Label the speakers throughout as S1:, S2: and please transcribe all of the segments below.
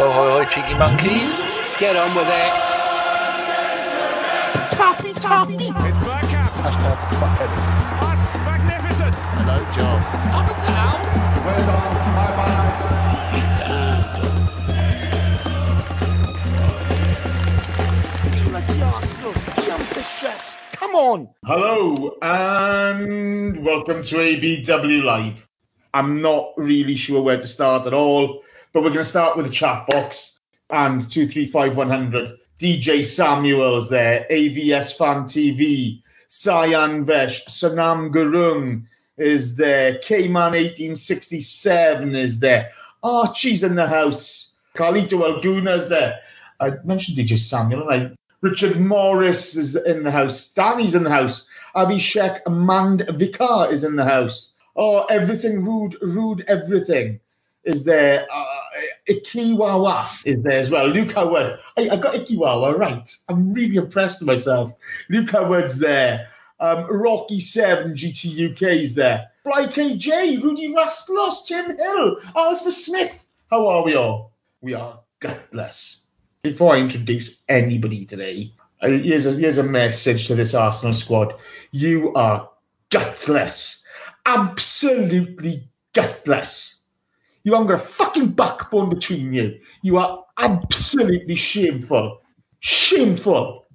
S1: Ho, ho, ho, cheeky monkeys.
S2: Get on with it.
S3: Toppy, toppy.
S4: It's Bergkamp.
S3: Hashtag fuck Dennis.
S4: That's magnificent.
S1: Hello, John. Up and down.
S3: Bloody Arsenal. Be ambitious. Come on.
S5: Hello and welcome to ABW Live. I'm not really sure where to start at all, but we're going to start with the chat box and 235100. DJ Samuel's there, AVS Fan TV, Cyan Vesh, Sanam Gurung is there, K-Man 1867 is there, Archie's in the house, Carlito Alguna's there. I mentioned DJ Samuel and I Richard Morris is in the house. Danny's in the house. Abhishek Mand Vikar is in the house. Oh, everything rude, rude, everything is there. Uh, Ikiwawa is there as well. Luke Howard. I, I got Ikiwawa right. I'm really impressed with myself. Luke Howard's there. Um, Rocky Seven GT UK is there. Fly KJ, Rudy Rastlos, Tim Hill, Alistair Smith. How are we all? We are gutless before I introduce anybody today, uh, here's a, here's a message to this Arsenal squad. You are gutless. Absolutely gutless. You haven't got a fucking backbone between you. You are absolutely shameful. Shameful.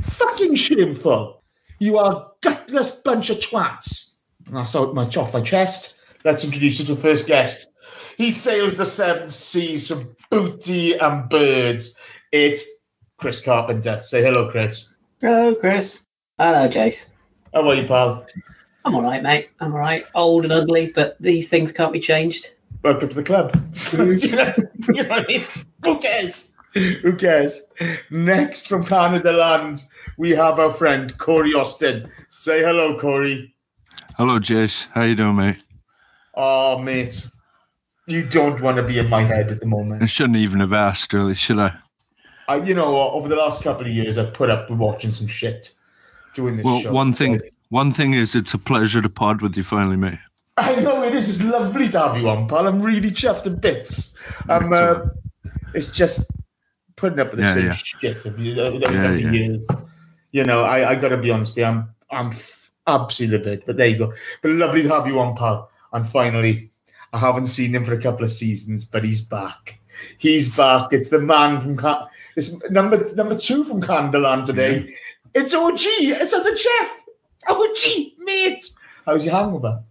S5: Fucking shameful. You are a gutless bunch of twats. And that's out much off my chest. Let's introduce you to the first guest. He sails the seven seas from booty and birds. It's Chris Carpenter. Say hello, Chris.
S6: Hello, Chris. Hello, Jace.
S5: How are you, pal?
S6: I'm all right, mate. I'm all right. Old and ugly, but these things can't be changed.
S5: Welcome to the club. you, know, you know what I mean? Who cares? Who cares? Next from Canada land, we have our friend Corey Austin. Say hello, Corey.
S7: Hello, Jace. How you doing, mate?
S5: Oh, mate. You don't want to be in my head at the moment.
S7: I shouldn't even have asked, really, should I?
S5: I, you know, what, over the last couple of years, I've put up with watching some shit doing this
S7: Well,
S5: show.
S7: one thing, one thing is, it's a pleasure to pod with you finally, mate.
S5: I know it is. It's lovely to have you on, pal. I'm really chuffed to bits. Um, uh, it's just putting up with the
S7: Yeah,
S5: same
S7: yeah.
S5: shit of you every
S7: Yeah, yeah.
S5: years. You know, I, I got to be honest. here, I'm I'm f- absolutely livid, but there you go. But lovely to have you on, pal. And finally, I haven't seen him for a couple of seasons, but he's back. He's back. It's the man from it's number number two from Candeland today. It's OG. It's on the chef. OG, mate. How's your hangover?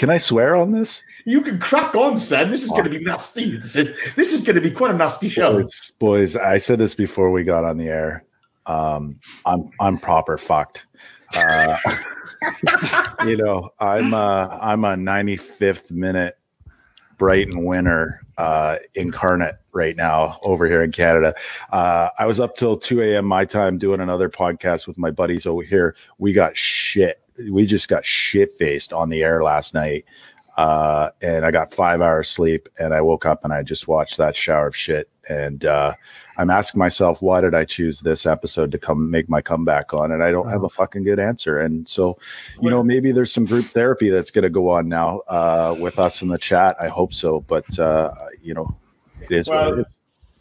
S8: Can I swear on this?
S5: You can crack on, son. This is going to be nasty. This is this is going to be quite a nasty show.
S8: Boys, boys, I said this before we got on the air. Um, I'm I'm proper fucked. Uh, you know, I'm uh, I'm a 95th minute Brighton winner uh, incarnate right now over here in Canada. Uh, I was up till 2 a.m. my time doing another podcast with my buddies over here. We got shit. We just got shit faced on the air last night. Uh, and I got five hours sleep and I woke up and I just watched that shower of shit. And uh, I'm asking myself, why did I choose this episode to come make my comeback on? And I don't have a fucking good answer. And so, you know, maybe there's some group therapy that's going to go on now uh, with us in the chat. I hope so. But, uh, you know, it is what it
S5: Well,
S8: is.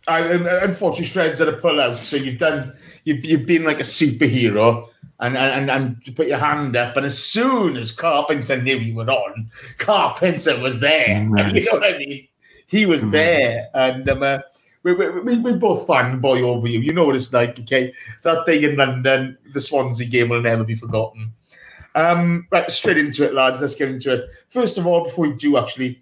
S5: I, unfortunately, Shred's at a pull out, so you've done you've, you've been like a superhero and, and and you put your hand up, and as soon as Carpenter knew you were on, Carpenter was there.
S7: Nice.
S5: You know what I mean? He was
S7: Mhm.
S5: there, and um, uh, we, we, we, we both fanboy over you. You know what it's like, okay? That day in London, the Swansea game will never be forgotten. Um, right, straight into it, lads. Let's get into it. First of all, before we do actually,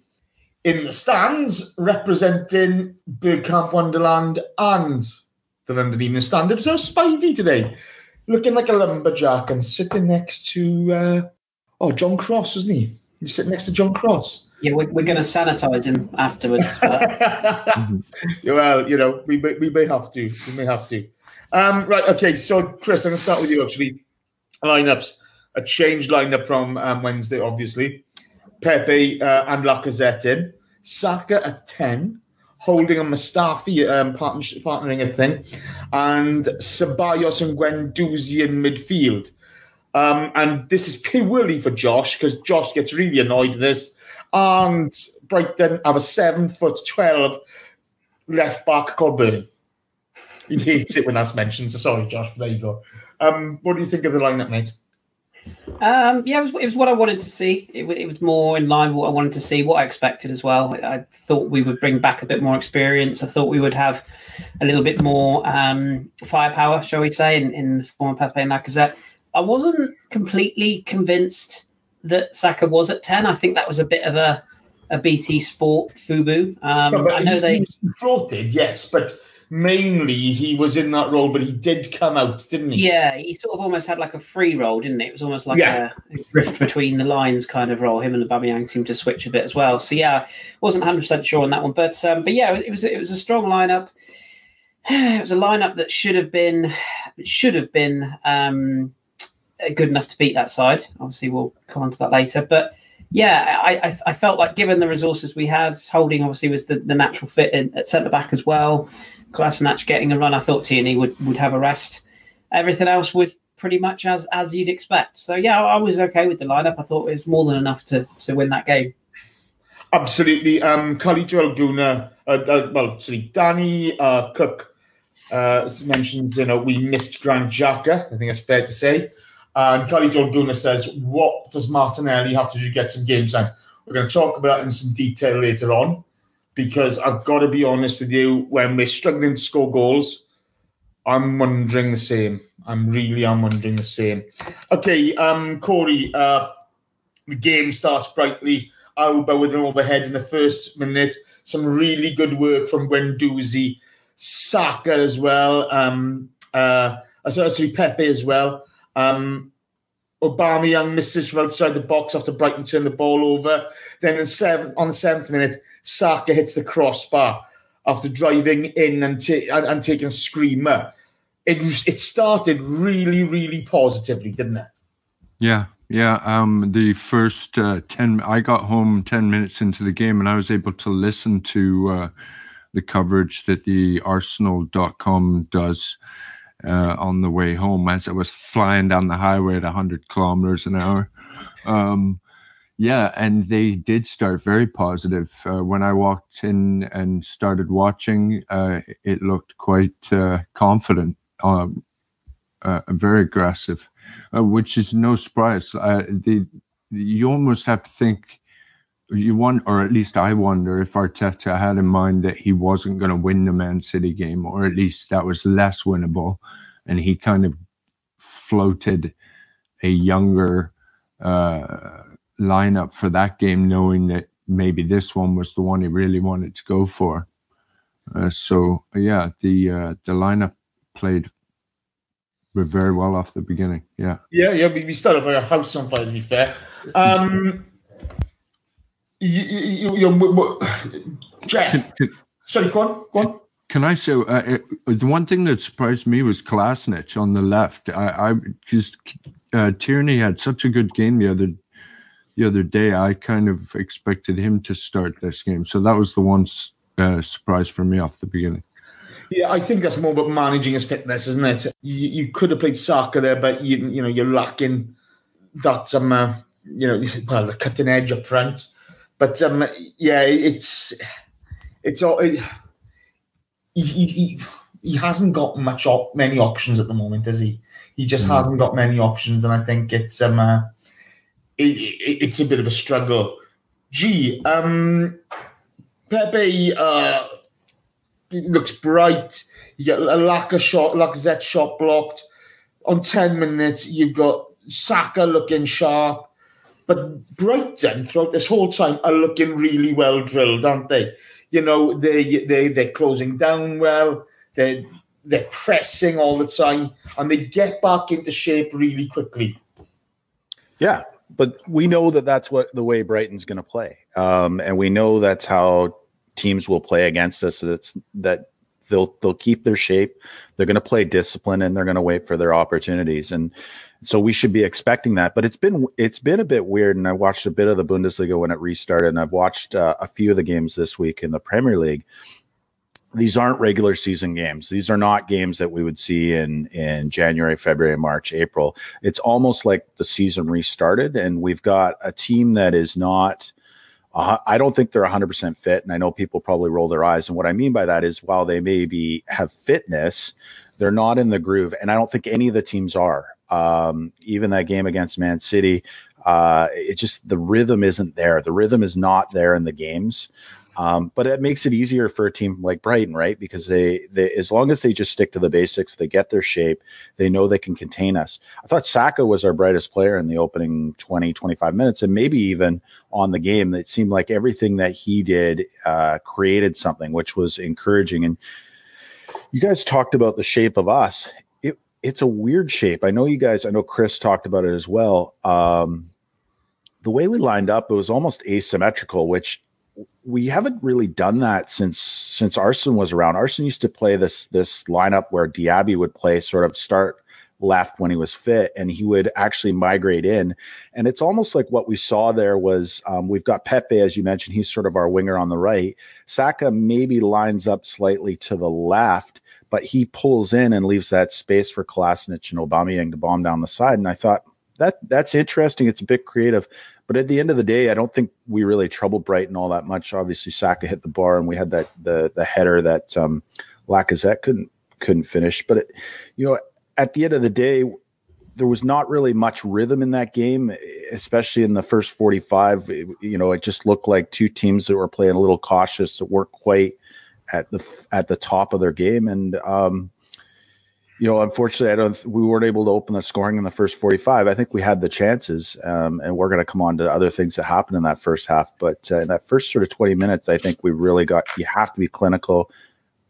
S5: in the stands, representing Bergkamp Wonderland and the London Evening Standard, so Spidey today, looking like a lumberjack and sitting next to, uh, oh, John Cross, isn't he? He's sitting next to John Cross.
S6: Yeah, we're, we're going to sanitize him afterwards. But
S5: well, you know, we may, we may have to. We may have to. Um, right. Okay. So, Chris, I'm going to start with you. Actually, lineups. A changed lineup from um, Wednesday, obviously. Pepe uh, and Lacazette in. Saka at ten. Holding a Mustafi um, partnership, partnering a thing, and Ceballos and Guendouzi in midfield. Um, and this is purely for Josh because Josh gets really annoyed with this. And Brighton have a seven foot twelve left back called. He hates it when that's mentioned. So sorry, Josh. But there you go. Um, what do you think of the lineup, mate?
S6: Um, yeah, it was, it was what I wanted to see. It, it was more in line with what I wanted to see, what I expected as well. I, I thought we would bring back a bit more experience. I thought we would have a little bit more um, firepower, shall we say, in, in the form of Pepe and Lacazette. I wasn't completely convinced that Saka was at 10. I think that was a bit of a, a BT Sport FUBU. Um,
S5: No,
S6: I know
S5: he,
S6: they.
S5: he floated, yes, but mainly he was in that role, but he did come out, didn't he?
S6: Yeah, he sort of almost had like a free roll, didn't it? It was almost like
S5: Yeah.
S6: a rift between the lines kind of role. Him and the Aubameyang seemed to switch a bit as well. So yeah, wasn't hundred percent sure on that one, but um, but yeah, it was it was a strong lineup. It was a lineup that should have been should have been um, good enough to beat that side. Obviously, we'll come on to that later, but. Yeah, I, I, I felt like given the resources we had, Holding obviously was the, the natural fit in, at centre back as well. Kolasinac getting a run, I thought Tierney would, would have a rest. Everything else was pretty much as as you'd expect. So yeah, I was okay with the lineup. I thought it was more than enough to to win that game.
S5: Absolutely. Um, Khalid Guna, uh, uh, well, sorry, Danny uh, Cook uh, mentions, you know, we missed Granit Xhaka. I think that's fair to say. And Khalid Guna says, what does Martinelli have to do to get some games time? We're going to talk about in some detail later on because I've got to be honest with you, when we're struggling to score goals, I'm wondering the same. I'm really I'm wondering the same. Okay, um, Corey, uh, the game starts brightly. Auba with an overhead in the first minute. Some really good work from Guendouzi. Saka as well. Um, uh, sorry, sorry, Pepe as well. Um, Young misses from outside the box after Brighton turn the ball over. Then in seven, on the seventh minute, Saka hits the crossbar after driving in and, ta- and, and taking a screamer. It it started really, really positively, didn't it?
S7: Yeah, yeah. Um, the first uh, ten, I got home ten minutes into the game, and I was able to listen to uh, the coverage that the Arsenal.com does uh, on the way home as I was flying down the highway at 100 kilometers an hour. Um, yeah, and they did start very positive. Uh, when I walked in and started watching, uh, it looked quite uh, confident, um, uh, very aggressive, uh, which is no surprise. Uh, the you almost have to think you want, or at least I wonder if Arteta had in mind that he wasn't going to win the Man City game, or at least that was less winnable, and he kind of floated a younger uh, lineup for that game, knowing that maybe this one was the one he really wanted to go for. Uh, so yeah, the uh, the lineup played very well off the beginning. Yeah.
S5: Yeah, yeah, we, started like a house on fire, to be fair. Um, you, you, you, you, Geoff,
S7: Can, can,
S5: sorry, go on, go on.
S7: can I say uh, it, the one thing that surprised me was Kolasinac on the left. I, I just uh, Tierney had such a good game the other the other day. I kind of expected him to start this game, so that was the one uh, surprise for me off the beginning.
S5: Yeah, I think that's more about managing his fitness, isn't it? You, you could have played Saka there, but you, you know you're lacking that um, uh, you know, well, the cutting edge up front. But um, yeah, it's it's all. It, he, he, he, hasn't got much op- many options at the moment, does he? He just
S7: Mm.
S5: hasn't got many options, and I think it's um, uh, it, it, it's a bit of a struggle. Gee, um, Pepe uh, looks bright. You get a Laka shot, Lacazette shot blocked. On 10 minutes, you've got Saka looking sharp. But Brighton, throughout this whole time, are looking really well drilled, aren't they? You know, they, they, they're closing down well. They're, they're pressing all the time. And they get back into shape really quickly.
S8: Yeah, but we know that that's what the way Brighton's going to play, um, and we know that's how teams will play against us. That's that they'll they'll keep their shape. They're going to play discipline, and they're going to wait for their opportunities. And so we should be expecting that. But it's been it's been a bit weird. And I watched a bit of the Bundesliga when it restarted, and I've watched uh, a few of the games this week in the Premier League these aren't regular season games. These are not games that we would see in in January, February, March, April. It's almost like the season restarted, and we've got a team that is not uh, I don't think they're 100% fit. And I know people probably roll their eyes. And what I mean by that is while they may be have fitness, they're not in the groove. And I don't think any of the teams are. Um, even that game against Man City, uh, it just the rhythm isn't there. The rhythm is not there in the games. Um, but it makes it easier for a team like Brighton, right? Because they, they, as long as they just stick to the basics, they get their shape, they know they can contain us. I thought Saka was our brightest player in the opening 20, 25 minutes, and maybe even on the game. It seemed like everything that he did uh, created something, which was encouraging. And you guys talked about the shape of us. It, it's a weird shape. I know you guys, I know Chris talked about it as well. Um, the way we lined up, it was almost asymmetrical, which we haven't really done that since since Arsene was around. Arsene used to play this this lineup where Diaby would play sort of start left when he was fit, and he would actually migrate in. And it's almost like what we saw there was um, we've got Pepe, as you mentioned, he's sort of our winger on the right. Saka maybe lines up slightly to the left, but he pulls in and leaves that space for Kolasinac and Aubameyang to bomb down the side. And I thought that that's interesting. It's a bit creative, but at the end of the day, I don't think we really troubled Brighton all that much. Obviously, Saka hit the bar, and we had that the the header that um, Lacazette couldn't couldn't finish. But it, you know, at the end of the day, there was not really much rhythm in that game, especially in the first forty five. You know, it just looked like two teams that were playing a little cautious, that weren't quite at the at the top of their game, and um, you know, unfortunately, I don't. We weren't able to open the scoring in the first forty-five. I think we had the chances, um, and we're going to come on to other things that happened in that first half. But uh, in that first sort of twenty minutes, I think we really got. You have to be clinical.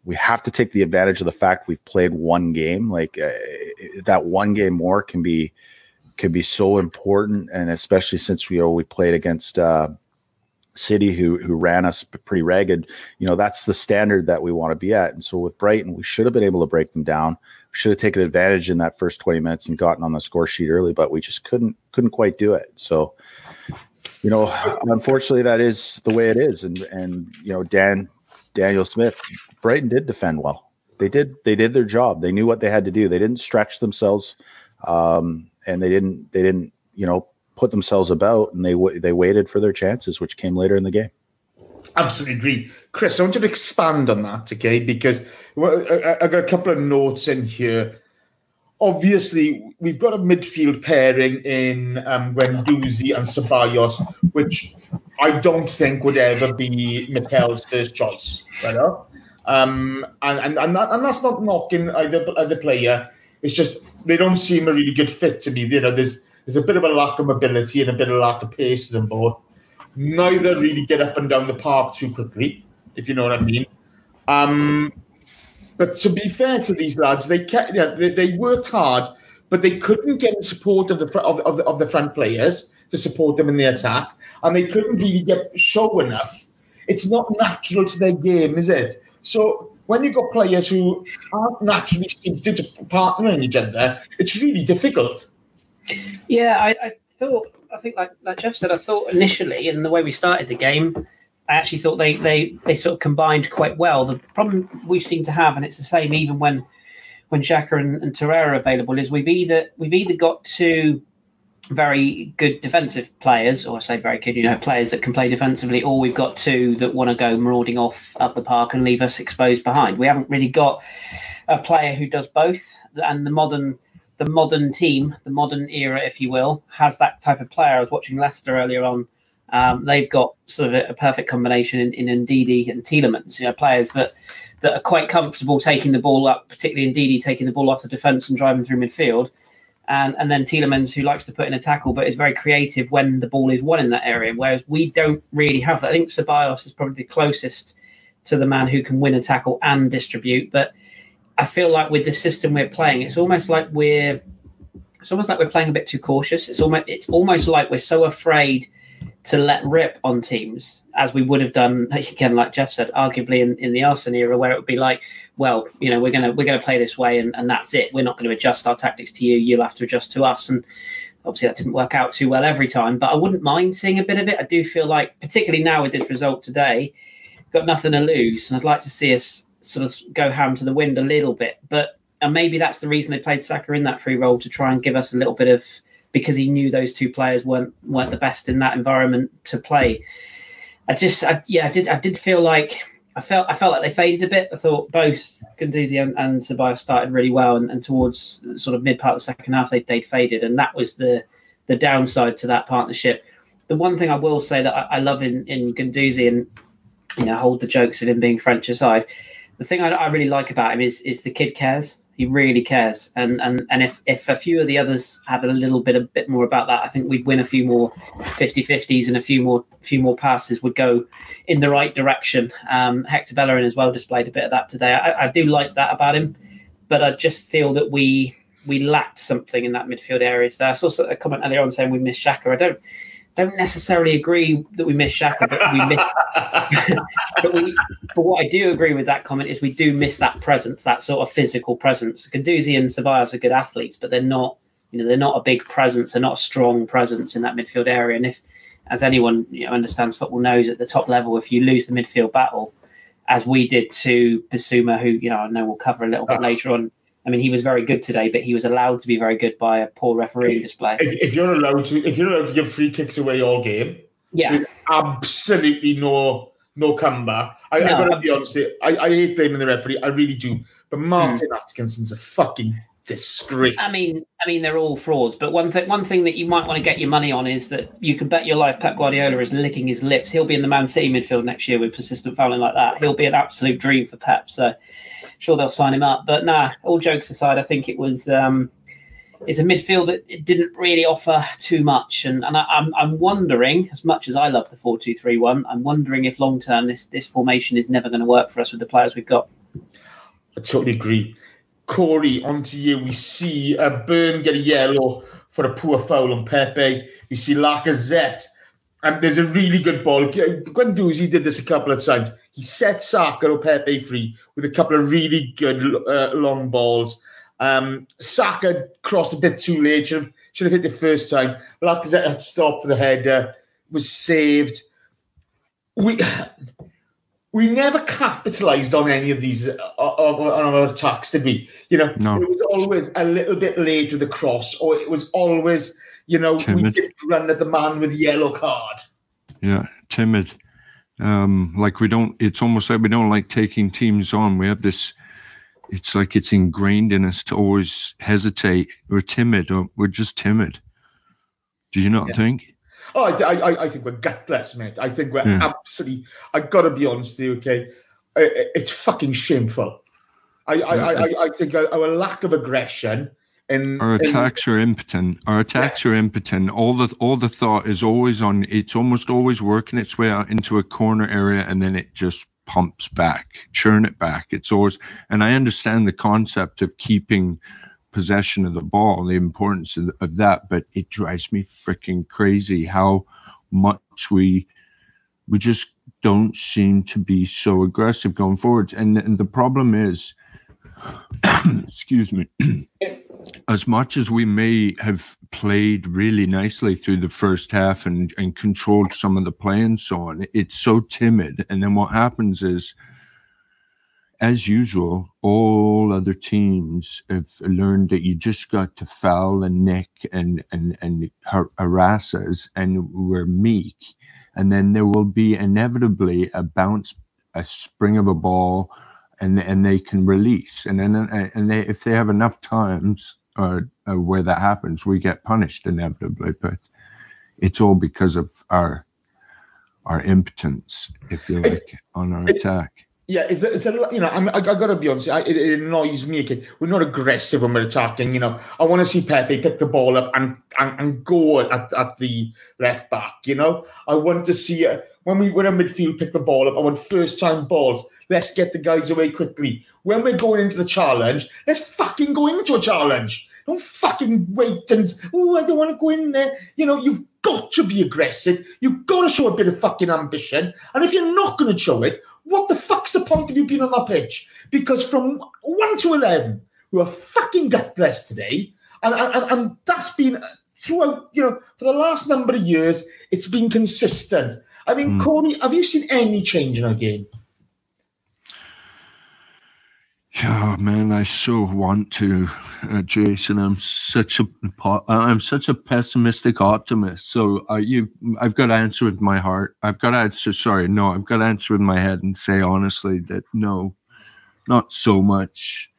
S8: We have to take the advantage of the fact we've played one game. Like uh, that one game more can be can be so important, and especially since we you know we played against. Uh, City who who ran us pretty ragged, you know that's the standard that we want to be at. And so with Brighton, we should have been able to break them down. Should have taken advantage in that first twenty minutes and gotten on the score sheet early, but we just couldn't couldn't quite do it. So, you know, unfortunately, that is the way it is. And and you know, Dan Daniel Smith, Brighton did defend well. They did they did their job. They knew what they had to do. They didn't stretch themselves, um, and they didn't they didn't you know put themselves about and they they waited for their chances, which came later in the game.
S5: Absolutely agree, Chris. I want you to expand on that, okay? Because I got a couple of notes in here. Obviously, we've got a midfield pairing in um, and Ceballos, which I don't think would ever be Mikel's first choice, right? Um, and and and, that, and that's not knocking either either player. It's just they don't seem a really good fit to me. You know, there's there's a bit of a lack of mobility and a bit of lack of pace in them both. Neither really get up and down the park too quickly, if you know what I mean. Um, but to be fair to these lads, they kept, they, they worked hard, but they couldn't get in support of the, of, of, the of the front players to support them in the attack, and they couldn't really get show enough. It's not natural to their game, is it? So when you've got players who aren't naturally suited to partnering each other, it's really difficult.
S6: Yeah, I, I thought. I think, like, like Geoff said, I thought initially, in the way we started the game, I actually thought they they they sort of combined quite well. The problem we seem to have, and it's the same even when when Xhaka and, and Torreira are available, is we've either we've either got two very good defensive players, or I say very good, you know, players that can play defensively, or we've got two that want to go marauding off up the park and leave us exposed behind. We haven't really got a player who does both, and the modern the modern team, the modern era, if you will, has that type of player. I was watching Leicester earlier on. Um, they've got sort of a, a perfect combination in, in Ndidi and Tielemans, you know, players that that are quite comfortable taking the ball up, particularly Ndidi taking the ball off the defence and driving through midfield. And, and then Tielemans, who likes to put in a tackle, but is very creative when the ball is won in that area. Whereas we don't really have that. I think Ceballos is probably the closest to the man who can win a tackle and distribute. But I feel like with the system we're playing, it's almost like we're it's almost like we're playing a bit too cautious. It's almost it's almost like we're so afraid to let rip on teams as we would have done again, like Geoff said, arguably in, in the Arsene era, where it would be like, well, you know, we're gonna we're gonna play this way and, and that's it. We're not going to adjust our tactics to you. You'll have to adjust to us. And obviously that didn't work out too well every time. But I wouldn't mind seeing a bit of it. I do feel like, particularly now with this result today, got nothing to lose, and I'd like to see us sort of go ham to the wind a little bit. But and maybe that's the reason they played Saka in that free role to try and give us a little bit of because he knew those two players weren't weren't the best in that environment to play. I just, I, yeah, I did, I did feel like I felt, I felt like they faded a bit. I thought both Guendouzi and, and Ceballos started really well, and, and towards sort of mid part of the second half, they they faded, and that was the the downside to that partnership. The one thing I will say that I, I love in in Guendouzi, and you know, hold the jokes of him being French aside, the thing I, I really like about him is is the kid cares. He really cares, and and and if if a few of the others had a little bit a bit more about that, I think we'd win a few more 50-50s and a few more few more passes would go in the right direction. Um, Hector Bellerin as well displayed a bit of that today. I, I do like that about him, but I just feel that we we lacked something in that midfield area. So I saw a comment earlier on saying we missed Xhaka. I don't don't necessarily agree that we miss Xhaka, but we miss. but, we, but what I do agree with that comment is we do miss that presence, that sort of physical presence. Guendouzi and Ceballos are good athletes, but they're not. You know, they're not a big presence. They're not a strong presence in that midfield area. And if, as anyone you know, understands football knows, at the top level, if you lose the midfield battle, as we did to Bissouma, who you know I know we'll cover a little bit uh-huh. later on, I mean, he was very good today, but he was allowed to be very good by a poor refereeing display.
S5: If, if you're allowed to, if you're allowed to give free kicks away all game,
S6: yeah,
S5: absolutely no no comeback. I,
S6: No.
S5: I gotta be honest, I, I hate blaming the referee, I really do. But Martin hmm. Atkinson's a fucking disgrace.
S6: I mean, I mean, they're all frauds. But one thing, one thing that you might want to get your money on is that you can bet your life Pep Guardiola is licking his lips. He'll be in the Man City midfield next year with persistent fouling like that. He'll be an absolute dream for Pep. So, sure they'll sign him up. But nah, all jokes aside, I think it was. Um, it's a midfield that didn't really offer too much, and, and I, I'm I'm wondering, as much as I love the four two three one, I'm wondering if long term this this formation is never going to work for us with the players we've got.
S5: I totally agree. Corey, on to you. We see uh, Burn get a yellow for a poor foul on Pepe. We see Lacazette. And there's a really good ball. Guendouzi did this a couple of times. He set Saka or Pepe free with a couple of really good uh, long balls. Um, Saka crossed a bit too late. Should have, should have hit the first time. Lacazette had to stop for the header. Was saved. We we never capitalised on any of these uh, on our attacks, did we? You know,
S7: No.
S5: it was always a little bit late with the cross, or it was always, you know, we didn't run at the man with the yellow card.
S7: Yeah, timid. Um, like we don't. It's almost like we don't like taking teams on. We have this. It's like it's ingrained in us to always hesitate. We're timid. Or we're just timid. Do you not think?
S5: Oh, I, I, I think we're gutless, mate. I think we're
S7: Yeah.
S5: absolutely. I gotta be honest with you, okay? It's fucking shameful. I, I, I, I- I think our lack of aggression in
S7: Our attacks are impotent. Our attacks are impotent. All the all the thought is always on. It's almost always working its way out into a corner area, and then it just pumps back, churn it back. It's always. And I understand the concept of keeping possession of the ball, the importance of, of that, but it drives me freaking crazy how much we we just don't seem to be so aggressive going forward. And, and the problem is, excuse me as much as we may have played really nicely through the first half and, and controlled some of the play and so on, it's so timid. And then what happens is, as usual, all other teams have learned that you just got to foul and nick and and and har- harass us, and we're meek. And then there will be inevitably a bounce, a spring of a ball, and and they can release. And then and they if they have enough times uh, where that happens, we get punished inevitably. But it's all because of our our impotence, if you like, on our attack.
S5: Yeah, it's a, it's a you know I'm, I, I gotta be honest. I, it, it annoys me. Okay, we're not aggressive when we're attacking. You know, I want to see Pepe pick the ball up and and, and go at, at the left back. You know, I want to see uh, when we when a midfield pick the ball up. I want first time balls. Let's get the guys away quickly. When we're going into the challenge, let's fucking go into a challenge. Don't fucking wait and oh, I don't want to go in there. You know, you've got to be aggressive. You've got to show a bit of fucking ambition. And if you're not going to show it, what the fuck's the point of you being on that pitch? Because from one to eleven, we were fucking gutless today, and and, and, that's been uh, throughout. You know, for the last number of years, it's been consistent. I mean, hmm. Corey, have you seen any change in our game?
S7: Oh man, I so want to, uh, Jason. I'm such a I'm such a pessimistic optimist. So uh, you, I've got to answer with my heart. I've got to answer. Sorry, no, I've got to answer with my head and say honestly that no, not so much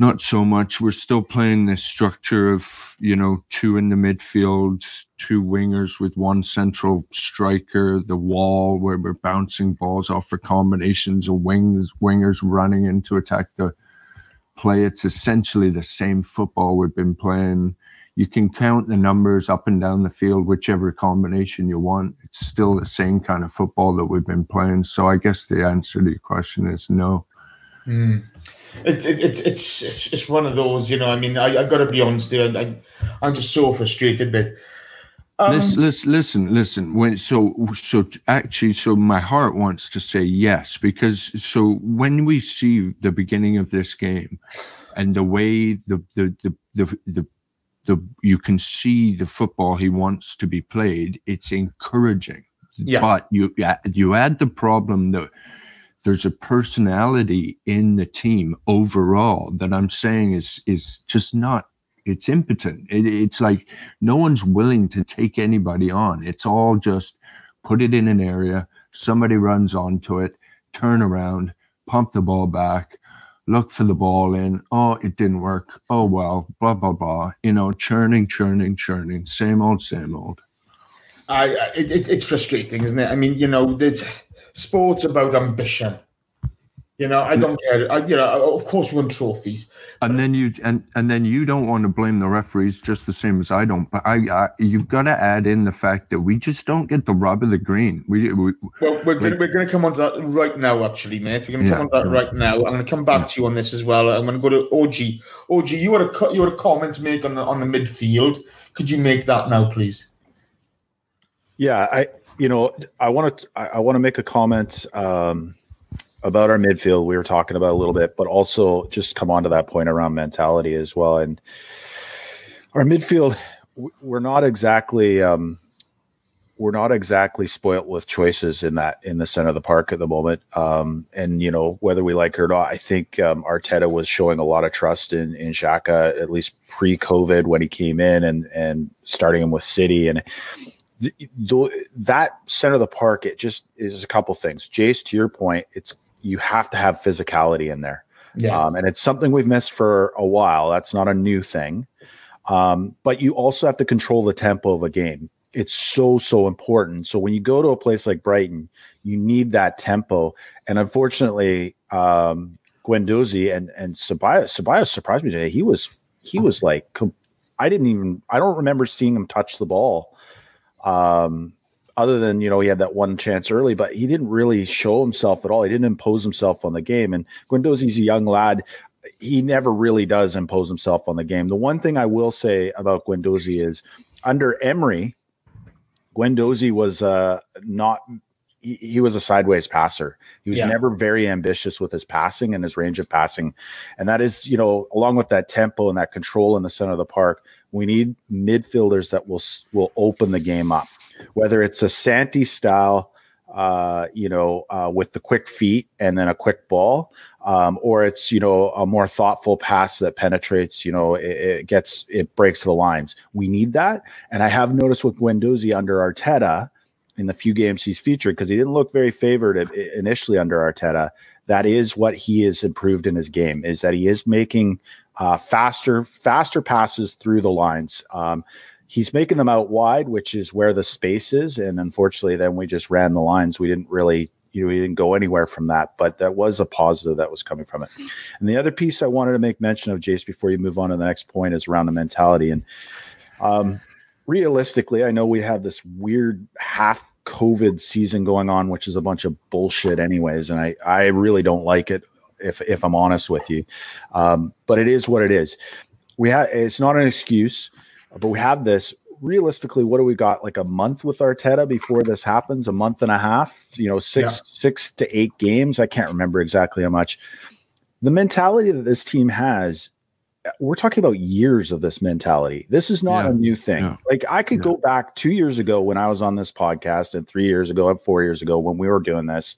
S7: not so much. We're still playing this structure of, you know, two in the midfield, two wingers with one central striker, the wall where we're bouncing balls off for combinations of wings, wingers running in to attack the play. It's essentially the same football we've been playing. You can count the numbers up and down the field, whichever combination you want. It's still the same kind of football that we've been playing. So I guess the answer to your question is no.
S5: Mm. It's it's it's it's it's one of those, you know. I mean, I, I got to be honest there. I, I'm just so frustrated with.
S7: Um, listen, listen, listen, listen. When so so actually, so my heart wants to say yes because so when we see the beginning of this game, and the way the the the the, the the you can see the football he wants to be played. It's encouraging.
S5: Yeah.
S7: But you you add the problem that there's a personality in the team overall that I'm saying is is just not it's impotent. It, it's like no one's willing to take anybody on. It's all just put it in an area, somebody runs onto it, turn around, pump the ball back, look for the ball in. Oh, it didn't work. Oh well, blah blah blah. You know, churning, churning, churning. Same old, same old.
S5: I, it, it, it's frustrating, isn't it? I mean, you know, there's sports about ambition. You know, I don't care. I, you know, of course, we win trophies.
S7: And then you and and then you don't want to blame the referees just the same as I don't. But I, I you've got to add in the fact that we just don't get the rub of the green. We, we
S5: well, we're going we're going to come on to that right now, actually, mate. We're going to yeah, come on to that right now. I'm going to come back yeah. to you on this as well. I'm going to go to OG. OG, you had a cut you had a comment to make on the on the midfield. Could you make that now, please?
S8: Yeah, I you know I want to I, want to make a comment. Um, about our midfield we were talking about a little bit, but also just come on to that point around mentality as well. And our midfield, we're not exactly um, we're not exactly spoilt with choices in that in the center of the park at the moment. Um, and you know whether we like it or not, I think um, Arteta was showing a lot of trust in in Xhaka at least pre-COVID when he came in and and starting him with City and. The, the, that center of the park, it just is a couple things. Jace, to your point, it's you have to have physicality in there. Yeah. Um, and it's something we've missed for a while. That's not a new thing. Um, but you also have to control the tempo of a game. It's so, so important. So when you go to a place like Brighton, you need that tempo. And unfortunately, um, and, and Ceballos, Ceballos surprised me today. He was, he was like, I didn't even, I don't remember seeing him touch the ball. Um, other than you know he had that one chance early, but he didn't really show himself at all. He didn't impose himself on the game. And Guendouzi's a young lad; he never really does impose himself on the game. The one thing I will say about Guendouzi is under Emery, Guendouzi was uh, not. He, he, was a sideways passer. He was yeah. never very ambitious with his passing and his range of passing, and that is, you know, along with that tempo and that control in the center of the park, we need midfielders that will will open the game up whether it's a Santi style, uh, you know, uh, with the quick feet and then a quick ball, um, or it's you know a more thoughtful pass that penetrates. You know, it, it, gets it breaks the lines. We need that, and I have noticed with Guendouzi under Arteta in the few games he's featured because he didn't look very favored initially under Arteta. That is what he has improved in his game is that he is making uh, faster faster passes through the lines. Um, he's making them out wide, which is where the space is. And unfortunately, then we just ran the lines. We didn't really, you know, we didn't go anywhere from that. But that was a positive that was coming from it. And the other piece I wanted to make mention of, Jace, before you move on to the next point, is around the mentality. And um, realistically, I know we have this weird half COVID season going on, which is a bunch of bullshit, anyways. And I, I really don't like it. If, if I'm honest with you, um, but it is what it is. We have it's not an excuse but we have this realistically, what do we got? Like a month with Arteta before this happens, a month and a half, you know, six, yeah. six to eight games. I can't remember exactly how much. The mentality that this team has, we're talking about years of this mentality. This is not yeah. a new thing. Yeah. Like I could go back two years ago when I was on this podcast, and three years ago, and four years ago when we were doing this,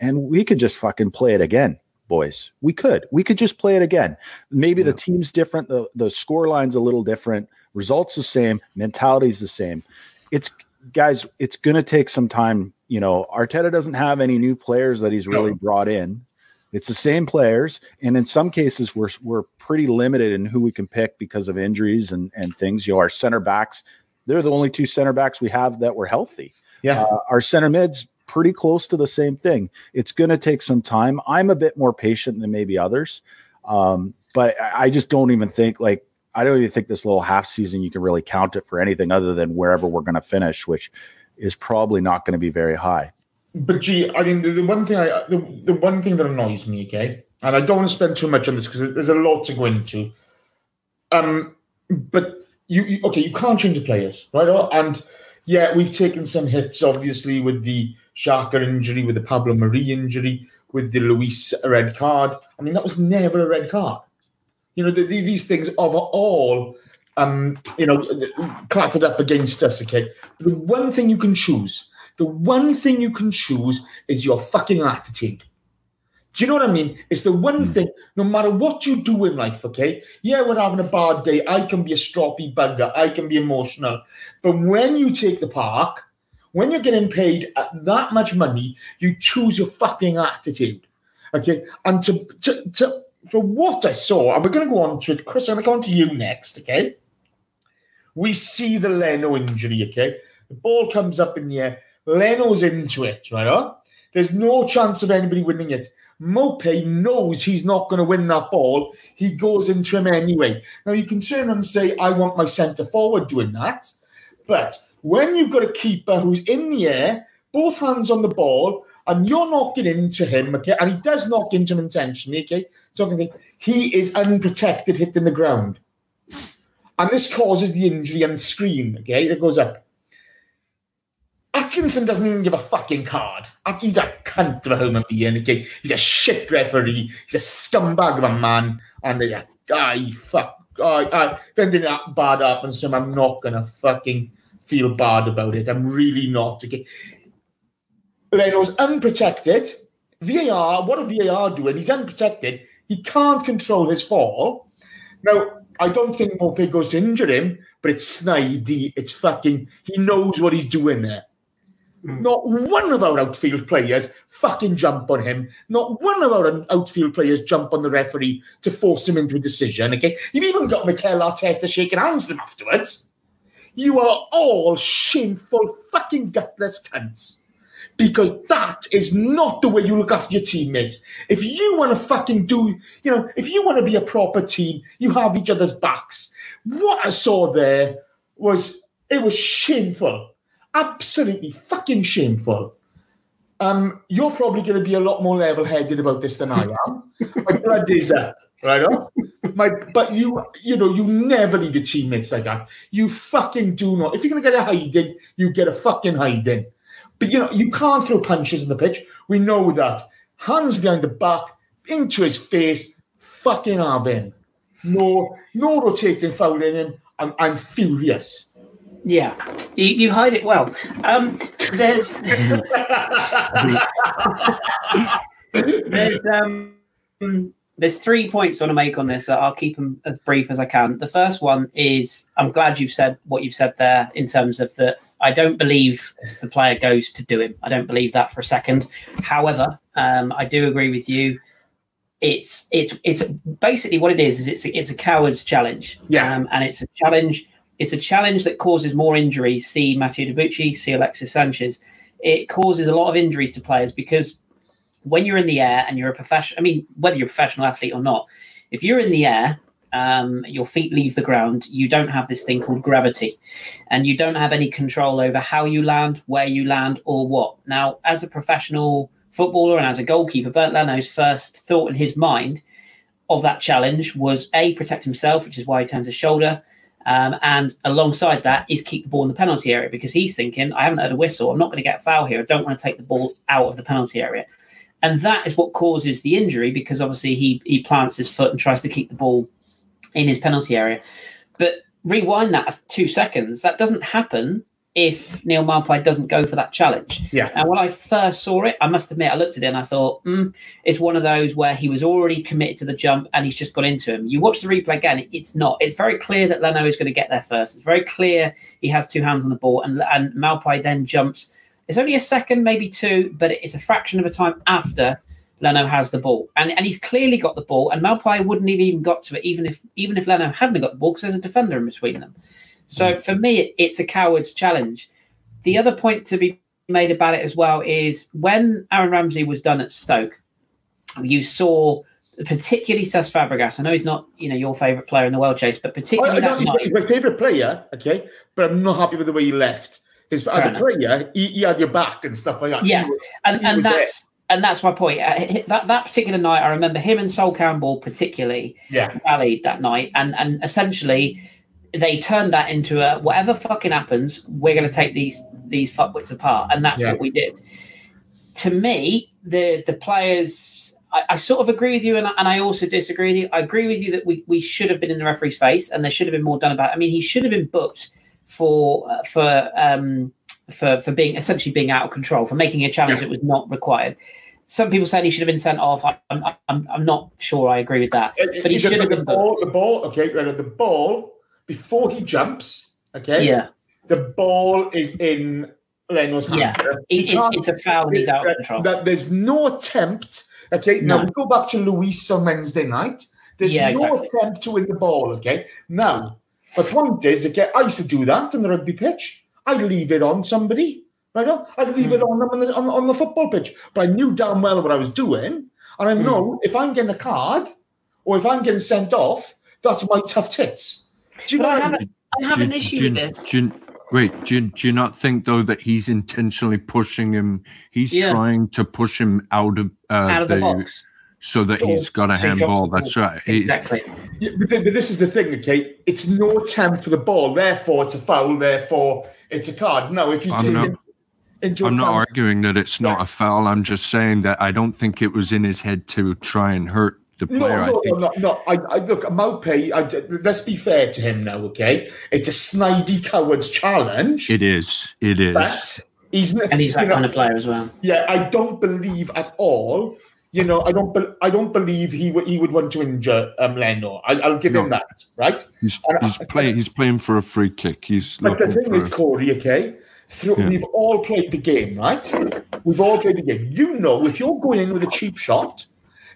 S8: and we could just fucking play it again boys. We could. We could just play it again. Maybe the team's different, the the score line's a little different, results the same, mentality's the same. It's guys, it's gonna take some time. You know, Arteta doesn't have any new players that he's really brought in. It's the same players, and in some cases, we're we're pretty limited in who we can pick because of injuries and and things. You know, our center backs, they're the only two center backs we have that were healthy.
S5: Yeah.
S8: Uh, our center mids pretty close to the same thing. It's going to take some time. I'm a bit more patient than maybe others, um, but I just don't even think like I don't even think this little half season you can really count it for anything other than wherever we're going to finish, which is probably not going to be very high.
S5: But gee, I mean, the, the one thing I the, the one thing that annoys me, okay, and I don't want to spend too much on this because there's a lot to go into. Um, but you, you okay? You can't change the players, right? Oh, And yeah, we've taken some hits, obviously, with the Xhaka injury, with the Pablo Mari injury, with the Luiz red card. I mean, that was never a red card. You know, the, the, these things are all, um, you know, clattered up against us. Okay, the one thing you can choose, the one thing you can choose is your fucking attitude. Do you know what I mean? It's the one thing, no matter what you do in life, okay? Yeah, we're having a bad day. I can be a stroppy bugger. I can be emotional. But when you take the park, when you're getting paid that much money, you choose your fucking attitude. Okay? And to, to, to for what I saw, and we're going to go on to it, Chris, I'm going to go on to you next, okay? We see the Leno injury, okay? The ball comes up in the air. Leno's into it, right? Huh? There's no chance of anybody winning it. Maupay knows he's not going to win that ball. He goes into him anyway. Now, you can turn and say, I want my centre forward doing that. But when you've got a keeper who's in the air, both hands on the ball, and you're knocking into him, okay, and he does knock into him intentionally, okay, talking he is unprotected, hitting the ground. And this causes the injury and the screen, okay, that goes up. Atkinson doesn't even give a fucking card. He's a cunt of a human being. Okay, he's a shit referee. He's a scumbag of a man, and uh, I fuck. I, I, if anything that bad happens to him, I'm not gonna fucking feel bad about it. I'm really not. Okay, Leno's unprotected. VAR. What are VAR doing? He's unprotected. He can't control his fall. Now, I don't think Maupay goes to injure him, but it's snidey. It's fucking. He knows what he's doing there. Mm. Not one of our outfield players fucking jump on him. Not one of our outfield players jump on the referee to force him into a decision. Okay, you've even got Mikel Arteta shaking hands with him afterwards. You are all shameful, fucking gutless cunts. Because that is not the way you look after your teammates. If you want to fucking do, you know, if you want to be a proper team, you have each other's backs. What I saw there was, it was shameful absolutely fucking shameful. Um, you're probably going to be a lot more level-headed about this than I am. My blood is up, right? On? My, but you, you know, you never leave your teammates like that. You fucking do not. If you're going to get a hiding, you get a fucking hiding. But you know, you can't throw punches in the pitch. We know that. Hands behind the back, into his face, fucking have him. No, no rotating foul in him. I'm, I'm furious.
S6: Yeah, you, you hide it well. Um, there's there's um there's three points I want to make on this. I'll keep them as brief as I can. The first one is I'm glad you've said what you've said there in terms of that. I don't believe the player goes to do him. I don't believe that for a second. However, um, I do agree with you. It's it's it's basically what it is. Is it's a, it's a coward's challenge.
S5: Yeah.
S6: um, and it's a challenge. It's a challenge that causes more injuries. See Mathieu Debuchy, see Alexis Sanchez. It causes a lot of injuries to players because when you're in the air and you're a professional, I mean, whether you're a professional athlete or not, if you're in the air, um, your feet leave the ground, you don't have this thing called gravity. And you don't have any control over how you land, where you land, or what. Now, as a professional footballer and as a goalkeeper, Bernd Leno's first thought in his mind of that challenge was A, protect himself, which is why he turns his shoulder. Um, and alongside that is keep the ball in the penalty area because he's thinking, I haven't heard a whistle. I'm not going to get a foul here. I don't want to take the ball out of the penalty area. And that is what causes the injury because obviously he, he plants his foot and tries to keep the ball in his penalty area. But rewind that two seconds, that doesn't happen if Neal Maupay doesn't go for that challenge.
S5: Yeah.
S6: And when I first saw it, I must admit, I looked at it and I thought, mm, it's one of those where he was already committed to the jump and he's just got into him. You watch the replay again, it's not. It's very clear that Leno is going to get there first. It's very clear he has two hands on the ball, and, and Maupay then jumps. It's only a second, maybe two, but it's a fraction of a time after Leno has the ball, and and he's clearly got the ball. And Maupay wouldn't have even got to it, even if even if Leno hadn't got the ball, because there's a defender in between them. So hmm. for me, it, it's a coward's challenge. The other point to be made about it as well is when Aaron Ramsey was done at Stoke, you saw particularly Cesc Fabregas. I know he's not, you know, your favourite player in the world, Chase, but particularly oh,
S5: know he's,
S6: night.
S5: he's my favourite player, okay, but I'm not happy with the way he left. As
S6: Fair
S5: a player, he, he had your back and stuff like that.
S6: Yeah,
S5: was-
S6: and
S5: he
S6: and that's and that's my point. Uh, that that particular night, I remember him and Sol Campbell particularly
S5: yeah,
S6: rallied that night, and and essentially they turned that into a whatever fucking happens, we're going to take these these fuckwits apart, and that's
S5: Yeah.
S6: what we did. To me, the the players. I, I sort of agree with you, and, I- and I also disagree with you. I agree with you that we, we should have been in the referee's face, and there should have been more done about. It. I mean, he should have been booked for uh, for um, for for being essentially being out of control, for making a challenge
S5: Yeah.
S6: that was not required. Some people saying he should have been sent off. I'm, I'm, I'm not sure I agree with that, but he should have
S5: the
S6: been
S5: ball, the ball, okay, right, the ball before he jumps, okay,
S6: Yeah,
S5: the ball is in Leno's hand.
S6: Yeah. It, it's, it's a foul he's out of control.
S5: That there's no attempt. Okay, now we go back to Luis on Wednesday night. There's
S6: Yeah,
S5: no
S6: exactly.
S5: attempt to win the ball. Okay, now the point is, okay, I used to do that on the rugby pitch. I'd leave it on somebody, right? I'd leave
S6: Hmm.
S5: it on them on the, on, on the football pitch, but I knew damn well what I was doing, and I
S6: Hmm.
S5: know if I'm getting a card or if I'm getting sent off, that's my tough tits. Do you
S6: But
S5: know
S6: I
S5: what I
S6: have,
S5: mean?
S6: I have
S7: Do-
S6: an issue
S7: do-
S6: with this.
S7: do- wait, do, do you not think though that he's intentionally pushing him? He's
S6: Yeah.
S7: trying to push him out of, uh,
S6: out of the, box.
S7: So that he's got a
S6: So he drops
S7: handball. That's right. He's-
S6: Exactly.
S5: Yeah, but, th- but this is the thing, okay? It's no attempt for the ball, therefore it's a foul, therefore it's a card. No, if you
S7: I'm
S5: take
S7: not-
S5: it into
S7: I'm not
S5: account,
S7: arguing that it's not a foul. I'm just saying that I don't think it was in his head to try and hurt the player.
S5: no,
S7: I
S5: no,
S7: think
S5: no, no. I, I look, Maupay. I, let's be fair to him now, okay? It's a snidey coward's challenge,
S7: it is. It is.
S5: but he's
S6: And he's that
S5: you know,
S6: kind of player as well.
S5: Yeah, I don't believe at all. You know, I don't. Be, I don't believe he would. He would want to injure um, Leno. I, I'll give him that, right?
S7: He's
S5: And
S7: he's playing. He's playing for a free kick. He's
S5: But the thing is, Corey, okay, through,
S7: Yeah.
S5: we've all played the game, right? We've all played the game. You know, if you're going in with a cheap shot,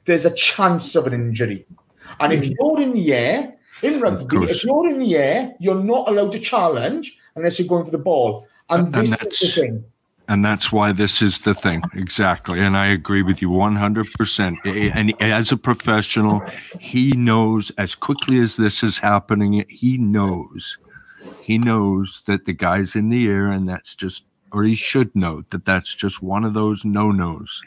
S5: there's a chance of an injury. And if you're in the air, in rugby, if you're in the air, you're not allowed to challenge unless you're going for the ball. And
S7: And
S5: this is the thing.
S7: And that's why this is the thing. Exactly. And i agree with you 100% and as a professional he knows as quickly as this is happening he knows he knows that the guy's in the air and that's just or he should know that that's just one of those no-nos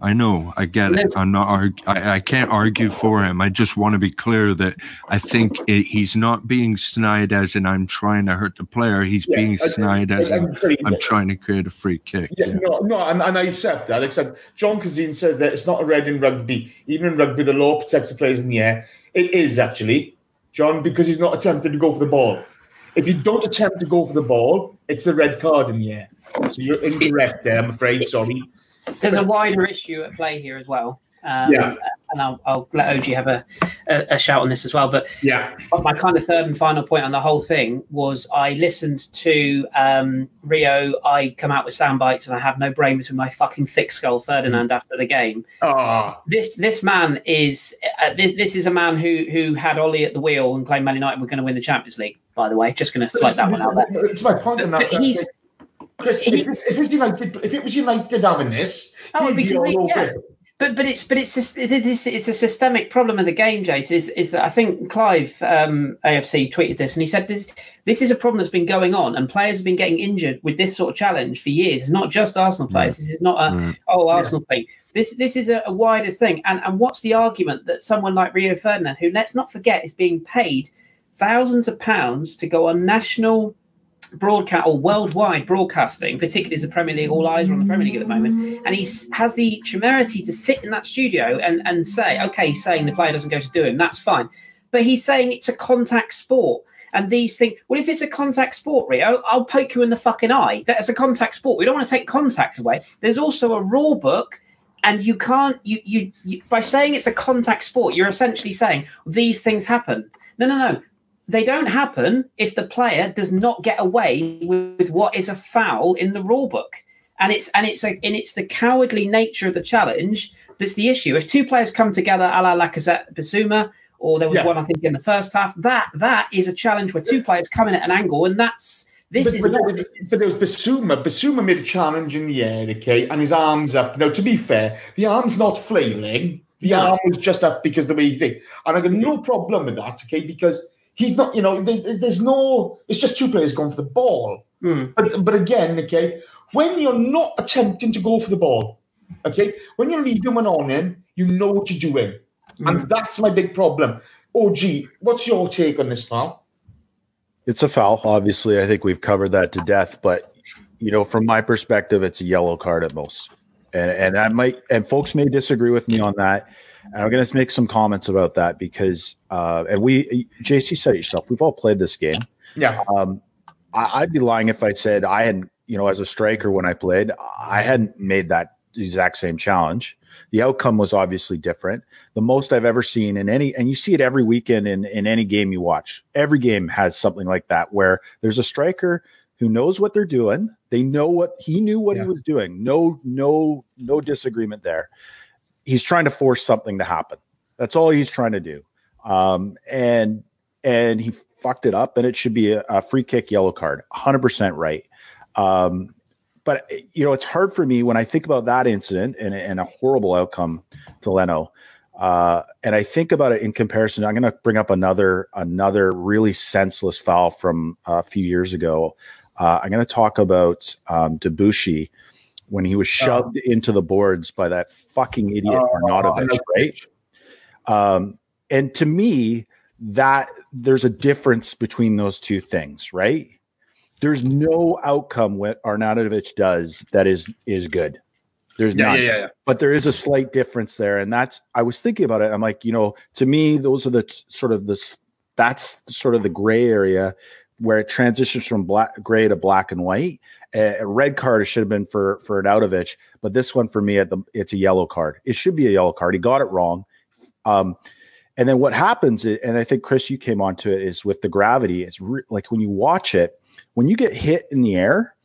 S7: I know, I get it. I'm not. Arg- I, I can't argue for him. I just want to be clear that I think it, he's not being snide as in I'm trying to hurt the player. He's
S5: Yeah,
S7: being
S5: I-
S7: snide as
S5: I-
S7: in
S5: I'm
S7: trying to create a free kick.
S5: Yeah,
S7: Yeah.
S5: no, no, and, and I accept that. Except John Kazin says that it's not a red in rugby. Even in rugby, the law protects the players in the air. It is actually, John, because he's not attempting to go for the ball. If you don't attempt to go for the ball, it's the red card in the air. So you're incorrect there. I'm afraid. Sorry.
S6: There's a wider issue at play here as well. Um,
S5: Yeah.
S6: And I'll, I'll let OG have a, a, a shout on this as well. But
S5: Yeah.
S6: my kind of third and final point on the whole thing was I listened to um, Rio. I come out with sound bites and I have no brain between my fucking thick skull Ferdinand after the game.
S5: Ah.
S6: This this man is uh, this, this is a man who who had Ollie at the wheel and claimed Man United were going to win the Champions League. By the way, just going to float that one out there.
S5: It's my point in that.
S6: But he's-
S5: Chris,
S6: he-
S5: if, it's- if, it's United, if it was United having this,
S6: Oh, it'd be
S5: be
S6: great, yeah. But but it's but it's just, it is it's a systemic problem of the game, Jace. Is is that I think Clive um, AFC tweeted this and he said this this is a problem that's been going on and players have been getting injured with this sort of challenge for years. It's not just Arsenal players. This is not a
S7: Right.
S6: oh Arsenal thing. This this is a, a wider thing. And and what's the argument that someone like Rio Ferdinand, who let's not forget is being paid thousands of pounds to go on national broadcast or worldwide broadcasting, particularly as the Premier League, all eyes are on the Premier League at the moment, and he has the temerity to sit in that studio and, and say, okay, he's saying the player doesn't go to do him, that's fine. But he's saying it's a contact sport. and these things. Well, if it's a contact sport, Rio, I'll poke you in the fucking eye. That's a contact sport. We don't want to take contact away. There's also a rule book, and you can't. You, you you by saying it's a contact sport, you're essentially saying these things happen. No, no, no. They don't happen if the player does not get away with what is a foul in the rule book. And it's and it's a and it's the cowardly nature of the challenge that's the issue. If two players come together, a la Lacazette Bissouma, or there was
S5: Yeah.
S6: one I think in the first half, that that is a challenge where two players come in at an angle, and that's this
S5: but,
S6: is
S5: but,
S6: not.
S5: there was, but there was Bissouma. Bissouma made a challenge in the air, okay, and his arms up. Now, to be fair, the arm's not flailing. The
S6: No.
S5: arm was just up because the way he did. And I got no problem with that, okay, because he's not, you know, there's no, it's just two players going for the ball.
S6: Hmm.
S5: But, but again, okay, when you're not attempting to go for the ball, okay, when you're leaving one on in, you know what you're doing. And that's my big problem. OG, what's your take on this, pal?
S8: It's a foul. Obviously, I think we've covered that to death. But you know, from my perspective, it's a yellow card at most. And and I might and folks may disagree with me on that. And I'm going to make some comments about that because uh, and we JC said it yourself. We've all played this game.
S5: Yeah.
S8: Um, I, I'd be lying if I said I hadn't. You know, as a striker when I played, I hadn't made that exact same challenge. The outcome was obviously different. The most I've ever seen in any, and you see it every weekend in, in any game you watch. Every game has something like that where there's a striker who knows what they're doing. They know what he knew what
S5: Yeah.
S8: he was doing. No, no, no disagreement there. He's trying to force something to happen. That's all he's trying to do. Um, and and he fucked it up, and it should be a, a free kick, yellow card. 100% right. Um, but you know, it's hard for me when I think about that incident and, and a horrible outcome to Leno. Uh, and I think about it in comparison. I'm going to bring up another another really senseless foul from a few years ago. Uh, I'm going to talk about um, Debuchy when he was shoved into the boards by that fucking idiot
S5: Oh,
S8: Arnautovic, right? Um, and to me, that there's a difference between those two things, right? There's no outcome what Arnautovic does that is is good. There's
S5: Yeah, yeah, yeah, yeah.
S8: But there is a slight difference there, and that's I was thinking about it. I'm like, you know, to me, those are the t- sort of the that's sort of the gray area where it transitions from black gray to black and white. A, a red card should have been for for Arnautovic, but this one for me, at the it's a yellow card. It should be a yellow card. He got it wrong. Um, and then what happens, and I think Chris, you came onto it, is with the gravity. It's re- like when you watch it, when you get hit in the air,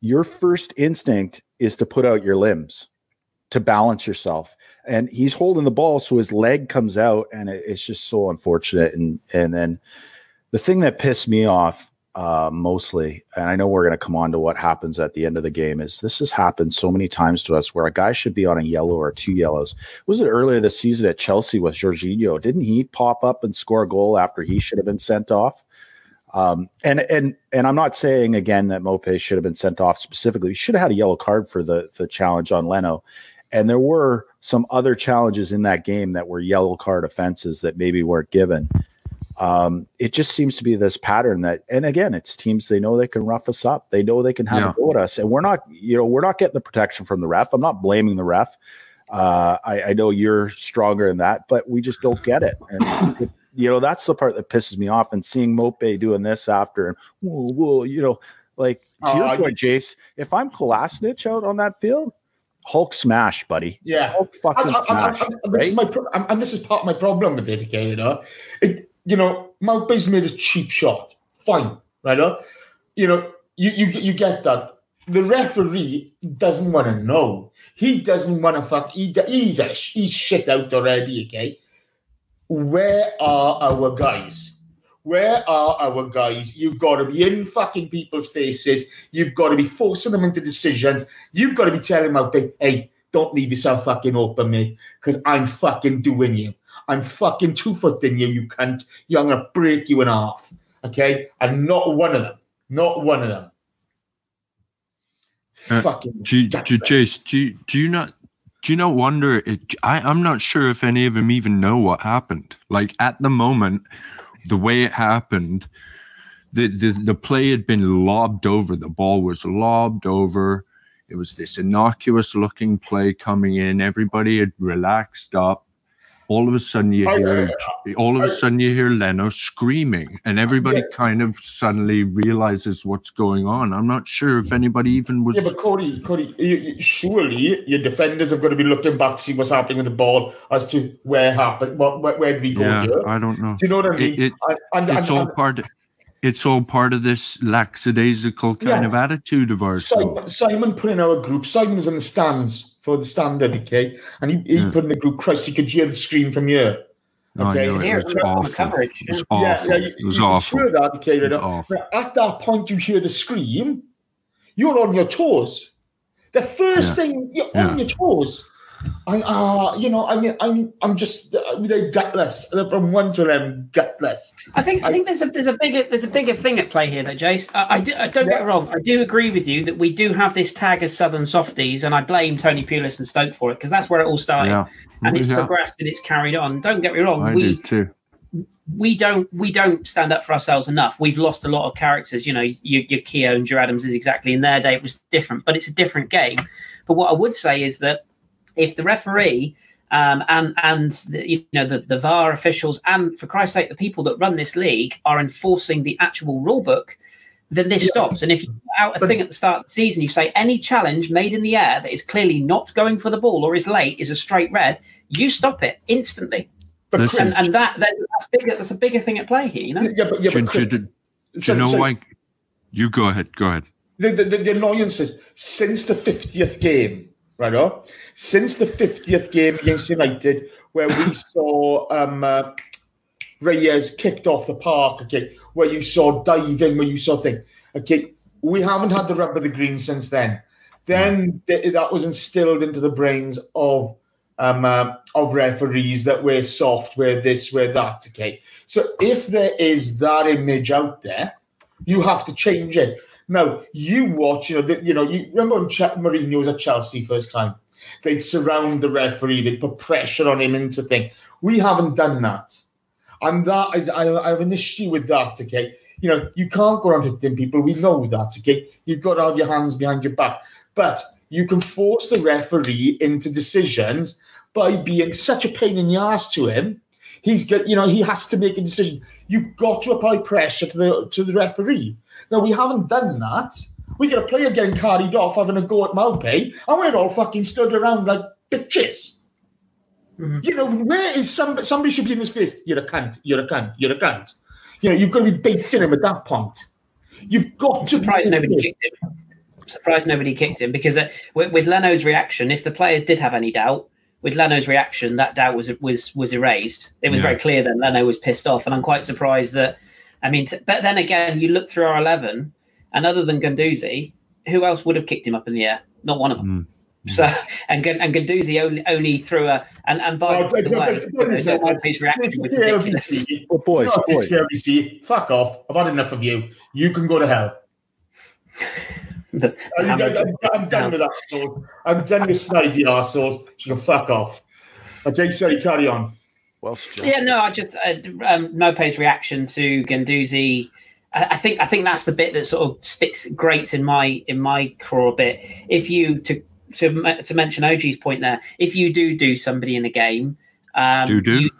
S8: your first instinct is to put out your limbs to balance yourself. And he's holding the ball, so his leg comes out, and it, it's just so unfortunate. And and then the thing that pissed me off uh, mostly, and I know we're going to come on to what happens at the end of the game, is this has happened so many times to us where a guy should be on a yellow or two yellows. Was it earlier this season at Chelsea with Jorginho? Didn't he pop up and score a goal after he should have been sent off? Um, and and and I'm not saying again that Maupay should have been sent off specifically. He should have had a yellow card for the the challenge on Leno. And there were some other challenges in that game that were yellow card offenses that maybe weren't given. Um, it just seems to be this pattern that, and again, it's teams they know they can rough us up. They know they can have
S7: Yeah.
S8: a go at us, and we're not, you know, we're not getting the protection from the ref. I'm not blaming the ref. Uh, I, I know you're stronger in that, but we just don't get it. And it, you know, that's the part that pisses me off. And seeing Maupay doing this after, and whoa, whoa, you know, like to
S5: Oh,
S8: your
S5: I-
S8: point, Jace, if I'm Kolasinac out on that field, Hulk smash, buddy.
S5: Yeah.
S8: Hulk fucking smash.
S5: and this is
S8: right?
S5: my pro- and, and this is part of my problem with it, okay, you know. It, you know, Maupay's made a cheap shot. Fine, right? uh? You know, you, you you get that. The referee doesn't want to know. He doesn't want to fuck. He, he's a, he's shit out already. Okay, where are our guys? Where are our guys? You've got to be in fucking people's faces. You've got to be forcing them into decisions. You've got to be telling them, "Hey, hey, don't leave yourself fucking open, mate, because I'm fucking doing you. I'm fucking two footing you, you cunt. You're gonna break you in half. Okay? And not one of them. Not one of them.
S7: Uh,
S5: fucking
S7: Do you, do. Jace, do you, do you not do you not wonder? It, I I'm not sure if any of them even know what happened. Like at the moment, the way it happened, the the the play had been lobbed over. The ball was lobbed over. It was this innocuous looking play coming in. Everybody had relaxed up, all of a sudden you hear all of a sudden you hear Leno screaming, and everybody
S5: Yeah.
S7: kind of suddenly realizes what's going on. I'm not sure if anybody even was.
S5: Yeah, but Cody, Cody, you, you, surely your defenders have got to be looking back to see what's happening with the ball as to where happened, what, where, where did we go
S7: yeah,
S5: here?
S7: I don't know.
S5: Do you know what I mean?
S7: It- it-
S5: and, and,
S7: It's
S5: and,
S7: all part. It's all part of this lackadaisical kind
S5: Yeah.
S7: of attitude of ours.
S5: Simon, Simon put in our group. Simon was in the stands for the standard, okay, and he, he
S7: Yeah.
S5: put in the group. Christ, you could hear the scream from here. Okay.
S7: know
S6: Here,
S7: it was
S6: we're on the
S7: awful.
S6: coverage.
S7: It was
S6: Yeah,
S7: awful.
S5: Yeah, yeah, you,
S7: it was
S5: you
S7: awful.
S5: hear that, okay, right?
S7: awful.
S5: At that point, you hear the scream. You're on your toes. The first
S7: Yeah.
S5: thing you're
S7: Yeah.
S5: on your toes. I, uh, you know, I mean, I mean, I'm just I mean, they're gutless. They're from one to them, gutless.
S6: I think I think there's a there's a bigger there's a bigger thing at play here, though, Jace. I, I, do, I don't get me wrong. I do agree with you that we do have this tag as Southern softies, and I blame Tony Pulis and Stoke for it because that's where it all started,
S7: Yeah,
S6: and it's
S7: yeah,
S6: progressed and it's carried on. Don't get me wrong.
S7: I
S6: we
S7: do too.
S6: we don't we don't stand up for ourselves enough. We've lost a lot of characters. You know, your, your Keown and Joe Adams is exactly in their day. It was different, but it's a different game. But what I would say is that if the referee um, and and the, you know the, the VAR officials and for Christ's sake the people that run this league are enforcing the actual rule book, then this stops. And if you put out a
S5: But-
S6: thing at the start of the season, you say any challenge made in the air that is clearly not going for the ball or is late is a straight red, you stop it instantly.
S5: But Chris,
S6: And, and that, that that's bigger. That's a bigger thing at play here. You know.
S5: yeah, but yeah, but Chris,
S7: do- do- do
S5: so-
S7: you know
S5: so
S7: why? You go ahead. Go ahead.
S5: The, the, the, the annoyance is since the fiftieth game, right? Oh, since the fiftieth game against United, where we saw um, uh, Reyes kicked off the park, okay, where you saw diving, where you saw thing, okay, we haven't had the rub of the green since then. Then th- that was instilled into the brains of um, uh, of referees that we're soft, we're this, we're that. Okay, so if there is that image out there, you have to change it. Now you watch, you know, the, you know, you remember when Ch- Mourinho was at Chelsea first time? They'd surround the referee, they'd put pressure on him into thing. We haven't done that, and that is I, I have an issue with that. Okay, you know, you can't go around hitting people. We know that. Okay, you've got to have your hands behind your back, but you can force the referee into decisions by being such a pain in the ass to him. He's got, you know, he has to make a decision. You've got to apply pressure to the to the referee. Now we haven't done that. We got a player getting carried off, having a go at Maupay, and we're all fucking stood around like bitches. You know, where is some somebody should be in his face? You're a cunt. You're a cunt. You're a cunt. You know, you've got to be baiting him at that point. You've got to. be
S6: surprised nobody kicked him. Surprised nobody kicked him because uh, with, with Leno's reaction, if the players did have any doubt, with Leno's reaction, that doubt was was was erased. It was
S7: Yeah.
S6: very clear that Leno was pissed off, and I'm quite surprised that. I mean, t- but then again, you look through our eleven, and other than Guendouzi, who else would have kicked him up in the air? Not one of them. Mm. So and Gun- and Guendouzi only only threw a and and by
S5: Oh,
S6: the
S5: but-
S6: way, Maupay's reaction was ridiculous.
S5: LBC.
S8: Boys,
S5: Oh,
S8: boys,
S5: fuck off. I've had enough of you. You can go to hell.
S6: The-
S5: I'm,
S6: how
S5: I'm,
S6: much-
S5: I'm, I'm done with that sort. I'm done with snidey arseholes. She can fuck off. Okay, sorry, carry on.
S8: Welsh
S6: Yeah, no, I just uh, um, Maupay's reaction to Guendouzi. I, I think I think that's the bit that sort of sticks grates in my in my craw a bit. If you to to to mention OG's point there, if you do do somebody in a game, um,
S7: Do-do?
S6: you,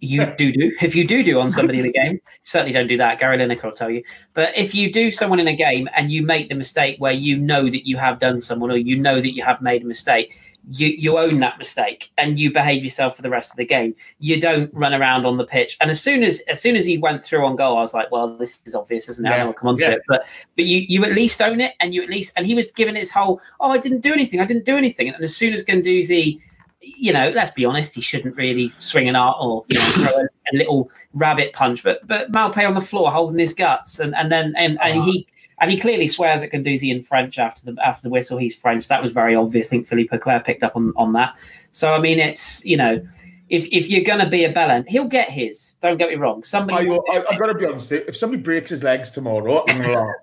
S6: you do do. If you do do on somebody in a game, certainly don't do that. Gary Lineker will tell you. But if you do someone in a game and you make the mistake where you know that you have done someone or you know that you have made a mistake, you you own that mistake and you behave yourself for the rest of the game. You don't run around on the pitch. And as soon as as soon as he went through on goal, I was like, well, this is obvious, isn't it?
S5: Yeah.
S6: I'll come on to
S5: Yeah.
S6: it. But but you you at least own it and you at least and he was given his whole, oh, I didn't do anything, I didn't do anything. And as soon as Guendouzi you know, let's be honest, he shouldn't really swing an art or you know, throw a, a little rabbit punch. But but Maupay on the floor holding his guts, and and then and, and ah. he and he clearly swears at Guendouzi in French after the after the whistle. He's French. That was very obvious. I think Philippe Leclerc picked up on on that. So I mean, it's you know, if if you're gonna be a bellend, he'll get his. Don't get me wrong. Somebody.
S5: I, I, I've got to be honest. If somebody breaks his legs tomorrow, I'm gonna laugh.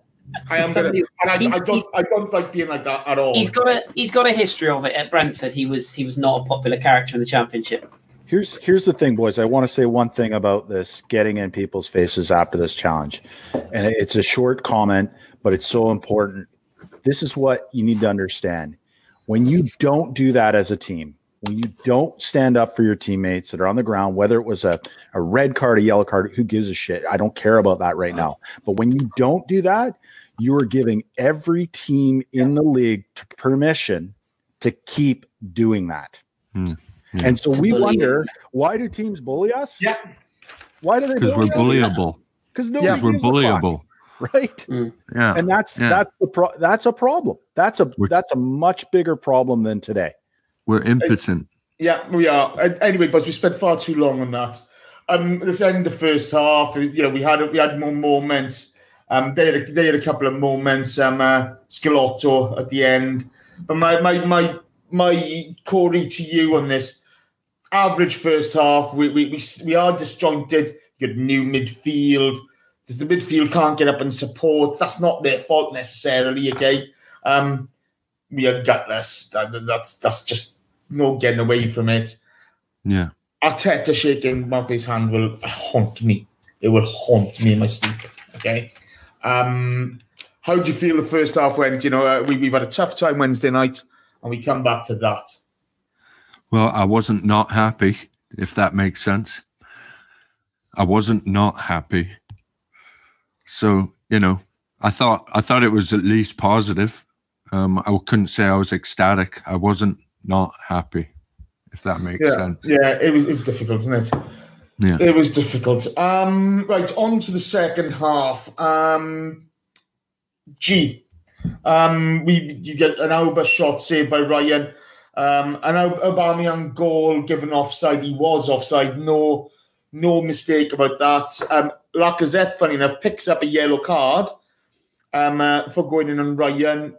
S5: I am gonna,
S6: Somebody-
S5: and I,
S6: he-
S5: I don't, I don't like being like that at all.
S6: He's got a he's got a history of it at Brentford. He was he was not a popular character in the championship.
S8: Here's here's the thing, boys. I want to say one thing about this getting in people's faces after this challenge, and it's a short comment, but it's so important. This is what you need to understand: when you don't do that as a team, when you don't stand up for your teammates that are on the ground, whether it was a, a red card, a yellow card, who gives a shit? I don't care about that right now. But when you don't do that, you are giving every team in the league t- permission to keep doing that.
S7: Hmm.
S8: And so we wonder why do teams bully us?
S5: Yeah.
S8: Why do they?
S7: Because we're bullyable.
S8: Because
S5: Yeah,
S8: nobody
S7: We're
S8: gives
S7: bullyable.
S8: right?
S7: Yeah.
S8: And that's
S7: Yeah.
S8: that's the pro- that's a problem. That's a
S7: We're-
S8: that's a much bigger problem than today.
S7: We're impotent.
S5: Yeah, we are. And Anyway, but we spent far too long on that. Um, this end the first half, you know, we had we had more moments. Um, they had a, they had a couple of moments. Um, uh, Scalotto at the end, but my my my my Corey to you on this average first half. We we we, we are disjointed. You got new midfield. The midfield can't get up and support. That's not their fault necessarily. Okay, um, we are gutless. That, that's that's just no getting away from it.
S7: Yeah.
S5: Arteta shaking Maupay's hand will haunt me. It will haunt me in my sleep. Okay. Um, how do you feel the first half went? You know, uh, we, we've had a tough time Wednesday night, and we come back to that.
S7: Well, I wasn't not happy, if that makes sense. I wasn't not happy. So, you know, I thought I thought it was at least positive. Um, I couldn't say I was ecstatic. I wasn't not happy, if that makes
S5: Yeah,
S7: sense.
S5: yeah, it was it's difficult, isn't it?
S7: Yeah.
S5: It was difficult. Um, right, on to the second half. Um, G. Um, we you get an Auba shot saved by Ryan. Um, an Al- Aubameyang goal given offside. He was offside. No, no mistake about that. Um, Lacazette, funny enough, picks up a yellow card um, uh, for going in on Ryan.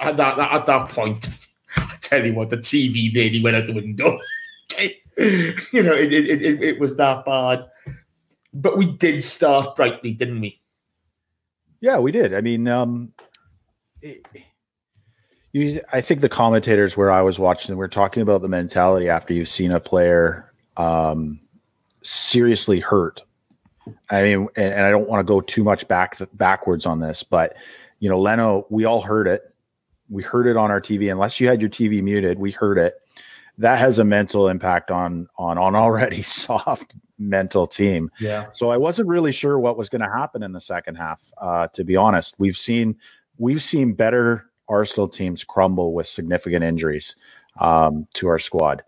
S5: At that, at that point, I tell you what, the TV nearly went out the window. You know, it, it, it, it was that bad. But we did start brightly, didn't we?
S8: Yeah, we did. I mean, um, it- you, I think the commentators where I was watching, we're talking about the mentality after you've seen a player um, seriously hurt. I mean, and, and I don't want to go too much back backwards on this, but you know, Leno, we all heard it. We heard it on our TV. Unless you had your TV muted, we heard it. That has a mental impact on on on already soft mental team.
S5: Yeah.
S8: So I wasn't really sure what was going to happen in the second half. Uh, to be honest, we've seen we've seen better Arsenal teams crumble with significant injuries um, to our squad.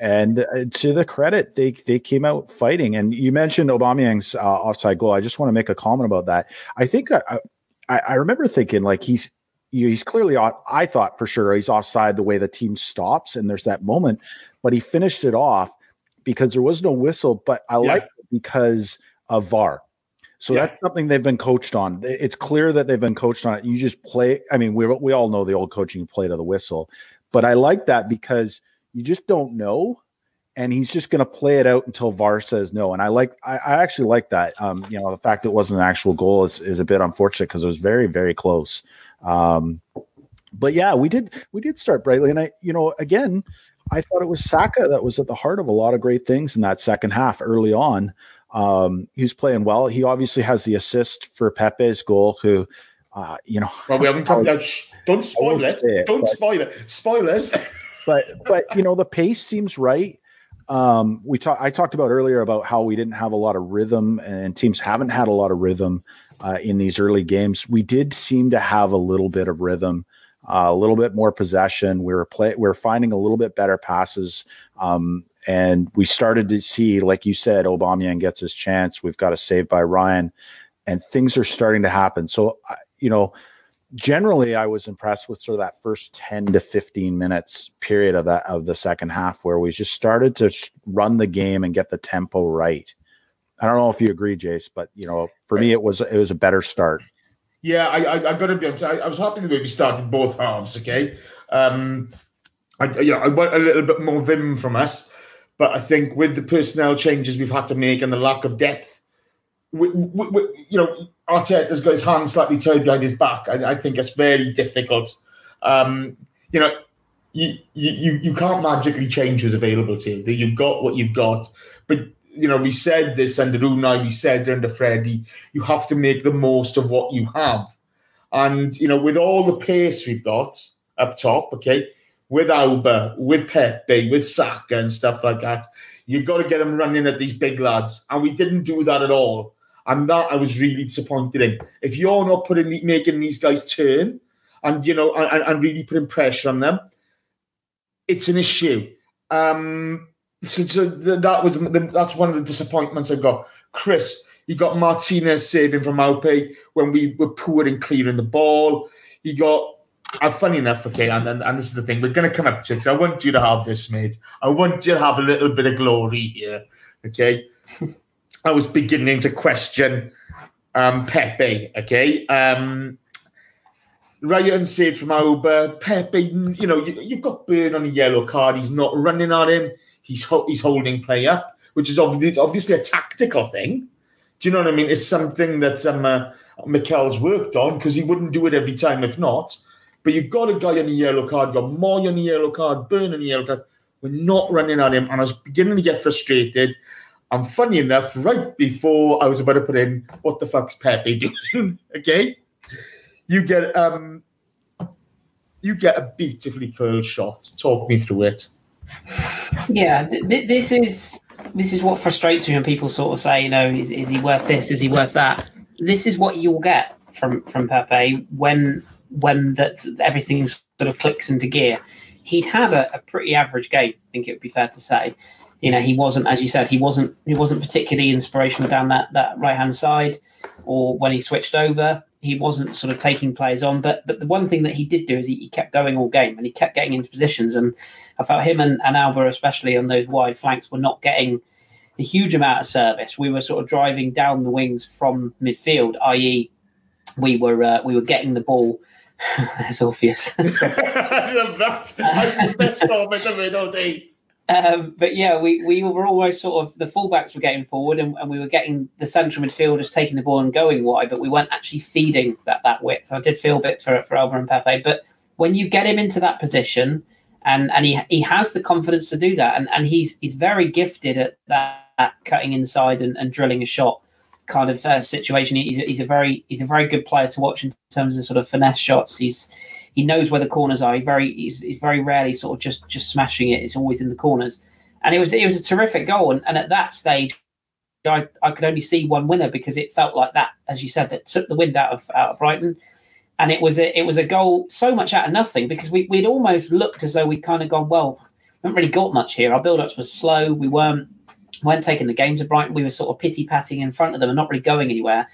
S8: And uh, to the credit, they they came out fighting. And you mentioned Aubameyang's uh, offside goal. I just want to make a comment about that. I think uh, I, I remember thinking like he's he's clearly off, I thought for sure he's offside the way the team stops and there's that moment, but he finished it off because there was no whistle. But I
S5: Yeah.
S8: like it because of VAR. So
S5: Yeah.
S8: that's something they've been coached on. It's clear that they've been coached on it. You just play. I mean, we we all know the old coaching play to the whistle, but I like that because you just don't know, and he's just going to play it out until VAR says no. And I like. I, I actually like that. Um, you know, the fact it wasn't an actual goal is is a bit unfortunate because it was very very close. Um, but yeah, we did we did start brightly, and I you know again. I thought it was Saka that was at the heart of a lot of great things in that second half early on. Um, he was playing well. He obviously has the assist for Pepe's goal, who, uh, you know,
S5: Well, we haven't come down. Don't spoil it. Don't spoil it. Spoilers.
S8: but but you know the pace seems right. Um, we talked. I talked about earlier about how we didn't have a lot of rhythm, and teams haven't had a lot of rhythm uh, in these early games. We did seem to have a little bit of rhythm, uh, a little bit more possession. We were play. We are finding a little bit better passes, um, and we started to see, like you said, Aubameyang gets his chance. We've got a save by Ryan, and things are starting to happen. So, you know generally I was impressed with sort of that first 10 to 15 minutes period of that of the second half where we just started to run the game and get the tempo right. I don't know if you agree, Jace, but you know, for me it was it was a better start.
S5: Yeah, I, I, I got to be honest. I, I was happy the way we started both halves. Okay, um, I, you know, I want a little bit more vim from us, but I think with the personnel changes we've had to make and the lack of depth, we, we, we, you know, Arteta's got his hands slightly tied behind his back. I, I think it's very difficult. Um, you know, you, you you can't magically change who's available to you. You've got what you've got, but you know, we said this under Unai, we said under Freddie, you have to make the most of what you have. And, you know, with all the pace we've got up top, okay, with Auba, with Pepe, with Saka and stuff like that. You've got to get them running at these big lads. And we didn't do that at all. And that I was really disappointed in. If you're not putting making these guys turn and you know and, and really putting pressure on them, it's an issue. Um, so, so that was that's one of the disappointments I've got. Chris, you got Martinez saving from Maupay when we were poor in clearing the ball. You got uh, funny enough, okay, and, and, and this is the thing, we're going to come up to it. I want you to have this, mate. I want you to have a little bit of glory here, okay? I was beginning to question um, Pepe, okay? Um, Ryan said from Auba, Pepe, you know, you, you've got Burn on a yellow card. He's not running at him. He's ho- he's holding play up, which is obviously, obviously a tactical thing. Do you know what I mean? It's something that um, uh, Mikel's worked on because he wouldn't do it every time if not. But you've got a guy on a yellow card, you've got Mooy on a yellow card, Burn on a yellow card. We're not running at him. And I was beginning to get frustrated. And funny enough, right before I was about to put in, what the fuck's Pepe doing? okay. You get um you get a beautifully curled shot. Talk me through it.
S6: Yeah, th- this is this is what frustrates me when people sort of say, you know, is, is he worth this? Is he worth that? This is what you'll get from from Pepe when when that everything sort of clicks into gear. He'd had a, a, pretty average game. I think it would be fair to say. You know, he wasn't, as you said, he wasn't he wasn't particularly inspirational down that that right hand side, or when he switched over, he wasn't sort of taking players on. But but the one thing that he did do is he, he kept going all game and he kept getting into positions. And I felt him and, and Auba, especially on those wide flanks, were not getting a huge amount of service. We were sort of driving down the wings from midfield, i.e., we were uh, we were getting the ball That's obvious.
S5: That's the best comment I've made all day.
S6: Um, but yeah, we, we were always sort of the fullbacks were getting forward and, and, we were getting the central midfielders taking the ball and going wide, but we weren't actually feeding that that width. I did feel a bit for for Auba and Pepe, but when you get him into that position and and he he has the confidence to do that and, and he's he's very gifted at that, at cutting inside and, and drilling a shot kind of uh, situation. He's, he's a very he's a very good player to watch in terms of sort of finesse shots. He's he knows where the corners are. He very he's, he's very rarely sort of just just smashing it. It's always in the corners, and it was it was a terrific goal. And, and at that stage, I, I could only see one winner because it felt like that, as you said, that took the wind out of out of Brighton. And it was a it was a goal so much out of nothing because we we'd almost looked as though we'd kind of gone well. We haven't really got much here. Our build ups were slow. We weren't weren't taking the game to Brighton. We were sort of pity patting in front of them and not really going anywhere.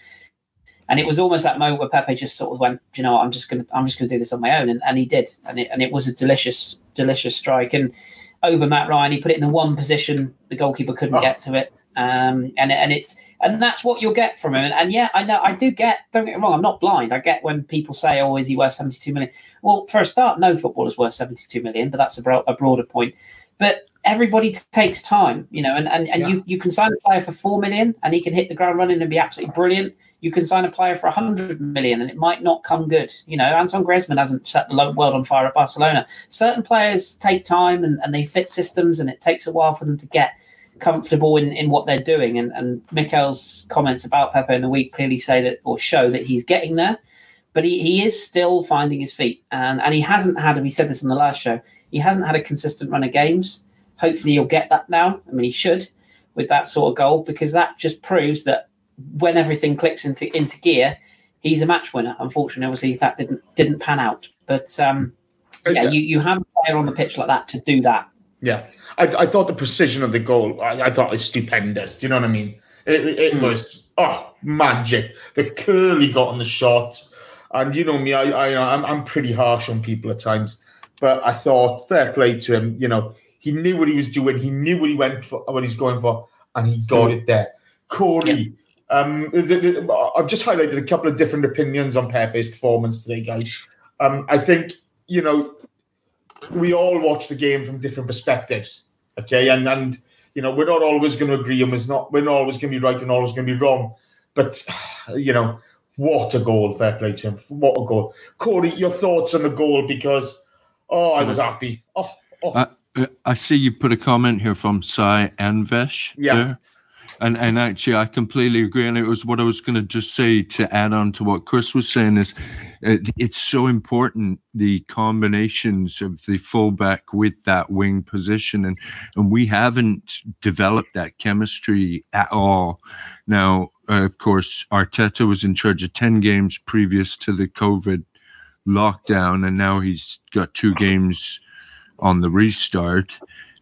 S6: And it was almost that moment where Pepe just sort of went, you know, I'm just gonna, I'm just gonna do this on my own, and, and he did, and it, and it was a delicious, delicious strike. And over Matt Ryan, he put it in the one position the goalkeeper couldn't oh. get to it, um, and and it's and that's what you'll get from him. And, and, yeah, I know I do get. Don't get me wrong, I'm not blind. I get when people say, "Oh, is he worth 72 million? Well, for a start, no footballer's worth 72 million, but that's a, bro- a broader point. But everybody t- takes time, you know, and, and, and yeah. you, you can sign a player for four million and he can hit the ground running and be absolutely brilliant. You can sign a player for a hundred million and it might not come good. You know, Antoine Griezmann hasn't set the world on fire at Barcelona. Certain players take time and, and they fit systems and it takes a while for them to get comfortable in, in what they're doing. And, and Mikel's comments about Pepe in the week clearly say that or show that he's getting there. But he, he is still finding his feet. And, and he hasn't had, and we said this in the last show, he hasn't had a consistent run of games. Hopefully, he'll get that now. I mean, he should with that sort of goal because that just proves that when everything clicks into into gear, he's a match winner. Unfortunately, obviously that didn't didn't pan out. But um, yeah, you, you have a player on the pitch like that to do that.
S5: Yeah, I, I thought the precision of the goal, I, I thought was stupendous. Do you know what I mean? It, it mm. was oh magic. The curl he got on the shot, and you know me, I, I I'm, I'm pretty harsh on people at times. But I thought fair play to him. You know, he knew what he was doing. He knew what he went for, what he's going for, and he got mm. it there. Corey, um, I've just highlighted a couple of different opinions on Pepe's performance today, guys. Um, I think you know we all watch the game from different perspectives. Okay, and and you know we're not always going to agree, and we're not we're not always going to be right and always going to be wrong. But you know what a goal! Fair play to him. What a goal, Corey. Your thoughts on the goal because Oh, I was happy. Oh, oh.
S7: Uh, I see you put a comment here from Sai Anvesh.
S5: Yeah.
S7: And and actually, I completely agree. And it was what I was going to just say to add on to what Chris was saying is, it, it's so important the combinations of the fullback with that wing position, and and we haven't developed that chemistry at all. Now, uh, of course, Arteta was in charge of ten games previous to the COVID lockdown, and now he's got two games on the restart,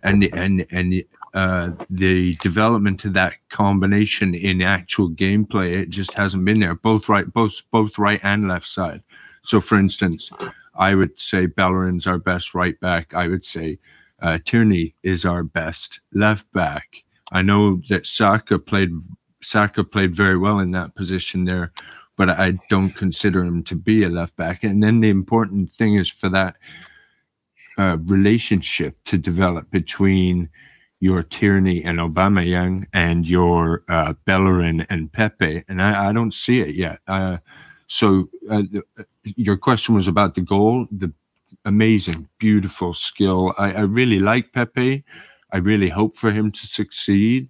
S7: and and and uh, the development of that combination in actual gameplay it just hasn't been there both right both both right and left side. So for instance i would say bellerin's our best right back. I would say uh, tierney is our best left back. I know that saka played saka played very well in that position there but i don't consider him to be a left back. And then the important thing is for that uh, relationship to develop between your Tierney and Aubameyang and your uh, Bellerin and Pepe, and I, I don't see it yet. Uh, so uh, your question was about the goal, the amazing, beautiful skill. I, I really like Pepe. I really hope for him to succeed.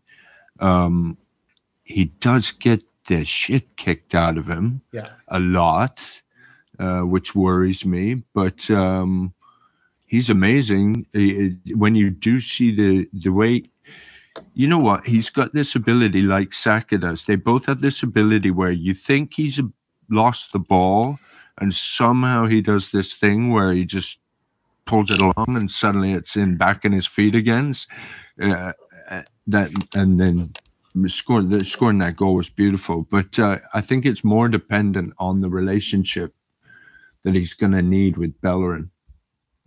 S7: Um, he does get the shit kicked out of him
S5: Yeah.
S7: a lot, uh, which worries me. But um, he's amazing. When you do see the the way, you know what? He's got this ability like Saka does. They both have this ability where you think he's lost the ball, and somehow he does this thing where he just pulls it along, and suddenly it's in back in his feet again. Uh, uh, that and then score the scoring that goal was beautiful. But uh, I think it's more dependent on the relationship that he's going to need with Bellerin.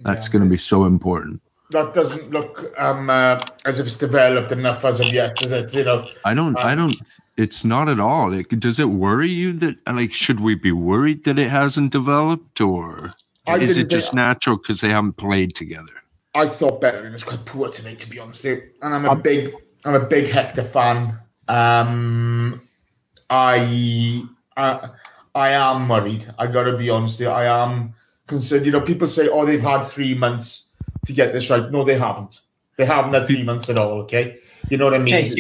S7: That's
S5: Yeah.
S7: going to be so important.
S5: That doesn't look um, uh, as if it's developed enough as of yet, does it? You know,
S7: I don't. I don't. It's not at all. Like, does it worry you that like should we be worried that it hasn't developed, or
S5: I
S7: is it just
S5: think-
S7: natural because they haven't played together?
S5: I thought Bellerin was quite poor today, to be honest. with you. And I'm a big, I'm a big Hector fan. Um, I, I, I am worried. I got to be honest. With you. I am concerned. You know, people say, "Oh, they've had three months to get this right." No, they haven't. They haven't had three months at all. Okay, you know what I mean?
S6: Chase,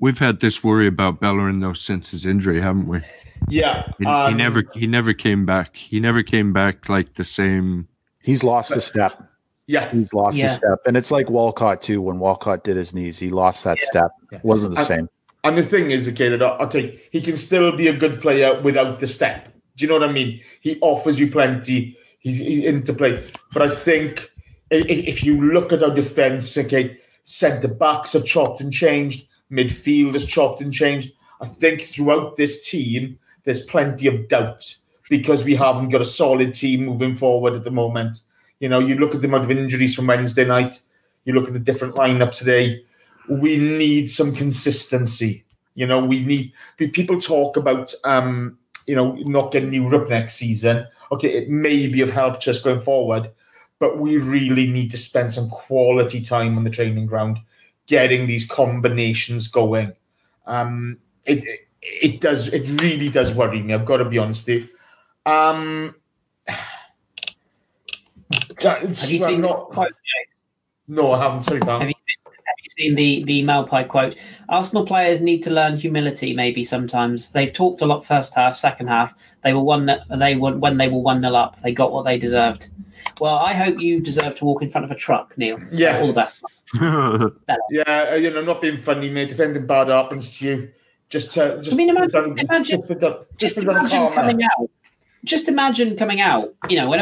S7: We've had this worry about Bellerin though since his injury, haven't we?
S5: Yeah,
S7: He, he
S5: um,
S7: never. He never came back. He never came back like the same.
S8: He's lost a step.
S5: Yeah,
S8: He's lost
S6: Yeah.
S8: a step. And it's like Walcott too. When Walcott did his knees, he lost that step.
S5: Yeah.
S8: Wasn't the
S5: I-
S8: same.
S5: And the thing is, okay, that okay, he can still be a good player without the step. Do you know what I mean? He offers you plenty. He's, he's into play, but I think if you look at our defense, okay, centre backs have chopped and changed, midfield has chopped and changed. I think throughout this team, there's plenty of doubt because we haven't got a solid team moving forward at the moment. You know, you look at the amount of injuries from Wednesday night. You look at the different lineup today we need some consistency. You know, we need people talk about um, you know, not getting Europe next season. Okay, it maybe have helped us going forward, but we really need to spend some quality time on the training ground, getting these combinations going. Um, it, it it does it really does worry me. I've got to be honest. With you. Um,
S6: Have you seen
S5: not,
S6: not quote? Jay?
S5: No, I haven't. Sorry, pal.
S6: Have you seen, have you seen the the Maupay quote? Arsenal players need to learn humility. Maybe sometimes they've talked a lot first half, second half. They were one. They were when they were one nil up. They got what they deserved. Well, I hope you deserve to walk in front of a truck, Neal. So
S5: Yeah.
S6: all the best.
S5: Yeah, uh, you know, not being funny, mate. If anything bad happens to you, just to, just
S6: I mean, imagine-
S5: put down,
S6: imagine-
S5: just put down, just
S6: Just
S5: put
S6: imagine coming
S5: head.
S6: out. Just imagine coming out. You know, when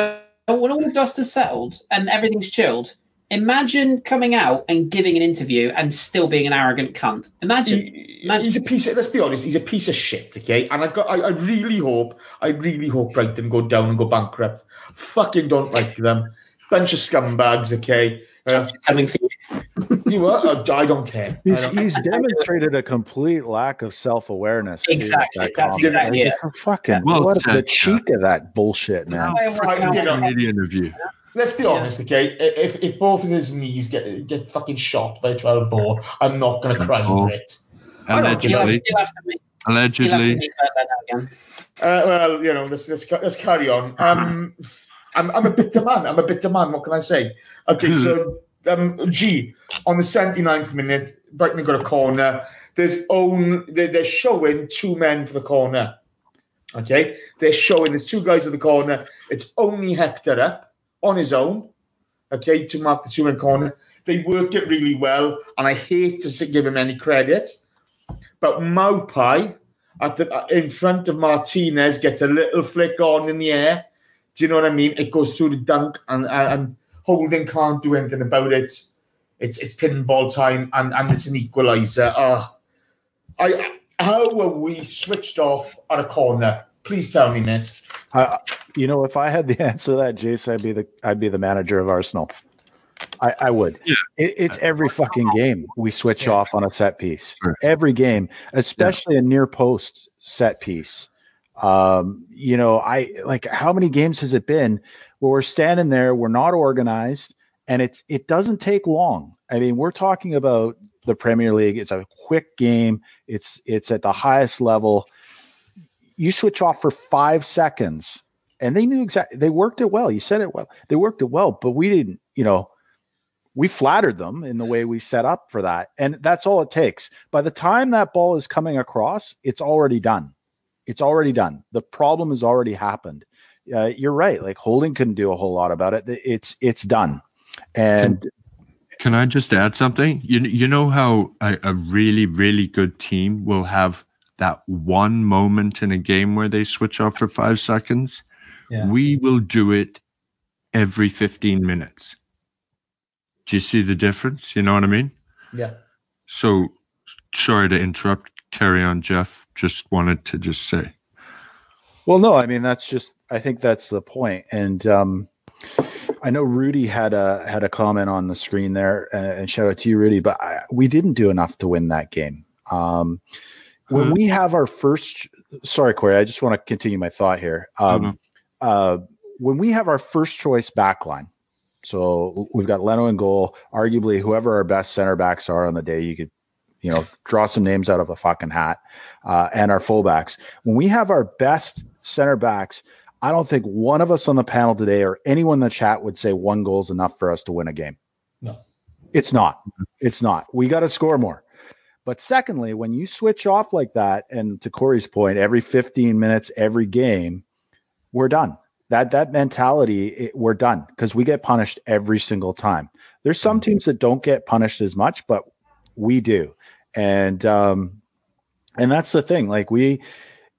S6: when all the dust has settled and everything's chilled. Imagine coming out and giving an interview and still being an arrogant cunt. Imagine.
S5: He,
S6: Imagine-
S5: he's a piece. Of, let's be honest. He's a piece of shit. Okay, and I got. I, I really hope. I really hope Brighton go down and go bankrupt. Fucking don't like them. Bunch of scumbags. Okay. Uh,
S6: coming for you.
S5: you were. Uh, I don't care. I
S8: He's,
S5: don't-
S8: he's demonstrated a complete lack of self awareness.
S6: Exactly, that's exactly it.
S8: Fucking
S7: Well
S8: what
S7: said,
S8: the cheek of that bullshit, man.
S5: I- you know,
S7: Canadian of you.
S5: Let's be honest, okay? If if both of his knees get get fucking shot by a twelve ball, I'm not going to cry
S7: Oh.
S5: over it. I don't
S6: You'll have,
S7: Allegedly.
S6: you'll have to meet, you'll have to
S7: Allegedly.
S6: meet Bert now again.
S5: Uh, well, you know, let's let's let's carry on. Um, I'm I'm a bitter man. I'm a bitter man. What can I say? Okay, so um, G on the 79th minute, Brighton got a corner. there's own they're, they're showing two men for the corner. Okay, they're showing there's two guys in the corner. It's only Hector up on his own. Okay, to mark the two man corner. They work it really well, and I hate to give him any credit, but Maupay at the in front of Martinez gets a little flick on in the air. Do you know what I mean? It goes through the dunk, and and, Holding can't do anything about it. It's it's pinball time, and and it's an equaliser. Uh, I how were we switched off at a corner? Please tell me, Nate.
S8: Uh, you know, if I had the answer to that, Jace, I'd be the I'd be the manager of Arsenal. I, I would.
S7: Yeah.
S8: It, it's every fucking game we switch
S5: Yeah.
S8: off on a set piece.
S7: Sure.
S8: Every game, especially a near post set piece. Um, you know, I like how many games has it been where we're standing there, we're not organized, and it's it doesn't take long. I mean, we're talking about the Premier League. It's a quick game. It's it's at the highest level. You switch off for five seconds, and they knew exactly. They worked it well. You said it well. They worked it well, but we didn't. You know, we flattered them in the way we set up for that, and that's all it takes. By the time that ball is coming across, it's already done. It's already done. The problem has already happened. Uh, you're right. Like Holding couldn't do a whole lot about it. It's it's done, and
S7: Can I just add something? You you know how a, a really really good team will have that one moment in a game where they switch off for five seconds.
S5: Yeah.
S7: We will do it every fifteen minutes. Do you see the difference? You know what I mean?
S5: Yeah.
S7: So sorry to interrupt. Carry on, Geoff. Just wanted to just say.
S8: Well, no, I mean that's just I think that's the point. And um I know Rudy had a had a comment on the screen there, uh, and shout out to you, Rudy. But I, we didn't do enough to win that game. Um, when we have our first, sorry, Corey, I just want to continue my thought here. Um,
S7: Mhm.
S8: uh, when we have our first choice backline, so we've got Leno and goal. Arguably, whoever our best center backs are on the day, you could, you know, draw some names out of a fucking hat, uh, and our fullbacks. When we have our best center backs, I don't think one of us on the panel today or anyone in the chat would say one goal is enough for us to win a game.
S5: No.
S8: It's not. It's not. We got to score more. But secondly, when you switch off like that, and to Corey's point, every 15 minutes, every game, we're done. That that mentality, it, we're done because we get punished every single time. There's some teams that don't get punished as much, but we do, and um, and that's the thing. Like we,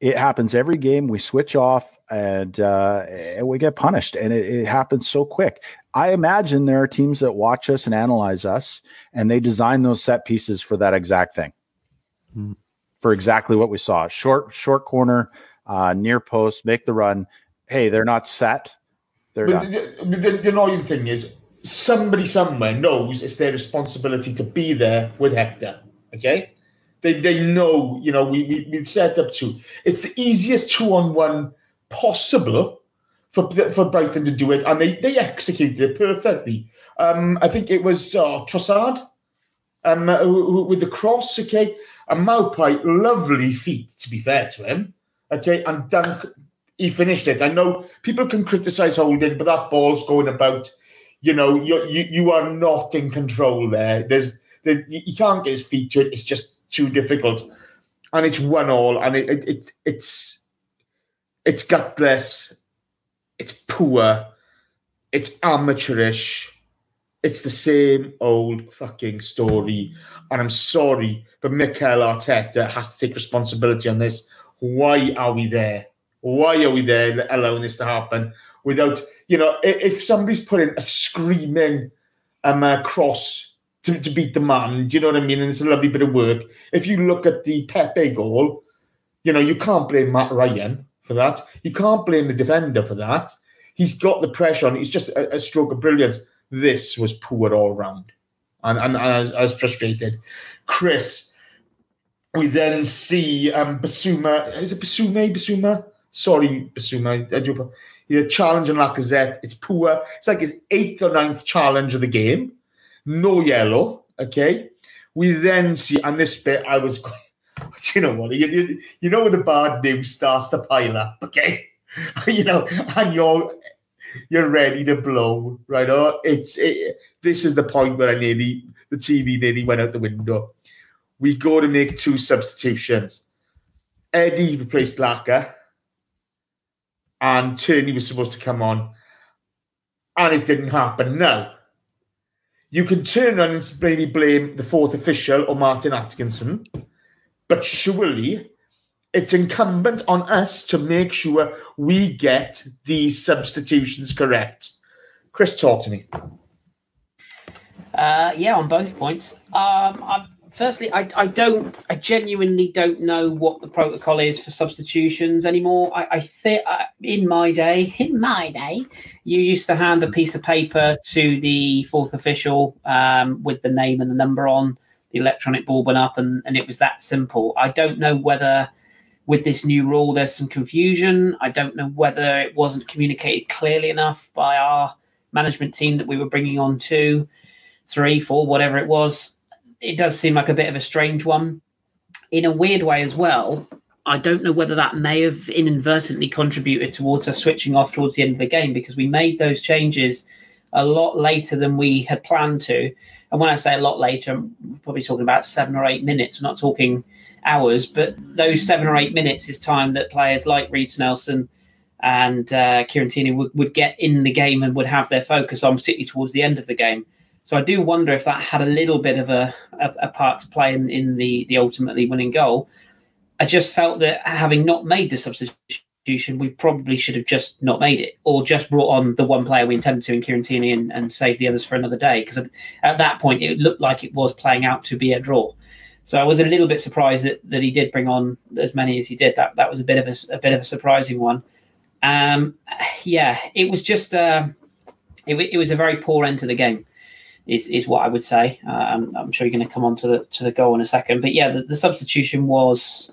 S8: it happens every game. We switch off and uh, and we get punished, and it, it happens so quick. I imagine there are teams that watch us and analyze us, and they design those set pieces for that exact thing,
S7: Hmm.
S8: for exactly what we saw: short, short corner, uh, near post, make the run. Hey, they're not set. They're
S5: But
S8: done.
S5: the, the, the, the annoying thing is, somebody somewhere knows it's their responsibility to be there with Hector. Okay, they they know. You know, we we we set up to. It's the easiest two on one possible for for Brighton to do it, and they they executed it perfectly. Um, I think it was uh, Trossard, um, with the cross. Okay, and Maupay, lovely feet. To be fair to him, okay, and dunk he finished it. I know people can criticize holding, but that ball's going about. You know, you you, you are not in control there. There's there, you can't get his feet to it. It's just too difficult, and it's one all, and it, it, it it's it's gutless, it's poor, it's amateurish, it's the same old fucking story. And I'm sorry, but Mikel Arteta has to take responsibility on this. Why are we there? Why are we there allowing this to happen without, you know, if somebody's putting a screaming um, uh, cross to, to beat the man, do you know what I mean? And it's a lovely bit of work. If you look at the Pepe goal, you know, you can't blame Matt Ryan for that. You can't blame the defender for that. He's got the pressure on. It's just a, a stroke of brilliance. This was poor all round. And, and, I, was, I was frustrated. Chris, we then see um, Bissouma. Is it Bissouma? Bissouma? Sorry, Bissouma. I do. Yeah, challenge on Lacazette. It's poor. It's like his eighth or ninth challenge of the game. No yellow. Okay. We then see, and this bit I was Do you know what? You, you, you know when the bad news starts to pile up, okay? you know, and you're you're ready to blow, right? Oh, it's it, this is the point where I nearly the TV nearly went out the window. we go to make two substitutions. Eddie replaced Laca, and Tierney was supposed to come on, and it didn't happen. Now, you can turn around and maybe blame the fourth official or Martin Atkinson, but surely it's incumbent on us to make sure we get these substitutions correct. Chris, talk to me.
S6: Uh, yeah, on both points. Um, I, firstly, I, I don't, I genuinely don't know what the protocol is for substitutions anymore. I, I think uh, in my day, in my day, you used to hand a piece of paper to the fourth official um, with the name and the number on. The electronic ball went up, and, and it was that simple. I don't know whether with this new rule there's some confusion. I don't know whether it wasn't communicated clearly enough by our management team that we were bringing on two, three, four, whatever it was. It does seem like a bit of a strange one. In a weird way as well, I don't know whether that may have inadvertently contributed towards us switching off towards the end of the game because we made those changes a lot later than we had planned to. And when I say a lot later, I'm probably talking about seven or eight minutes. We're not talking hours, but those seven or eight minutes is time that players like Reiss Nelson and uh, Kieran Tierney would, would get in the game and would have their focus on, particularly towards the end of the game. So I do wonder if that had a little bit of a, a, a part to play in, in the, the ultimately winning goal. I just felt that having not made the substitution, we probably should have just not made it, or just brought on the one player we intended to in Kieran Tierney and, and save the others for another day. Because at that point, it looked like it was playing out to be a draw. So I was a little bit surprised that, that he did bring on as many as he did. That that was a bit of a, a bit of a surprising one. Um, yeah, it was just uh, it, it was a very poor end to the game is, is what I would say. Um, I'm sure you're going to come on to the to the goal in a second, but yeah, the, the substitution was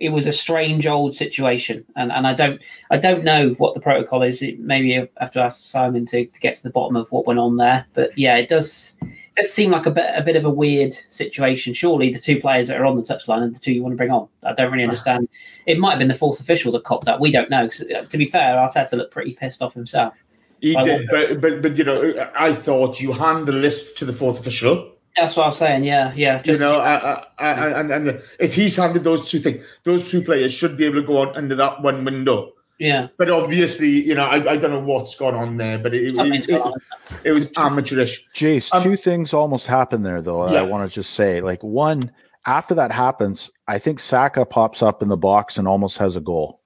S6: it was a strange old situation, and, and I don't I don't know what the protocol is. It, maybe I have to ask Simon to, to get to the bottom of what went on there. But yeah, it does it does seem like a bit a bit of a weird situation. Surely the two players that are on the touchline and the two you want to bring on. I don't really understand. It might have been the fourth official that copped that. We don't know. Cause, uh, to be fair, Arteta looked pretty pissed off himself.
S5: He did, but, but but you know, I thought you hand the list to the fourth official.
S6: That's what I'm saying. Yeah, yeah.
S5: Just, you know, I, I, I, and and if he's handed those two things, those two players should be able to go on under that one window.
S6: Yeah.
S5: But obviously, you know, I, I don't know what's gone on there, but it, it, it, it was amateurish.
S8: Jace, um, two things almost happened there, though. Yeah. I want to just say, like, one, after that happens, I think Saka pops up in the box and almost has a goal.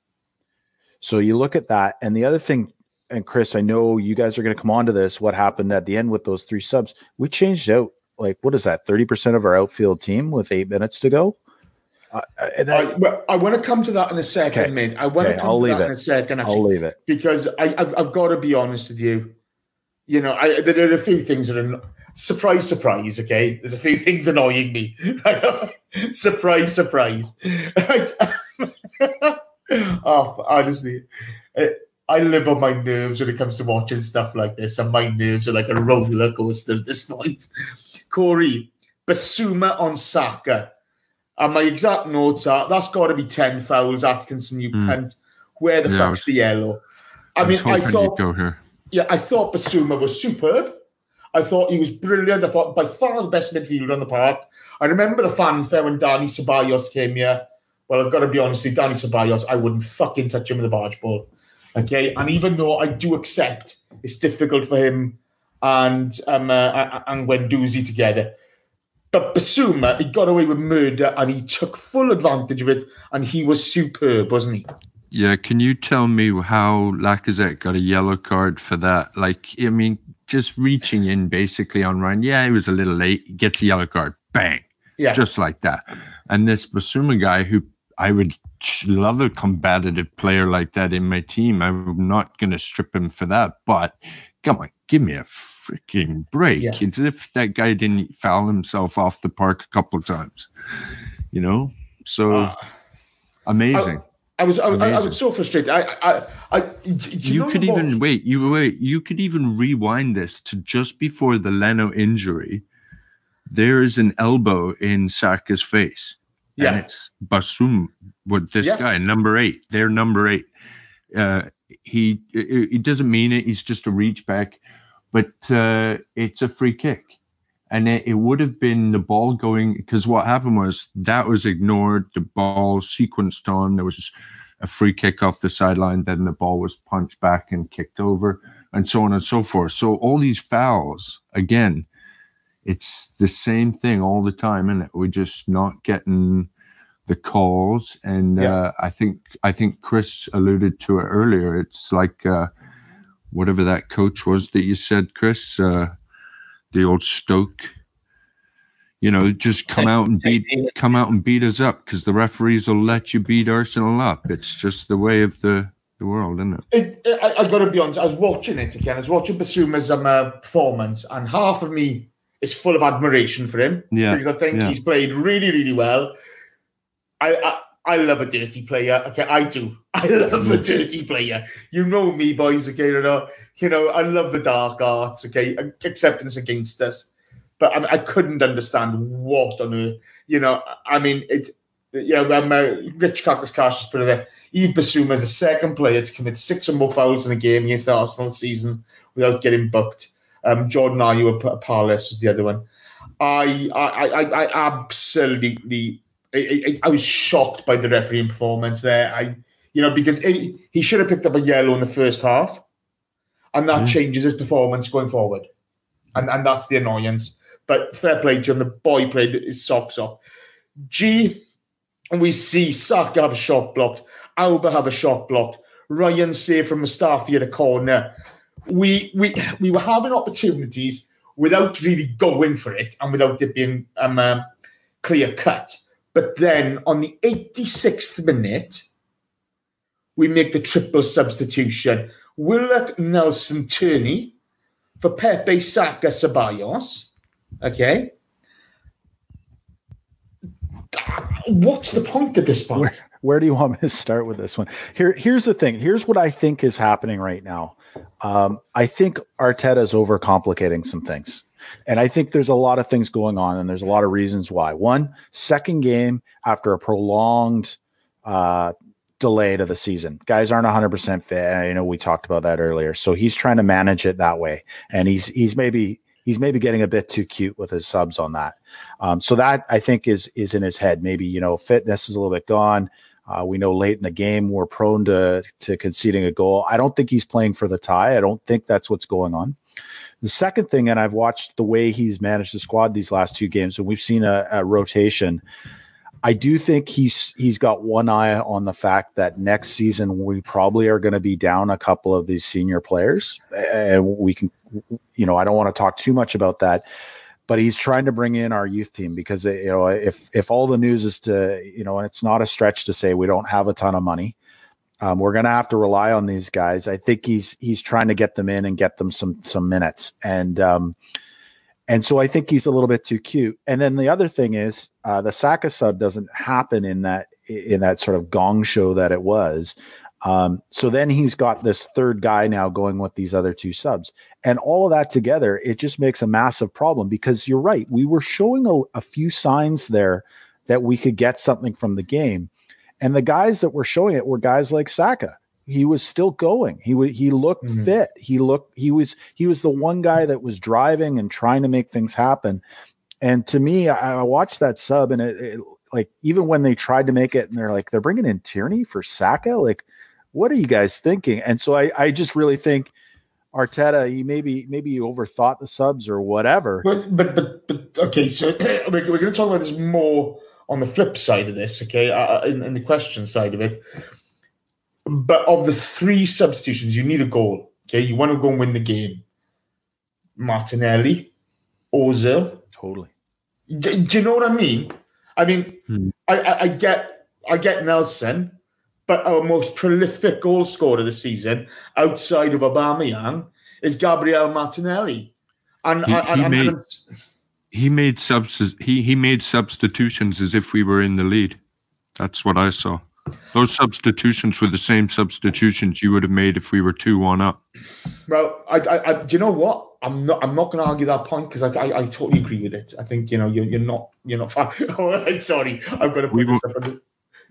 S8: So you look at that, and the other thing and Chris, I know you guys are going to come on to this. What happened at the end with those three subs? We changed out like what is that? Thirty percent of our outfield team with eight minutes to go.
S5: Uh, that, I, I, want to come to that in a second, okay. mate. I want okay, to come I'll to that it. in a second. Actually,
S8: I'll leave it
S5: because I, have I've got to be honest with you. You know, I, there are a few things that are surprise, surprise. Okay, there's a few things annoying me. surprise, surprise. Right? oh, honestly. I live on my nerves when it comes to watching stuff like this, and my nerves are like a roller coaster at this point. Corey, Bissouma on Saka. And my exact notes are that's got to be 10 fouls, Atkinson, you mm. cunt. Where the yeah, fuck's was, the yellow? I, I mean, I thought. Yeah, I thought Bissouma was superb. I thought he was brilliant. I thought by far the best midfielder on the park. I remember the fanfare when Danny Ceballos came here. Well, I've got to be honest, with you, Danny Ceballos, I wouldn't fucking touch him with a barge ball. Okay, and even though I do accept it's difficult for him and um, uh, and Guendouzi together, but Bissouma, he got away with murder and he took full advantage of it, and he was superb, wasn't he?
S7: Yeah, can you tell me how Lacazette got a yellow card for that? Like, I mean, just reaching in basically on Ryan. Yeah, he was a little late. He gets a yellow card. Bang. Yeah. Just like that. And this Bissouma guy who I would love a combative player like that in my team. I'm not going to strip him for that. But come on, give me a freaking break. Yeah. It's as if that guy didn't foul himself off the park a couple of times, you know? So uh, amazing.
S5: I, I was I, I, was so frustrated. I I, I you,
S7: you could even wait. You wait. You could even rewind this to just before the Leno injury. There is an elbow in Saka's face
S5: yeah.
S7: And it's Basum with this yeah. guy, number eight. They're number eight. Uh, he it, doesn't mean it. He's just a reach back, but uh, it's a free kick. and it, it would have been the ball going because what happened was that was ignored. The ball sequenced on. There was a free kick off the sideline. Then the ball was punched back and kicked over, and so on and so forth. So all these fouls again, it's the same thing all the time, and we're just not getting the calls. And
S5: Yeah.
S7: uh, I think I think Chris alluded to it earlier. It's like uh, whatever that coach was that you said, Chris, uh, the old Stoke. You know, just come out and beat come out and beat us up because the referees will let you beat Arsenal up. It's just the way of the the world, isn't it?
S5: It, I, I got to be honest. I was watching it again. I was watching Bissouma's um, uh, performance, and half of me is full of admiration for him
S7: Yeah,
S5: because I think
S7: yeah.
S5: he's played really, really well. I, I I love a dirty player. Okay, I do. I love a dirty player. You know me, boys. Okay, you know, you know, I love the dark arts. Okay, acceptance against us, but I, I couldn't understand what on earth. You know, I mean, it's yeah. when uh, Rich Kakis Cash put it there. Yves Bissouma is the second player to commit six or more fouls in a game against the Arsenal season without getting booked. Um, Jordan Ayew at Palace was the other one. I I I, I absolutely I, I, I was shocked by the refereeing performance there. I you know because it, he should have picked up a yellow in the first half, and that
S7: Yeah.
S5: changes his performance going forward, and and that's the annoyance. But fair play to him. The boy played his socks off. G, and we see Saka have a shot blocked. Auba have a shot blocked. Ryan save from Mustafi at a corner. We we we were having opportunities without really going for it and without it being um, um, clear cut. But then on the 86th minute, we make the triple substitution. Willock Nelson Tierney for Pepe Saka Ceballos. Okay. What's the point at this point?
S8: Where, where do you want me to start with this one? Here, here's the thing. Here's what I think is happening right now. Um, I think Arteta is overcomplicating some things, and I think there's a lot of things going on, and there's a lot of reasons why. One, second game after a prolonged uh, delay to the season, guys aren't 100 percent fit. I know we talked about that earlier, so he's trying to manage it that way, and he's he's maybe he's maybe getting a bit too cute with his subs on that. Um, so that I think is is in his head. Maybe you know fitness is a little bit gone. Uh, we know late in the game we're prone to to conceding a goal. I don't think he's playing for the tie. I don't think that's what's going on. The second thing, and I've watched the way he's managed the squad these last two games, and we've seen a, a rotation. I do think he's he's got one eye on the fact that next season we probably are going to be down a couple of these senior players, and we can, you know, I don't want to talk too much about that, but he's trying to bring in our youth team because you know if if all the news is to you know, and it's not a stretch to say we don't have a ton of money, um, we're going to have to rely on these guys. I think he's he's trying to get them in and get them some some minutes, and um, and so I think he's a little bit too cute. And then the other thing is uh, the Saka sub doesn't happen in that in that sort of gong show that it was. Um, so then he's got this third guy now going with these other two subs, and all of that together, it just makes a massive problem because you're right. We were showing a, a few signs there that we could get something from the game, and the guys that were showing it were guys like Saka. He was still going. He was he looked
S5: Mhm.
S8: fit. He looked he was he was the one guy that was driving and trying to make things happen. And to me, I, I watched that sub, and it, it like even when they tried to make it, and they're like they're bringing in Tierney for Saka. Like, what are you guys thinking? And so I I just really think Arteta, he maybe maybe he overthought the subs or whatever.
S5: But, but, but, but okay, so we're, we're going to talk about this more on the flip side of this, okay, uh, in, in the question side of it. But of the three substitutions, you need a goal, okay? You want to go and win the game. Martinelli, Ozil.
S8: Totally.
S5: Do, do you know what I mean? I mean,
S7: Hmm.
S5: I, I, I get I get Nelson, but our most prolific goal scorer this season, outside of Aubameyang, is Gabriel Martinelli. And,
S7: He-
S5: and,
S7: he
S5: and-
S7: made-
S5: and-
S7: He made subs he he made substitutions as if we were in the lead. That's what I saw. Those substitutions were the same substitutions you would have made if we were two one up.
S5: Well, I, I, I, do you know what? I'm not. I'm not going to argue that point because I, I, I totally agree with it. I think you know you're, you're not. You're not. Far. oh, sorry, I'm going to put
S7: We
S5: this up. The,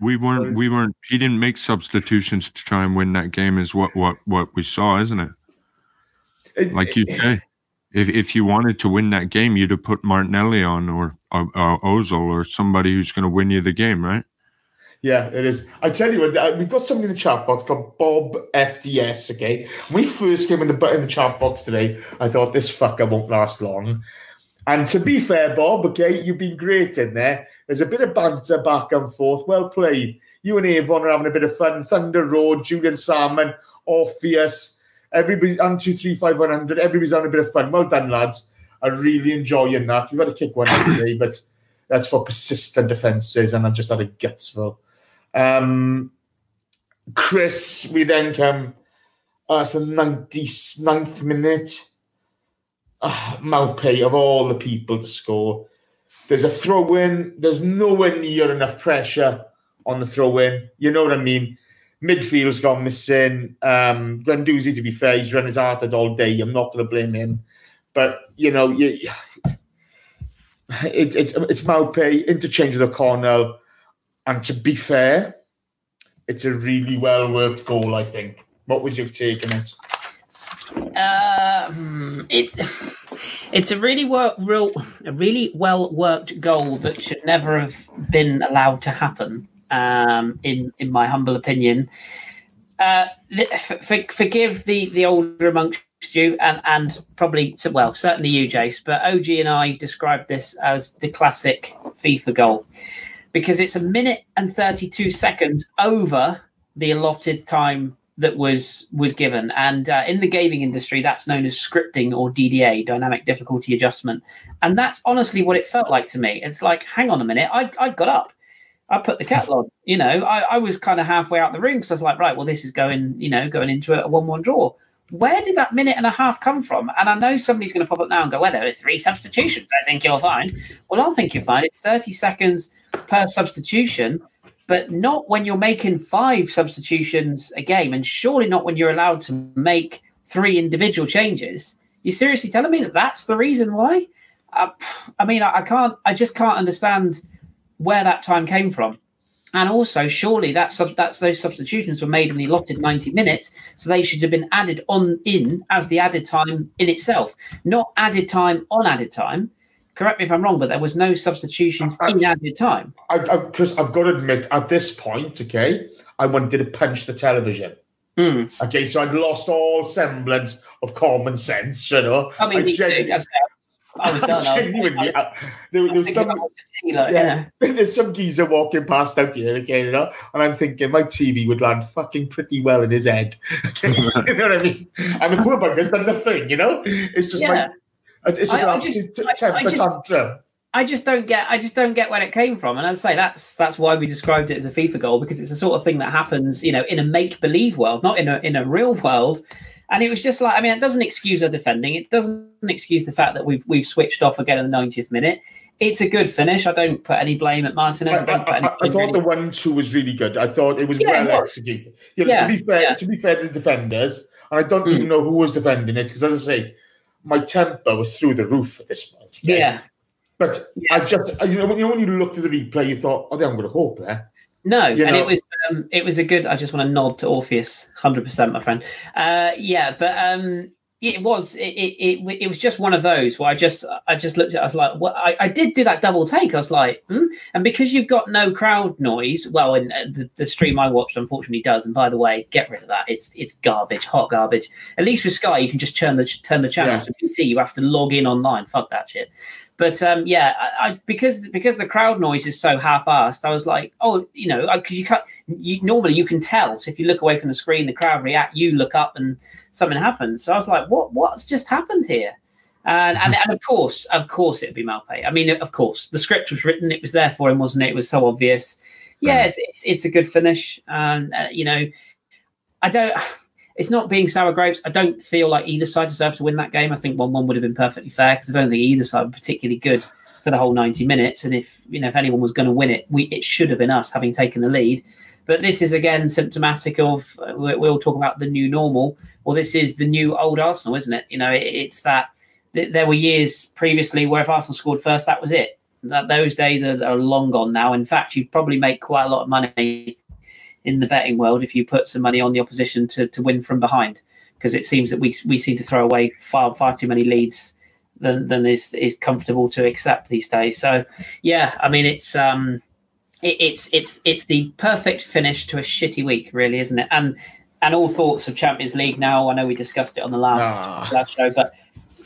S7: We weren't we weren't he didn't make substitutions to try and win that game is what what what we saw, isn't it- Like you say. If if you wanted to win that game, you'd have put Martinelli on or, Ozil or somebody who's going to win you the game, right?
S5: Yeah, it is. I tell you uh, we've got somebody in the chat box called Bob FDS. Okay, when we first came in the in the chat box today, I thought this fucker won't last long. And to be fair, Bob, okay, you've been great in there. There's a bit of banter back and forth. Well played. You and Avon are having a bit of fun. Thunder Road, Julian Salmon, Orpheus, everybody, and two, three, five, one hundred. Everybody's having a bit of fun. Well done, lads. I'm really enjoying that. We've got to kick one today, but that's for persistent defences, and I've just had a gutsful. Um, Chris, we then come. Uh, it's the 99th minute. Ah, Maupay, of all the people to score. There's a throw in. There's nowhere near enough pressure on the throw in. You know what I mean? Midfield's gone missing. Um, to be fair, he's run his heart out all day. I'm not going to blame him. But, you know, you, it, it's it's Maupay, interchange with O'Connell. And to be fair, it's a really well worked goal, I think. What would you have taken it?
S6: Hmm, it's it's a really work, real, a really well worked goal that should never have been allowed to happen. Um, in in my humble opinion, uh, f- f- forgive the the older amongst you and and probably well certainly you, Jace, but OG and I described this as the classic FIFA goal because it's a minute and 32 seconds over the allotted time that was was given. And uh, in the gaming industry that's known as scripting or dda dynamic difficulty adjustment. And that's honestly what it felt like to me. It's like hang on a minute i, I got up i put the on you know i, I was kind of halfway out the room because i was like right well this is going you know going into a 1-1 draw where did that minute and a half come from? And I know somebody's going to pop up now and go, well, there was three substitutions. I think you'll find. Well, I think you'll find it's 30 seconds per substitution, but not when you're making five substitutions a game, and surely not when you're allowed to make three individual changes. You seriously telling me that that's the reason why? Uh, I mean, I, I can't. I just can't understand where that time came from. And also, surely that sub, that's those substitutions were made in the allotted 90 minutes, so they should have been added on in as the added time in itself, not added time on added time. Correct me if I'm wrong, but there was no substitutions I, in added time.
S5: I, I, Chris, I've got to admit, at this point, okay, I wanted to punch the television.
S6: Mm.
S5: Okay, so I'd lost all semblance of common sense, you know.
S6: I mean,
S5: I
S6: too. I was done.
S5: genuinely, I, there, there was some,
S6: yeah,
S5: yeah. there's some geezer walking past out here, okay, you know, and I'm thinking my TV would land fucking pretty well in his head. Okay? you know what I mean? And the poor bugger's done the thing, you know. It's just
S6: Yeah.
S5: like it's just
S6: I- I
S5: an
S6: just-
S5: absolute
S6: I-
S5: temper
S6: I just-
S5: tantrum.
S6: I just don't get. I just don't get where it came from. And as I say, that's that's why we described it as a FIFA goal because it's the sort of thing that happens, you know, in a make believe world, not in a in a real world. And it was just like, I mean, it doesn't excuse our defending. It doesn't excuse the fact that we've we've switched off again in the 90th minute. It's a good finish. I don't put any blame at Martinez. I,
S5: I,
S6: don't put any
S5: I, I thought the one-two was really good. I thought it was
S6: Yeah,
S5: well
S6: it was.
S5: executed. You know,
S6: Yeah,
S5: to be fair,
S6: yeah.
S5: to be fair to the defenders, and I don't
S6: Mm.
S5: even know who was defending it because, as I say, my temper was through the roof at this point.
S6: yeah.
S5: But
S6: Yeah.
S5: I just, you know, when you, know, when you looked at the replay, you thought, "Oh, I'm going to hope there."
S6: No,
S5: You
S6: and
S5: know-
S6: it was um, it was a good. I just want to nod to Orpheus, hundred percent, my friend. Uh, yeah, but um, it was it, it it it was just one of those where I just I just looked at. it, I was like, what? I, I did do that double take. I was like, hmm? and because you've got no crowd noise, well, in uh, the, the stream I watched, unfortunately, does. And by the way, get rid of that. It's it's garbage, hot garbage. At least with Sky, you can just turn the turn the channel.
S5: Yeah.
S6: So BT, you have to log in online. Fuck that shit. But um, yeah, I, I because because the crowd noise is so half-assed, I was like, oh, you know, because you can't. You, normally you can tell. So if you look away from the screen, the crowd react. You look up, and something happens. So I was like, what What's just happened here? And, and and of course, of course, it'd be Maupay. I mean, of course, the script was written. It was there for him, wasn't it? It was so obvious. Yes, it's it's a good finish. And uh, you know, I don't. It's not being sour grapes. I don't feel like either side deserves to win that game. I think one-one would have been perfectly fair because I don't think either side were particularly good for the whole ninety minutes. And if you know if anyone was going to win it, we it should have been us having taken the lead. But this is again symptomatic of uh, we- we'll talk about the new normal, or this is the new old Arsenal, isn't it? You know, it, it's that th- there were years previously where if Arsenal scored first, that was it. That those days are, are long gone now. In fact, you'd probably make quite a lot of money in the betting world if you put some money on the opposition to, to win from behind, because it seems that we we seem to throw away far far too many leads than than is is comfortable to accept these days. So yeah, I mean it's um it, it's it's it's the perfect finish to a shitty week, really, isn't it? And and all thoughts of Champions League now. I know we discussed it on the last,
S5: Ah.
S6: last show, but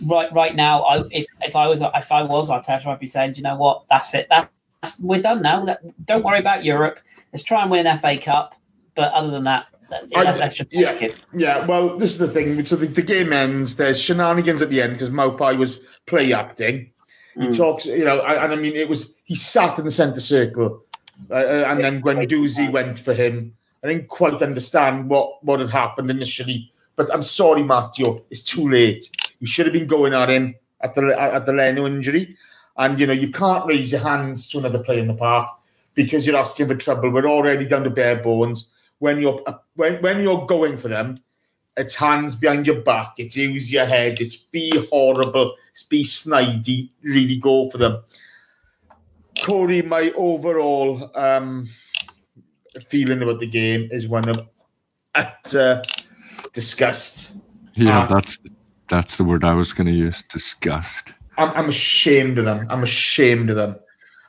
S6: right right now, I, if if I was if I was Arteta, I'd be saying, "Do you know what? That's it. That's we're done now. Don't worry about Europe. Let's try and win an FA Cup. But other than that, that-
S5: I-
S6: let's just
S5: yeah. Yeah, well, this is the thing. So the, the game ends. There's shenanigans at the end because Maupay was play acting. He
S6: Mm.
S5: talks, you know, and, I mean, it was he sat in the centre circle, uh, uh, and then Guendouzi went for him. I didn't quite understand what what had happened initially, but I'm sorry, Matteo, it's too late. You should have been going at him at the at the Leno injury, and you know you can't raise your hands to another player in the park because you're asking for trouble. We're already down to bare bones. When you're uh, when when you're going for them, it's hands behind your back. It's use your head. It's be horrible. It's be snidey. Really go for them. Corey, my overall um, feeling about the game is one of utter disgust.
S7: Yeah,
S5: Ah.
S7: that's that's the word I was going to use. Disgust.
S5: I'm, I'm ashamed of them. I'm ashamed of them.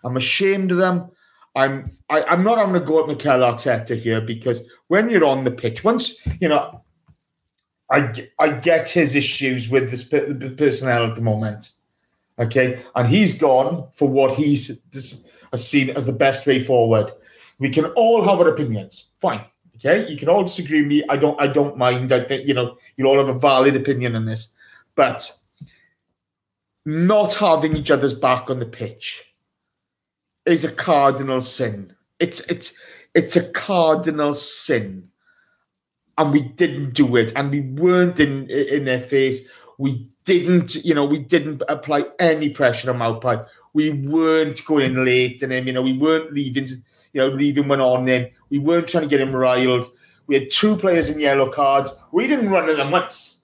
S5: I'm ashamed of them. I'm I, I'm not having to go at Mikel Arteta here because when you're on the pitch, once you know, I I get his issues with the, the personnel at the moment. Okay, and he's gone for what he's has seen as the best way forward. We can all have our opinions. Fine. Okay, you can all disagree with me. I don't. I don't mind. I think you know you all have a valid opinion on this, but not having each other's back on the pitch is a cardinal sin. It's it's it's a cardinal sin, and we didn't do it, and we weren't in in their face. We didn't, you know, we didn't apply any pressure on Maupay. We weren't going in late on him. You know, we weren't leaving, you know, leaving one on him. We weren't trying to get him riled. We had two players in yellow cards. We didn't run at them once.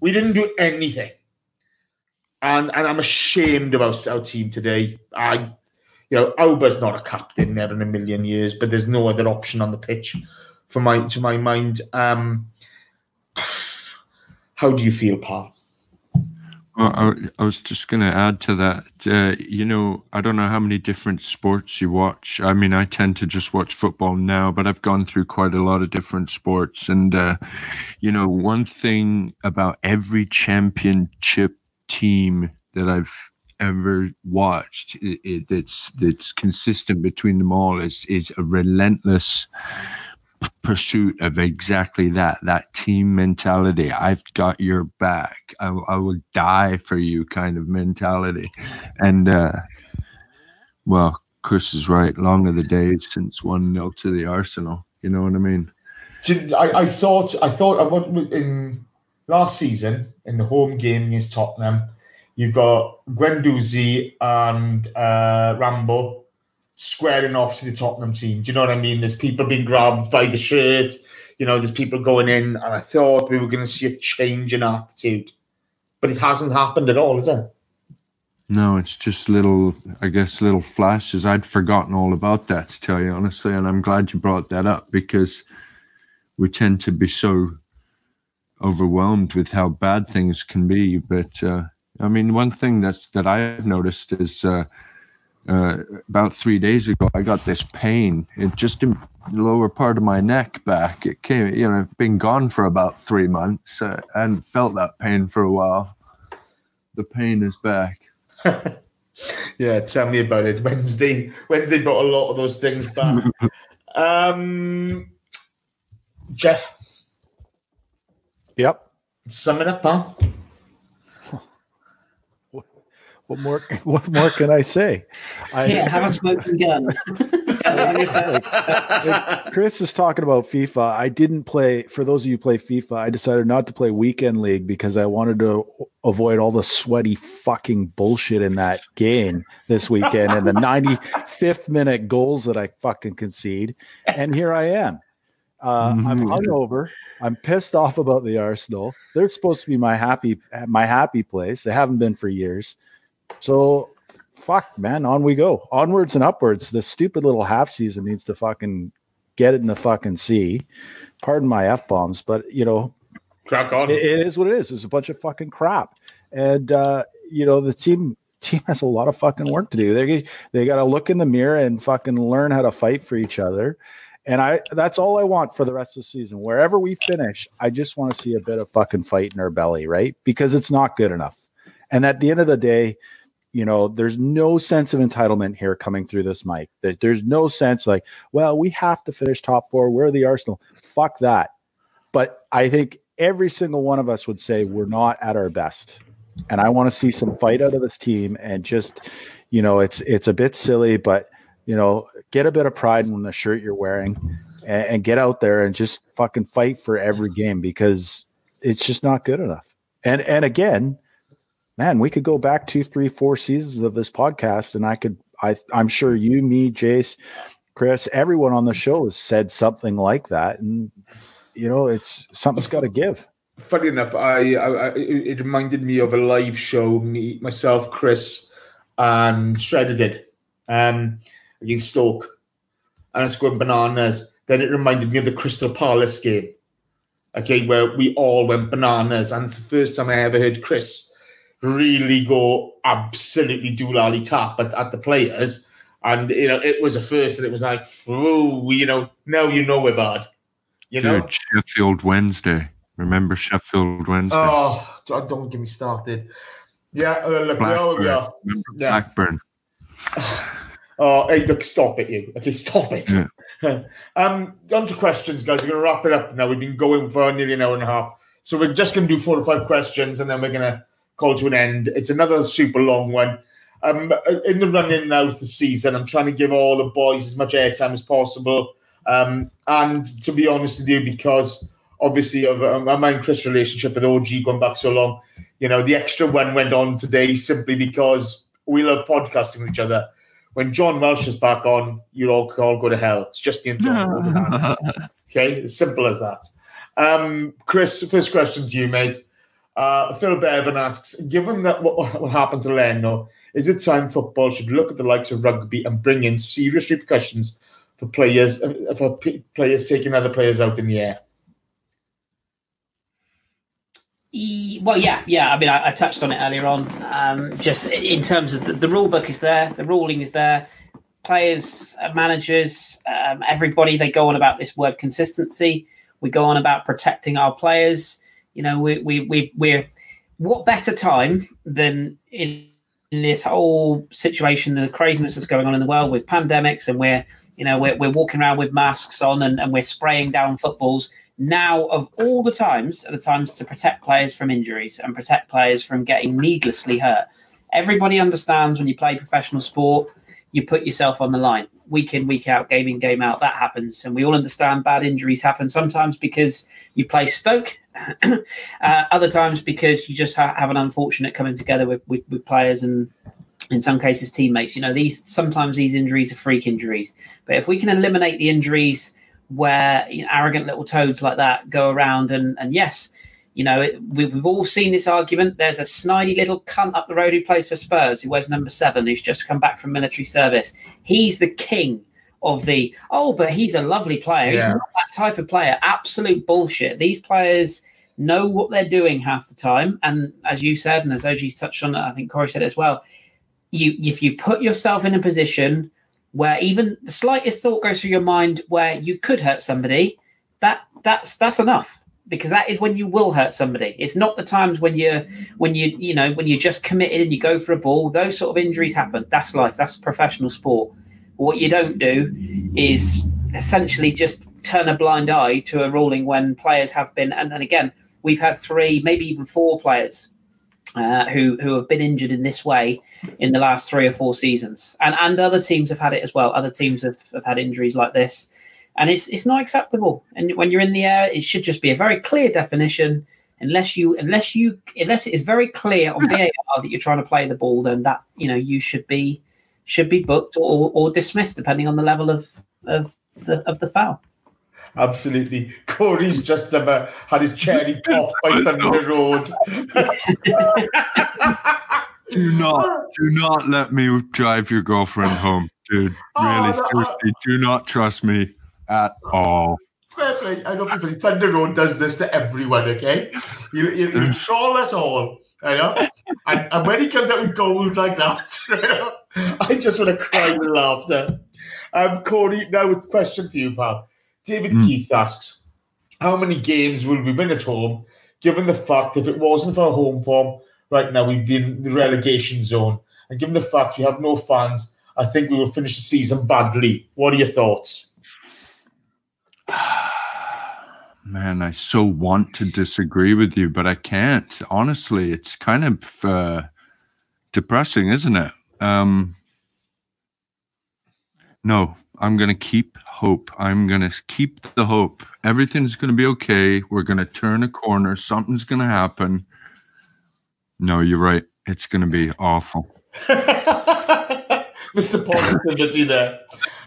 S5: We didn't do anything and and I'm ashamed our, our team today. I, you know, Auba's not a captain, never in a million years, but there's no other option on the pitch, for my to my mind. Um, how do you feel, Paul?
S7: Well, I, I was just going to add to that. Uh, you know, I don't know how many different sports you watch. I mean, I tend to just watch football now, but I've gone through quite a lot of different sports. And, uh, you know, one thing about every championship team that I've ever watched it, it, that's that's consistent between them all is is a relentless p- pursuit of exactly that that team mentality. I've got your back. I, I will die for you kind of mentality. And uh well chris is right. Long of the days since one nil to the arsenal. You know what i mean?
S5: I, I thought I thought I want in last season in the home game against Tottenham, you've got Guendouzi and uh, Rambo squaring off to the Tottenham team. Do you know what I mean? There's people being grabbed by the shirt. You know, there's people going in, and I thought we were going to see a change in attitude, but it hasn't happened at all, is it?
S7: no it's just little i guess little flashes i'd forgotten all about that to tell you honestly and i'm glad you brought that up because we tend to be so overwhelmed with how bad things can be but uh, i mean one thing that's that i've noticed is uh, uh, about three days ago i got this pain it just in the lower part of my neck back it came you know it's been gone for about three months uh, i hadn't felt that pain for a while the pain is back
S5: Yeah, tell me about it. Wednesday, Wednesday brought a lot of those things back. um, Geoff,
S8: Yep.
S5: sum it up, huh?
S8: What more? What more can I say? I,
S6: Yeah, have a smoking gun.
S8: If Chris is talking about FIFA. I didn't play. For those of you who play FIFA, I decided not to play weekend league because I wanted to avoid all the sweaty fucking bullshit in that game this weekend and the 95th minute goals that I fucking concede. And here I am. Uh, I'm
S7: Mhm.
S8: hungover. I'm pissed off about the Arsenal. They're supposed to be my happy my happy place. They haven't been for years. So fuck, man, on we go. Onwards and upwards. This stupid little half season needs to fucking get it in the fucking sea. Pardon my F bombs, but you know,
S5: Crack on.
S8: it, it is what it is. It's a bunch of fucking crap. and uh, you know the team team has a lot of fucking work to do. They they got to look in the mirror and fucking learn how to fight for each other. And I that's all I want for the rest of the season. Wherever we finish, I just want to see a bit of fucking fight in our belly, right? Because it's not good enough. And at the end of the day, you know, there's no sense of entitlement here coming through this mic. There's no sense like, well, we have to finish top four. We're the Arsenal. Fuck that. But I think every single one of us would say we're not at our best. And I want to see some fight out of this team and just, you know, it's it's a bit silly, but you know, get a bit of pride in the shirt you're wearing and, and get out there and just fucking fight for every game because it's just not good enough. And and again, man, we could go back two, three, four seasons of this podcast, and I could, I, I'm sure you, me, Jace, Chris, everyone on the show has said something like that, and you know, it's something's got to give.
S5: Funny enough, I, I, it reminded me of a live show me, myself, Chris, and Shredder did um, against Stoke, and I scored bananas. Then it reminded me of the Crystal Palace game, okay, where we all went bananas, and it's the first time I ever heard Chris really go absolutely doolally tap at, at the players. And you know, it was a first, and it was like, oh, you know, now you know we're bad. You know,
S7: Dude, Sheffield Wednesday. Remember Sheffield Wednesday?
S5: Oh, don't, get me started. Yeah, uh, look,
S7: Blackburn.
S5: are. Yeah.
S7: Blackburn.
S5: Oh, hey, look, stop it, you. Okay, stop it.
S7: Yeah.
S5: um, on to questions, guys. We're to wrap it up now. We've been going for nearly an hour and a half. So we're just to do four or five questions and then we're going to an end. It's another super long one. Um, in the run in now of the season, I'm trying to give all the boys as much airtime as possible. Um, and to be honest with you, because obviously of um, my and Chris relationship with OG going back so long, you know, the extra one went on today simply because we love podcasting with each other. When John Welsh is back on, you'll all, all go to hell. It's just me and John. Okay, as simple as that. Um, Chris, first question to you, mate. Uh, Phil Bevan asks, given that what, what happened to Leno, is it time football should look at the likes of rugby and bring in serious repercussions for players uh, for p- players taking other players out in the air?
S6: Well, yeah, yeah. I mean, I, I touched on it earlier on. Um, just in terms of the, the rule book is there, the ruling is there. Players, uh, managers, um, everybody, they go on about this word consistency. We go on about protecting our players. You know, we we we we're what better time than in, in this whole situation, the craziness that's going on in the world with pandemics, and we're you know we're, we're walking around with masks on and, and we're spraying down footballs now of all the times are the times to protect players from injuries and protect players from getting needlessly hurt. Everybody understands when you play professional sport, you put yourself on the line week in, week out, game in, game out. That happens. And we all understand bad injuries happen sometimes because you play Stoke, uh, other times because you just ha- have an unfortunate coming together with, with, with players and in some cases teammates. You know, these sometimes these injuries are freak injuries. But if we can eliminate the injuries where you know, arrogant little toads like that go around and and yes, you know it, we, we've all seen this argument. There's a snidey little cunt up the road who plays for Spurs, who wears number seven, who's just come back from military service. He's the king of the oh, but he's a lovely player. He's not that type of player. Absolute bullshit. These players know what they're doing half the time, and as you said, and as OG's touched on I think Corey said as well. You if you put yourself in a position where even the slightest thought goes through your mind where you could hurt somebody, that that's that's enough because that is when you will hurt somebody. It's not the times when you're when you you know when you're just committed and you go for a ball. Those sort of injuries happen. That's life. That's professional sport. What you don't do is essentially just turn a blind eye to a ruling when players have been and, and again we've had three maybe even four players uh, who who have been injured in this way in the last three or four seasons, and and other teams have had it as well. Other teams have, have had injuries like this, and it's it's not acceptable. And when you're in the air, it should just be a very clear definition. Unless you unless you unless it is very clear on VAR that you're trying to play the ball, then that you know you should be should be booked or, or dismissed depending on the level of of the of the foul.
S5: Absolutely. Corey's just about had his cherry popped by Thunder Road.
S7: Do not, do not let me drive your girlfriend home, dude.
S5: Oh,
S7: Really,
S5: no,
S7: seriously, do not trust me at all.
S5: Fair play. I don't believe Thunder Road does this to everyone, okay? You, you, you troll us all. I know. And, and when he comes out with goals like that, you know, I just want to cry with laughter. Um, Corey, now a question for you, pal. David Keith asks, how many games will we win at home, given the fact if it wasn't for our home form, right now we'd be in the relegation zone. And given the fact we have no fans, I think we will finish the season badly. What are your thoughts?
S7: Man, I so want to disagree with you, but I can't. Honestly, it's kind of uh, depressing, isn't it? Um, no, I'm going to keep hope. I'm going to keep the hope. Everything's going to be okay. We're going to turn a corner. Something's going to happen. No, you're right. It's going to be awful.
S5: Mr. Positivity there.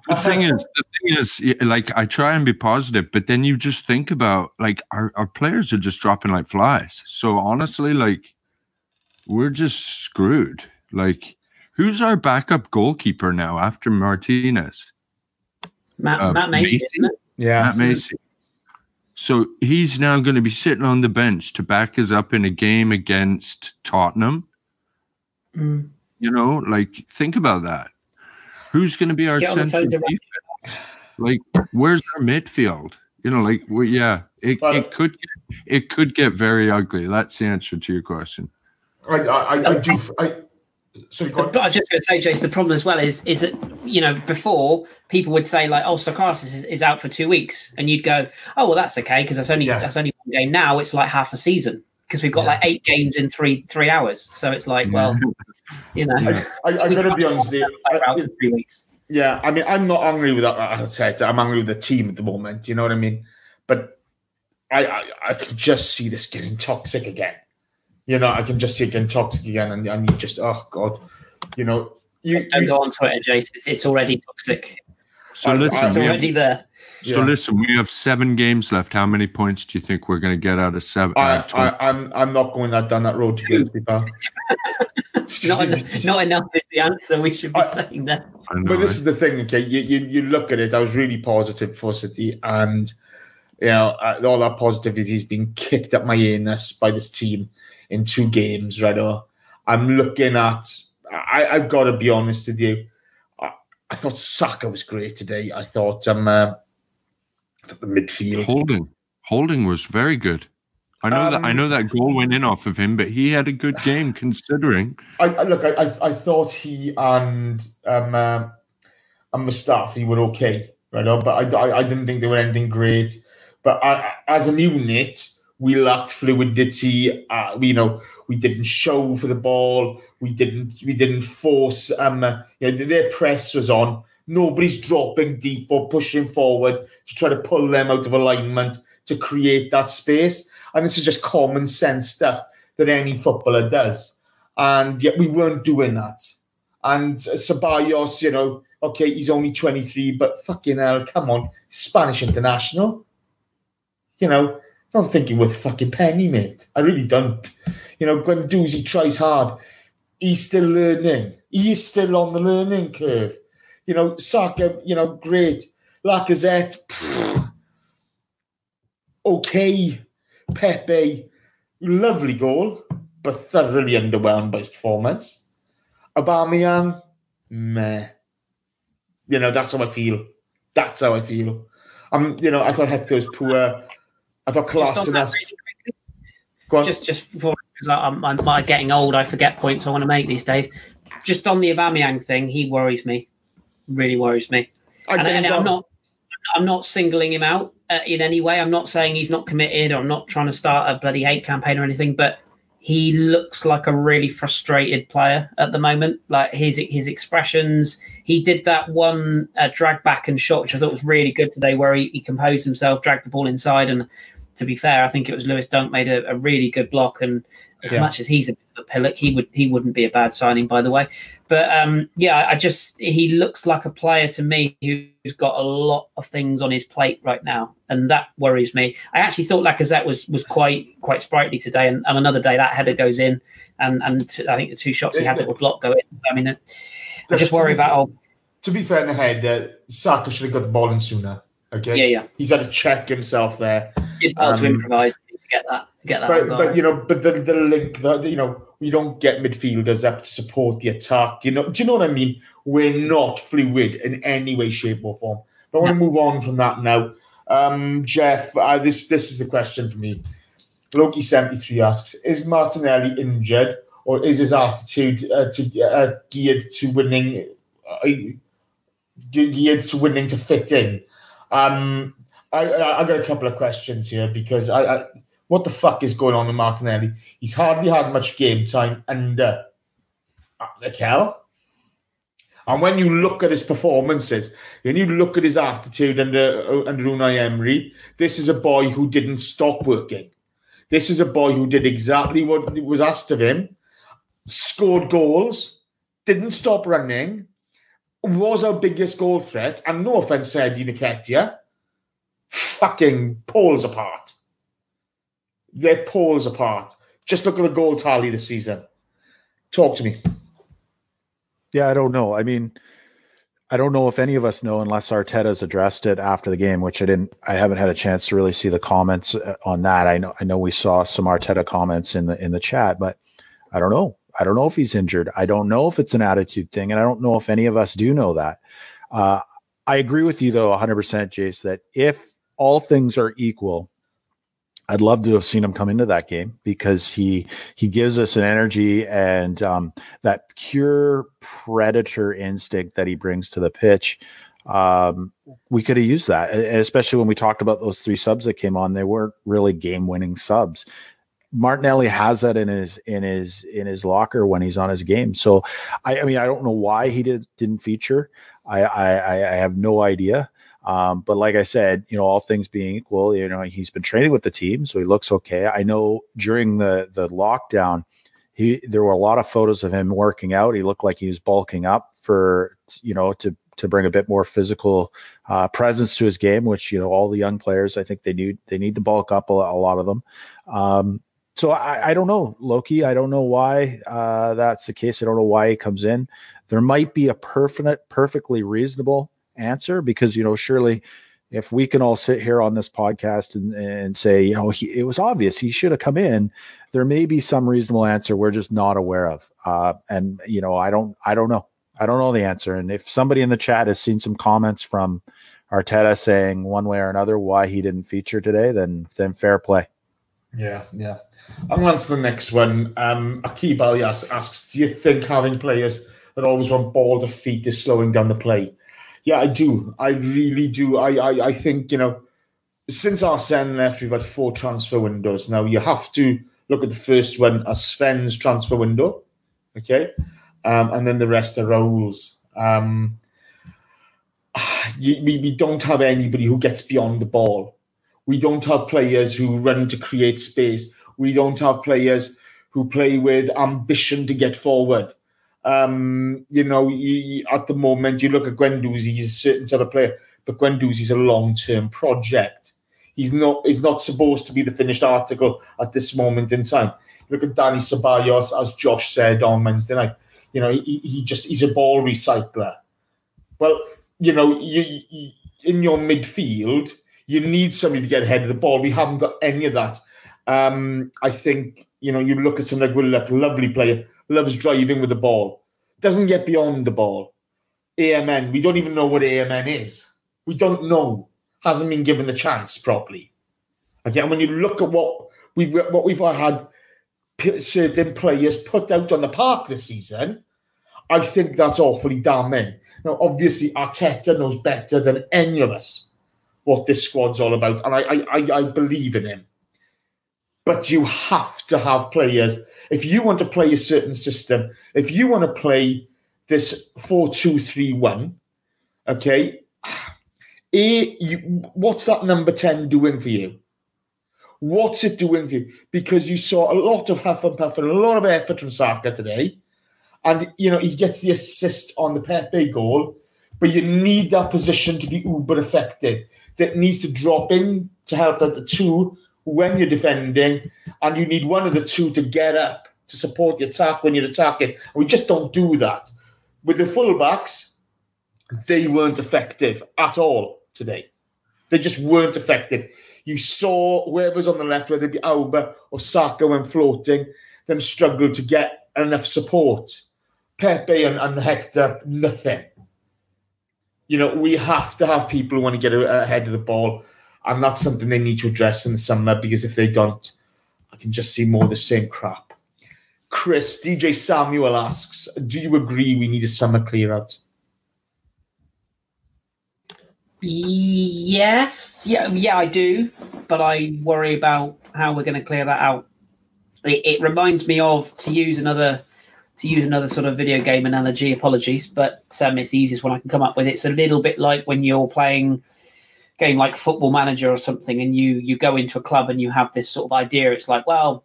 S7: The thing is, the thing is, like I try and be positive, but then you just think about like our, our players are just dropping like flies. So honestly, like we're just screwed. Like, who's our backup goalkeeper now after Martinez?
S6: Matt,
S7: Uh,
S6: Matt Macy,
S7: Macy?
S6: isn't it?
S5: Yeah.
S7: Matt Macy. So he's now going to be sitting on the bench to back us up in a game against Tottenham.
S6: Mm.
S7: You know, like think about that. Who's going to be our
S6: Get on the
S7: central defense? Like, where's our midfield? You know, like, well, yeah, it,
S5: Well-
S7: it could get, it could get very ugly. That's the answer to your question.
S5: I, I, I, I do. I, sorry, go.
S6: But I was just going to say, Jason, the problem as well is is that you know before people would say like, "Oh, Sokratis is, is out for two weeks," and you'd go, "Oh, well, that's okay because that's only
S5: Yeah.
S6: that's only one game." Now it's like half a season because we've got
S5: Yeah.
S6: like eight games in three three hours. So it's like, well, you know,
S7: Yeah.
S5: I, I, I got to be honest with you.
S6: out
S5: I-
S6: for three weeks.
S5: Yeah, I mean, I'm not angry with that. I said I'm angry with the team at the moment. You know what I mean? But I, I, I can just see this getting toxic again. You know, I can just see it getting toxic again, and, and you just, oh god, you know, you,
S6: Don't
S5: you
S6: go on Twitter, Jason. It's, it's already toxic.
S7: So
S5: I- I-
S7: listen,
S6: It's
S7: we have,
S6: already there.
S7: So
S5: yeah.
S7: listen, we have seven games left. How many points do you think we're going to get out of seven?
S5: I,
S7: uh, 20?
S5: I, I'm, I'm not going that down that road to be honest with pal.
S6: Not, en- not enough is the answer we should be
S5: I-
S6: saying there.
S7: I know,
S5: But this
S7: right?
S5: is the thing, okay? You, you you look at it. I was really positive for City, and you know uh, all that positivity has been kicked at my anus by this team in two games. Right? Or I'm looking at. I, I've got to be honest with you. I, I thought Saka was great today. I thought um, uh, I thought the midfield.
S7: Holding, Holding was very good. I know that I
S5: Um,
S7: know that goal went in off of him, but he had a good game considering.
S5: I, I look. I, I I thought he and um uh, and Mustafi were okay, right? on, But I, I I didn't think they were anything great. But I, as a unit, we lacked fluidity. Uh, we, you know, we didn't show for the ball. We didn't we didn't force. Um, uh, you know, their press was on. Nobody's dropping deep or pushing forward to try to pull them out of alignment to create that space. And this is just common sense stuff that any footballer does and yet we weren't doing that. And Ceballos, you know, okay, he's only 23, but fucking hell, come on, Spanish international. You know, I don't think you're worth a fucking penny, mate. I really don't. You know, Guendouzi tries hard. He's still learning. He is still on the learning curve. You know, Saka, you know, great. Lacazette, pfft. okay. Pepe, lovely goal but thoroughly underwhelmed by his performance. Aubameyang, meh. You know, that's how I feel. That's how I feel. Um, you know, I thought Hector was poor. I thought class
S6: Just
S5: enough.
S6: really quickly,
S5: Go on.
S6: just just before because I'm, I'm I'm getting old, I forget points I want to make these days. Just on the Aubameyang thing, he worries me, really worries me.
S5: I
S6: and,
S5: didn't
S6: and I'm not I'm not singling him out uh, in any way. I'm not saying he's not committed or I'm not trying to start a bloody hate campaign or anything, but he looks like a really frustrated player at the moment. Like his his expressions, he did that one uh, drag back and shot, which I thought was really good today, where he, he composed himself, dragged the ball inside, and to be fair, I think it was Lewis Dunk made a, a really good block. And as
S5: Yeah.
S6: much as he's a, bit of a pillock, he would he wouldn't be a bad signing, by the way. But um, yeah, I just he looks like a player to me who's got a lot of things on his plate right now, and that worries me. I actually thought Lacazette was was quite quite sprightly today, and, and another day that header goes in, and and t- I think the two shots he had that were blocked go in. I mean, I just worry about oh
S5: To be fair in the head, uh, Saka should have got the ball in sooner. Okay.
S6: yeah yeah
S5: He's had to check himself there.
S6: did well to
S5: Um,
S6: improvise to get that. Get that.
S5: But, but you know, but the the link that you know, we don't get midfielders up to support the attack. You know, do you know what I mean? We're not fluid in any way, shape, or form. But I want to move on from that now. Um, Geoff, uh, this this is the question for me. Loki seventy three asks: Is Martinelli injured, or is his attitude uh, to uh, geared to winning? Uh, geared to winning to fit in. Um, I, I I got a couple of questions here because I, I what the fuck is going on with Martinelli? He's hardly had much game time under uh, Mikel. And when you look at his performances, when you look at his attitude under uh, under Unai Emery, this is a boy who didn't stop working. This is a boy who did exactly what was asked of him, scored goals, didn't stop running, was our biggest goal threat, and no offense to Eddie Nketiah, fucking poles apart. They're poles apart. Just look at the goal tally this season. Talk to me.
S8: Yeah, I don't know. I mean, I don't know if any of us know unless Arteta's addressed it after the game, which I didn't. I haven't had a chance to really see the comments uh, on that. I know. I know we saw some Arteta comments in the in the chat, but I don't know. I don't know if he's injured. I don't know if it's an attitude thing, and I don't know if any of us do know that. Uh, I agree with you though, 100, percent Jace, that if all things are equal, I'd love to have seen him come into that game because he he gives us an energy and um, that pure predator instinct that he brings to the pitch. Um, we could have used that, and especially when we talked about those three subs that came on. They weren't really game winning subs. Martinelli has that in his in his in his locker when he's on his game. So, I, I mean, I don't know why he did didn't feature. I I, I have no idea. Um, but like I said, you know, all things being equal, you know, he's been training with the team, so he looks okay. I know during the the lockdown, he there were a lot of photos of him working out. He looked like he was bulking up for you know to to bring a bit more physical uh, presence to his game, which you know all the young players I think they need they need to bulk up a, a lot of them. Um, so I, I don't know Loki. I don't know why uh, that's the case. I don't know why he comes in. There might be a perfect, perfectly reasonable answer because you know surely if we can all sit here on this podcast and, and say you know he, it was obvious he should have come in there may be some reasonable answer we're just not aware of uh, and you know i don't i don't know i don't know the answer and if somebody in the chat has seen some comments from arteta saying one way or another why he didn't feature today then then fair play
S5: Yeah, yeah. I'm going to the next one. Um, Akib asks, do you think having players that always want ball to feet is slowing down the play? Yeah, I do. I really do. I, I, I think, you know, since Arsene left, we've had four transfer windows. Now, you have to look at the first one as Sven's transfer window, okay? Um, and then the rest are Raul's. Um, you, we, we don't have anybody who gets beyond the ball. We don't have players who run to create space. We don't have players who play with ambition to get forward. Um, you know, at the moment, you look at Guendouzi, he's a certain sort of player, but Guendouzi's a long-term project. He's not. He's not supposed to be the finished article at this moment in time. Look at Danny Ceballos, as Josh said on Wednesday night. You know, he, he just he's a ball recycler. Well, you know, you, you in your midfield, you need somebody to get ahead of the ball. We haven't got any of that. Um, I think you know you look at something like Willock, lovely player, loves driving with the ball, doesn't get beyond the ball. AMN, we don't even know what AMN is. We don't know. Hasn't been given the chance properly. Okay, and when you look at what we've what we've had certain players put out on the park this season, I think that's awfully damning. Now, obviously, Arteta knows better than any of us what this squad's all about, and I I, I, I believe in him. But you have to have players. If you want to play a certain system, if you want to play this 4 2 3 1, okay, A, eh, you, what's that number 10 doing for you? What's it doing for you? Because you saw a lot of huff and puff and a lot of effort from Saka today. And, you know, he gets the assist on the Pepe goal, but you need that position to be uber effective. That needs to drop in to help at the two when you're defending, and you need one of the two to get up to support the attack when you're attacking. We just don't do that. With the fullbacks, they weren't effective at all today. They just weren't effective. You saw whoever's on the left, whether it be Auba or Saka when floating, them struggle to get enough support. Pepe and, and Hector, nothing. You know, we have to have people who want to get ahead of the ball, and that's something they need to address in the summer because if they don't, I can just see more of the same crap. Kris, DJ Samuel asks, do you agree we need a summer clear out?
S6: Yes, yeah, yeah, I do, but I worry about how we're going to clear that out. It, it, reminds me of to use another to use another sort of video game analogy. Apologies, but um, it's the easiest one I can come up with. It's a little bit like when you're playing game like Football Manager or something, and you you go into a club and you have this sort of idea. It's like, well,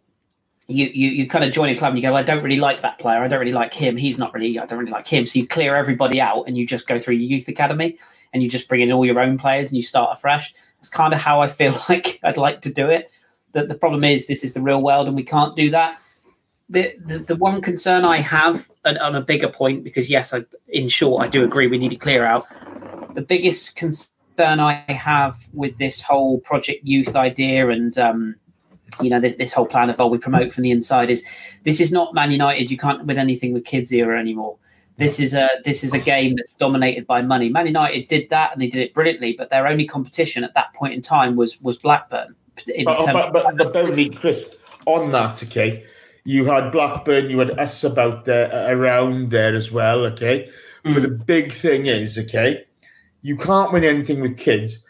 S6: you, you you kind of join a club and you go, I don't really like that player. I don't really like him. He's not really. I don't really like him. So you clear everybody out and you just go through your youth academy and you just bring in all your own players and you start afresh. It's kind of how I feel like I'd like to do it. The, the problem is this is the real world and we can't do that. The, the, the one concern I have and on a bigger point, because yes, I, in short, I do agree we need to clear out. The biggest concern I have with this whole Project Youth idea and um, you know this, this whole plan of oh we promote from the inside is this is not Man United. You can't win anything with kids era anymore. This is a this is a game that's dominated by money. Man United did that and they did it brilliantly, but their only competition at that point in time was was Blackburn.
S5: But, but, but, but only Kris on that, okay. You had Blackburn, you had us about there around there as well, okay. Mm. But the big thing is, okay, you can't win anything with kids,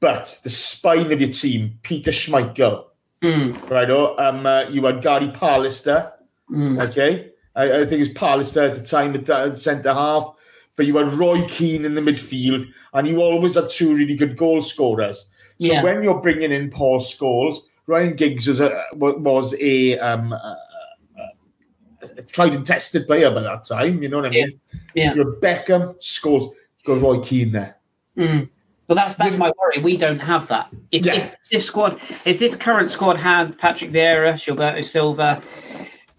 S5: but the spine of your team, Peter Schmeichel,
S6: mm.
S5: right? Oh, um, uh, you had Gary Pallister,
S6: mm.
S5: okay. I, I, think it was Pallister at the time at the centre half, but you had Roy Keane in the midfield, and you always had two really good goal scorers. So yeah. when you're bringing in Paul Scholes, Ryan Giggs was a was a, um, a, a tried and tested player by that time. You know what I mean?
S6: Yeah. yeah.
S5: You're Beckham, Scholes, you got Roy Keane there.
S6: Mm. Well, that's that's my worry. We don't have that. If, yeah. if this squad, if this current squad had Patrick Vieira, Gilberto Silva,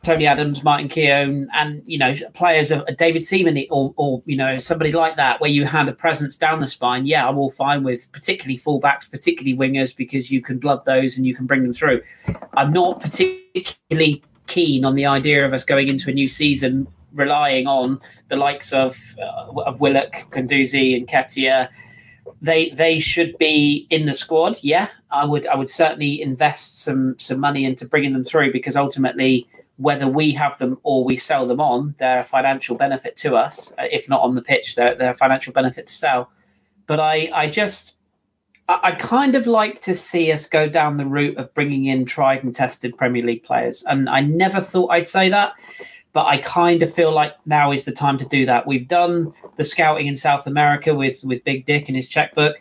S6: Tony Adams, Martin Keown, and you know players of David Seaman or, or you know somebody like that, where you had a presence down the spine. Yeah, I'm all fine with particularly fullbacks, particularly wingers, because you can blood those and you can bring them through. I'm not particularly keen on the idea of us going into a new season relying on the likes of uh, of Willock, Guendouzi, and Nketiah. They they should be in the squad. Yeah, I would I would certainly invest some some money into bringing them through because ultimately whether we have them or we sell them on, they're a financial benefit to us. Uh, if not on the pitch, they're, they're a financial benefit to sell. But I, I just, I, would kind of like to see us go down the route of bringing in tried and tested Premier League players. And I never thought I'd say that, but I kind of feel like now is the time to do that. We've done the scouting in South America with with Big Dick and his checkbook.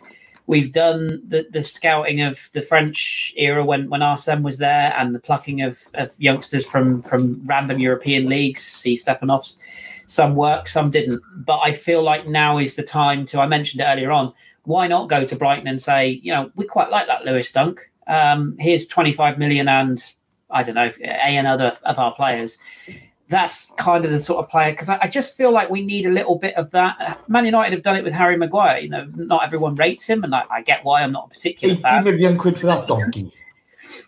S6: We've done the, the scouting of the French era when, when Arsene was there and the plucking of, of youngsters from, from random European leagues. See Stepanov's. Some work, some didn't. But I feel like now is the time to, I mentioned it earlier on, why not go to Brighton and say, you know, we quite like that Lewis Dunk. Um, here's 25 million and I don't know, A and other of our players that's kind of the sort of player because I, I, just feel like we need a little bit of that. Man United have done it with Harry Maguire. You know, not everyone rates him, and I, I get why. I'm not a particular fan.
S5: million quid for that donkey.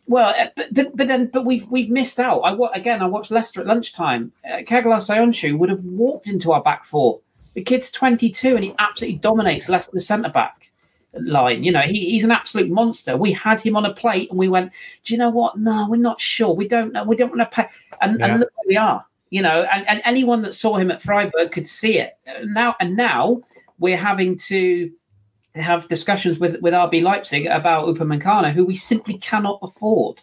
S6: Well, uh, but, but but then but we've we've missed out. I again. I watched Leicester at lunchtime. Uh, Çağlar Söyüncü would have walked into our back four. The kid's 22 and he absolutely dominates Leicester centre back line. You know, he, he's an absolute monster. We had him on a plate and we went, do you know what? No, we're not sure. We don't know. We don't want to pay. And, yeah. and look where we are you know, and, and anyone that saw him at Freiburg could see it now. And now we're having to have discussions with with RB Leipzig about Upamecano, who we simply cannot afford.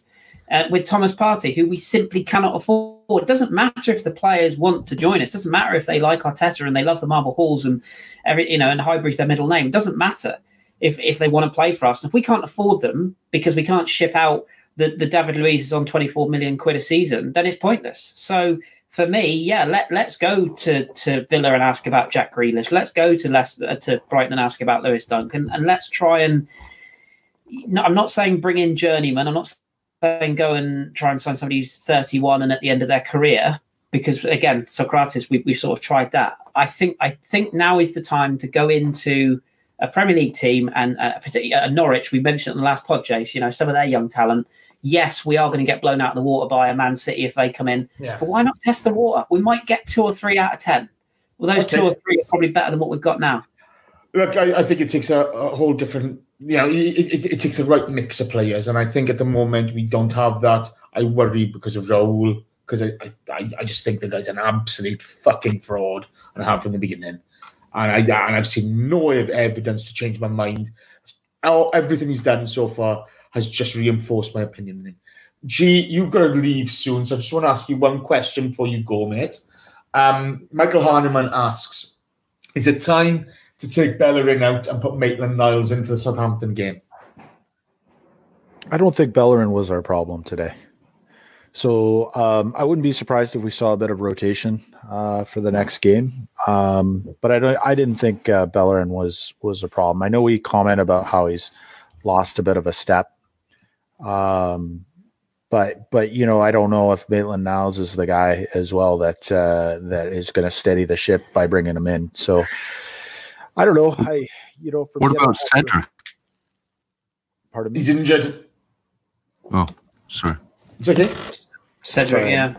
S6: Uh, with Thomas Partey, who we simply cannot afford. It doesn't matter if the players want to join us. It doesn't matter if they like Arteta and they love the marble halls and every you know and Highbury's their middle name. It doesn't matter if if they want to play for us. And if we can't afford them because we can't ship out the, the David Luiz is on 24 million quid a season, then it's pointless. So for me, yeah, let let's go to to Villa and ask about Jack Grealish. Let's go to Leicester uh, to Brighton and ask about Lewis Duncan, and let's try and. No, I'm not saying bring in journeyman. I'm not saying go and try and sign somebody who's 31 and at the end of their career, because again, Sokratis, we we sort of tried that. I think I think now is the time to go into a Premier League team and uh, particularly uh, Norwich, we mentioned in the last pod, Jace, you know, some of their young talent. Yes, we are going to get blown out of the water by a Man City if they come in.
S5: Yeah.
S6: But why not test the water? We might get two or three out of 10. Well, those
S5: Okay.
S6: two or three are probably better than what we've got now.
S5: Look, I, I think it takes a, a whole different, you know, it, it, it takes the right mix of players, and I think at the moment we don't have that. I worry because of Raul, because I, I, I just think the guy's an absolute fucking fraud, and I have from the beginning, and I and I've seen no evidence to change my mind. All, everything he's done so far has just reinforced my opinion. G, you've got to leave soon, so I just want to ask you one question before you go, mate. Um, Michael Hahnemann asks, is it time to take Bellerin out and put Maitland Niles into the Southampton game?
S8: I don't think Bellerin was our problem today. So um, I wouldn't be surprised if we saw a bit of rotation uh, for the next game. Um, but I don't. I didn't think uh, Bellerin was was a problem. I know we comment about how he's lost a bit of a step. Um, but but you know I don't know if Maitland Niles is the guy as well that uh, that is going to steady the ship by bringing him in. So I don't know. I you know for
S7: What
S8: me, I
S7: about
S8: don't-
S7: Cedric?
S8: Pardon me.
S5: He's injured.
S7: Oh, sorry.
S5: It's okay.
S6: Cedric, yeah.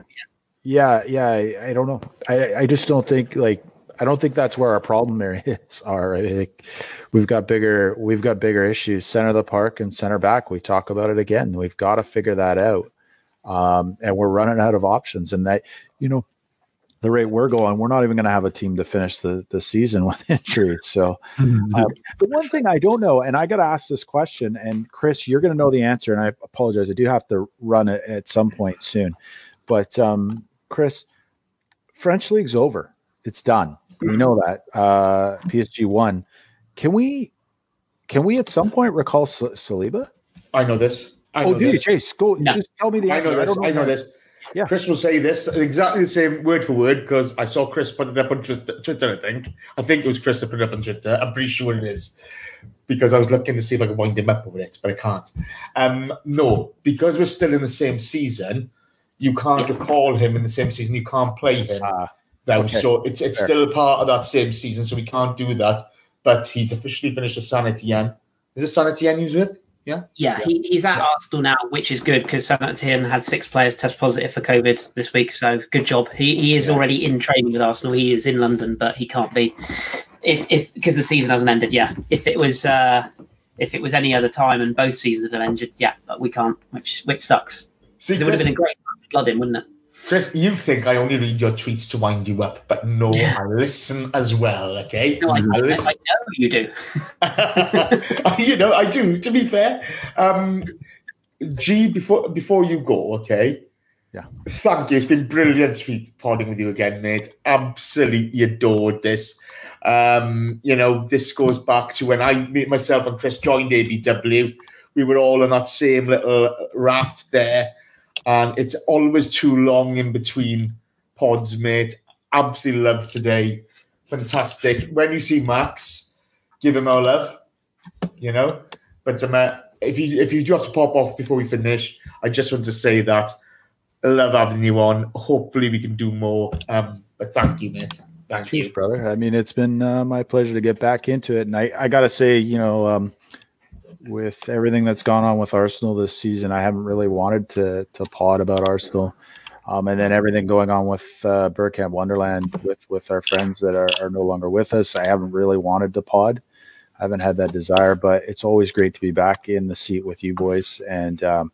S8: Yeah, yeah, I, I don't know. I, I just don't think like I don't think that's where our problem areas are. I think we've got bigger we've got bigger issues. Center of the park and center back. We talk about it again. We've got to figure that out. Um, and we're running out of options. And that you know, the rate we're going, we're not even going to have a team to finish the the season with injuries. So um, the one thing I don't know, and I got to ask this question, and Kris, you're going to know the answer, and I apologize. I do have to run it at some point soon, but um, Kris, French league's over. It's done. We know that. Uh, PSG won. Can we? Can we at some point recall Sa- Saliba?
S5: I know this. I know
S8: Oh, dude,
S5: this.
S8: Chase, go.
S6: No.
S8: Just tell me the
S5: I
S8: answer.
S5: know this.
S8: don't
S5: I know this.
S8: Yeah.
S5: Kris will say this exactly the same word for word because I saw Kris put it up on Twitter. Twitter, I think. I think it was Kris that put it up on Twitter. I'm pretty sure it is because I was looking to see if I could wind him up over it, but I can't. Um, no, because we're still in the same season, you can't recall him in the same season. You can't play him.
S8: Ah,
S5: now.
S8: okay.
S5: So it's it's
S8: Fair.
S5: still a part of that same season, so we can't do that. But he's officially finished with Saint-Étienne. Is it Saint-Étienne he was with? Yeah.
S6: Yeah, he, he's at Arsenal now, which is good because Southampton had six players test positive for COVID this week. So good job. He, he is already in training with Arsenal. He is in London, but he can't be if if because the season hasn't ended. Yeah, if it was uh, if it was any other time and both seasons had ended, yeah, but we can't, which which sucks.
S5: See,
S6: 'Cause it would have been a great time to blood him, wouldn't it?
S5: Kris, you think I only read your tweets to wind you up, but no, I listen as well. Okay,
S6: No, I,
S5: I
S6: I,
S5: listen.
S6: I know you do.
S5: you know, I do. To be fair, um, G, before before you go, okay.
S8: Yeah.
S5: Thank you. It's been brilliant, sweet podding with you again, mate. Absolutely adored this. Um, you know, this goes back to when I, me, myself, and Kris joined ABW. We were all on that same little raft there, and it's always too long in between pods, mate. Absolutely love today. Fantastic. When you see Max, give him our love. You know, but um, uh, if you if you do have to pop off before we finish, I just want to say that I love having you on. Hopefully, we can do more. Um, but thank you, mate. Thank
S8: Cheers,
S5: you.
S8: brother. I mean, it's been uh, my pleasure to get back into it, and I, I got to say, you know, um, with everything that's gone on with Arsenal this season, I haven't really wanted to to pod about Arsenal, um, and then everything going on with uh, Bergkamp Wonderland with with our friends that are, are no longer with us. I haven't really wanted to pod. I haven't had that desire, but it's always great to be back in the seat with you boys, and um,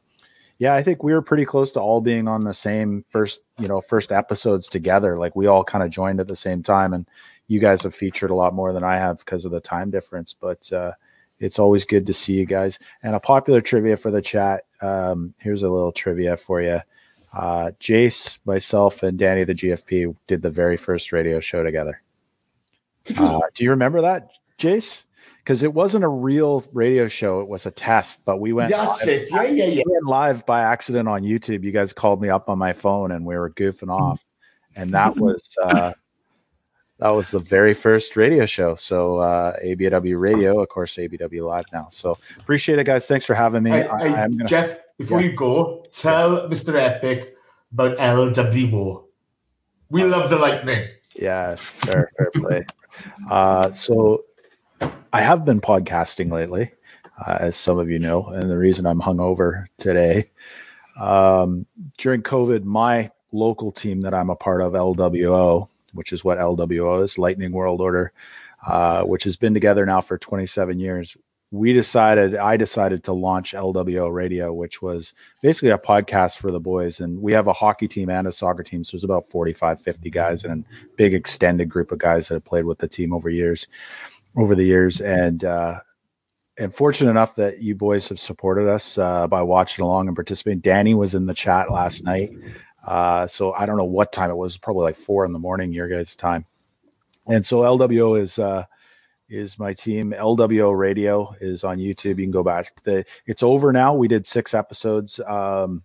S8: yeah, I think we were pretty close to all being on the same first, you know, first episodes together. Like we all kind of joined at the same time, and you guys have featured a lot more than I have because of the time difference. But uh, it's always good to see you guys. And a popular trivia for the chat. Um, here's a little trivia for you. Uh, Jace, myself, and Danny the GFP did the very first radio show together. Uh, do you remember that, Jace? Because it wasn't a real radio show; it was a test. But we went.
S5: That's
S8: live
S5: it. Yeah, yeah, yeah.
S8: we live by accident on YouTube. You guys called me up on my phone and we were goofing off. And that was uh that was the very first radio show. So uh ABW radio, of course ABW live now. So appreciate it guys. Thanks for having me.
S5: Hey,
S8: I, I'm gonna
S5: Geoff, before
S8: Yeah.
S5: you go, tell Mr. Epic about LWO. We love the lightning.
S8: yeah, fair, fair play. Uh so I have been podcasting lately, uh, as some of you know, and the reason I'm hungover today. Um, during COVID, my local team that I'm a part of, LWO, which is what LWO is, Lightning World Order, uh, which has been together now for 27 years. We decided, I decided to launch LWO Radio, which was basically a podcast for the boys. And we have a hockey team and a soccer team. So there's about 45, 50 guys and a big extended group of guys that have played with the team over years, over the years. And, uh, and fortunate enough that you boys have supported us uh, by watching along and participating. Danny was in the chat last night. Uh, so I don't know what time it was, probably like four in the morning, your guys' time. And so LWO is uh, is my team. LWO Radio is on YouTube. You can go back. The it's over now. We did six episodes. Um,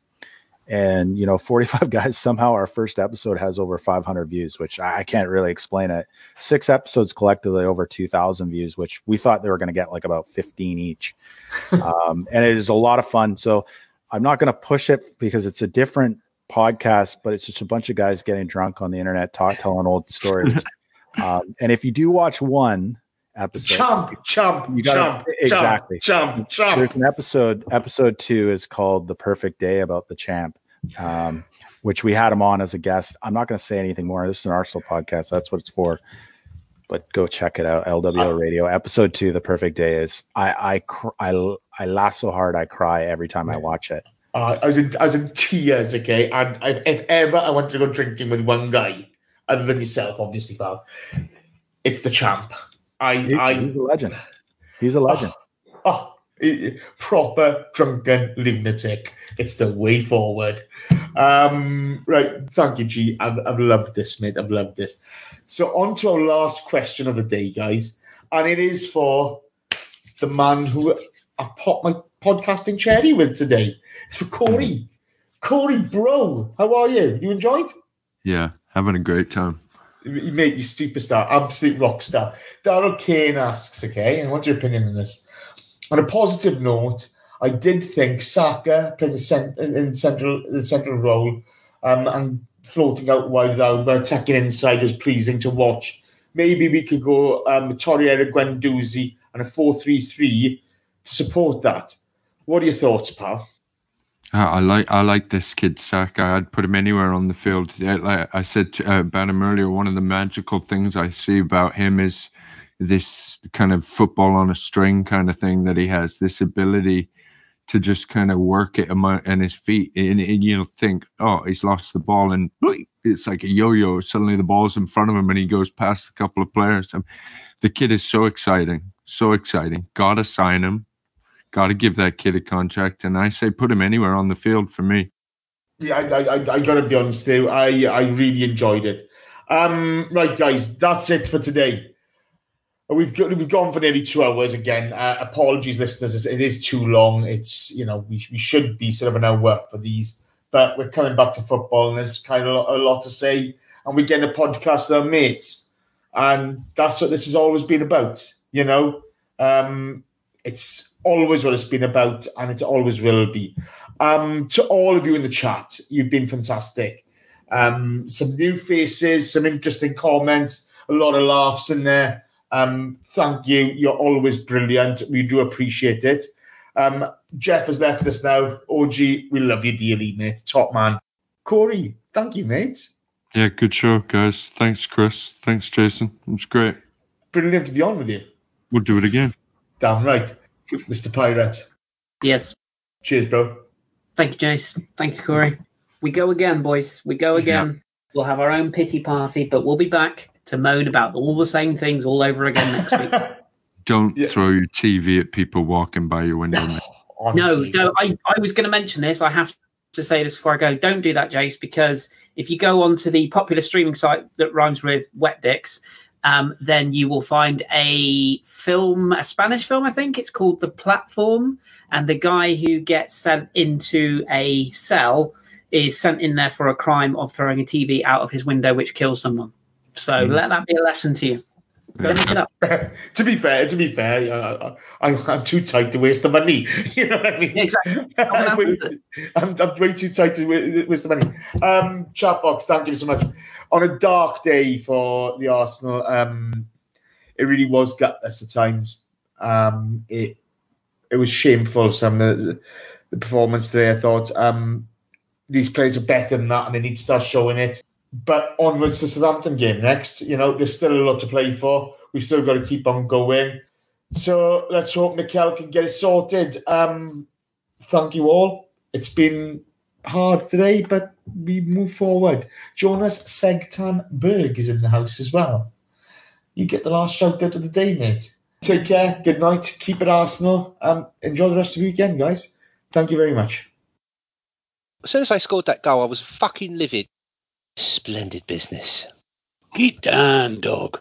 S8: and you know 45 guys somehow our first episode has over 500 views which i can't really explain it six episodes collectively over 2000 views which we thought they were going to get like about 15 each um, and it is a lot of fun so i'm not going to push it because it's a different podcast but it's just a bunch of guys getting drunk on the internet talk telling old stories. Um, and if you do watch one episode
S5: Chump, chump,
S8: You gotta- exactly.
S5: chump, chump.
S8: there's an episode episode two is called the perfect day about the champ um, which we had him on as a guest. I'm not going to say anything more. This is an arsenal podcast. That's what it's for. But go check it out. Lwo radio. Episode two the perfect day is i i cr- i, I laugh so hard i cry every time i watch it
S5: Uh, I was in I was in tears, okay. And I, if ever I wanted to go drinking with one guy, other than yourself, obviously, pal, it's the champ. I
S8: He-
S5: I
S8: he's a legend he's a legend
S5: oh, i- proper drunken lunatic. It's the way forward. Um, right, thank you, G. I've, I've loved this, mate. I've loved this. So on to our last question of the day, guys, and it is for the man who I popped my podcasting cherry with today. It's for Cory. Cory, bro, how are you? You enjoyed?
S7: Yeah, having a great time.
S5: You made you superstar, absolute rock star. Daryl Kane asks, okay, and what's your opinion on this? On a positive note, I did think Saka playing cent- in central the central role um, and floating out wide out, but attacking inside was pleasing to watch. Maybe we could go um, Torreira, Guendouzi, and a 4-3-3 to support that. What are your thoughts, pal?
S7: I like I like this kid Saka. I'd put him anywhere on the field. Like I said to, uh, about him earlier, one of the magical things I see about him is this kind of football on a string kind of thing that he has. This ability to just kind of work it amo- and his feet, and, and you know, think, oh, he's lost the ball, and it's like a yo-yo. Suddenly the ball's in front of him, and he goes past a couple of players. The kid is so exciting, so exciting. Gotta sign him. Got to give that kid a contract, and I say put him anywhere on the field for me.
S5: Yeah, I, I, I, I gotta be honest too. I, I really enjoyed it. Um, right, guys, that's it for today. We've got, we've gone for nearly two hours again. Uh, apologies, listeners, it is too long. It's you know we, we should be sort of an hour for these, but we're coming back to football, and there's kind of a lot, a lot to say, and we're getting a podcast with our mates, and that's what this has always been about. You know, um, it's always what it's been about, and it always will be. Um, to all of you in the chat, you've been fantastic. Um, some new faces, some interesting comments, a lot of laughs in there. Um, thank you. You're always brilliant. We do appreciate it. Um, Geoff has left us now. OG, we love you dearly, mate. Top man. Cory, thank you, mate.
S7: Yeah, good show, guys. Thanks, Kris. Thanks, Jason. It was great.
S5: Brilliant to be on with you.
S7: We'll do it again.
S5: Damn right. Mr. Pirate.
S6: Yes.
S5: Cheers, bro.
S6: Thank you, Jace. Thank you, Cory. We go again, boys. We go again. We'll have our own pity party, but we'll be back to moan about all the same things all over again next week.
S7: Don't
S5: Yeah.
S7: throw your TV at people walking by your window. mate.
S6: no, no, I, I was going to mention this. I have to say this before I go. Don't do that, Jace, because if you go onto the popular streaming site that rhymes with Wet Dicks, um, then you will find a film, a Spanish film, I think it's called The Platform. And the guy who gets sent into a cell is sent in there for a crime of throwing a TV out of his window, which kills someone. So let that be a lesson to you. Go look it up.
S5: to be fair, to be fair, uh, I, I'm too tight to waste the money. You know what I mean?
S6: Yeah, exactly.
S5: I'm, way, I'm, I'm way too tight to waste the money. Um, chat box, thank you so much. On a dark day for the Arsenal, um, it really was gutless at times. Um, it it was shameful. Some of the, the performance today, I thought. Um, these players are better than that, and they need to start showing it. But onwards to Southampton game next. You know, there's still a lot to play for. We've still got to keep on going. So let's hope Mikel can get it sorted. Um, thank you all. It's been hard today, but we move forward. Jonas Segtan Berg is in the house as well. You get the last shout out of the day, mate. Take care. Good night. Keep it Arsenal. Um, enjoy the rest of the weekend, guys. Thank you very much.
S2: As soon as I scored that goal, I was fucking livid. Splendid business.
S9: Get down, dog.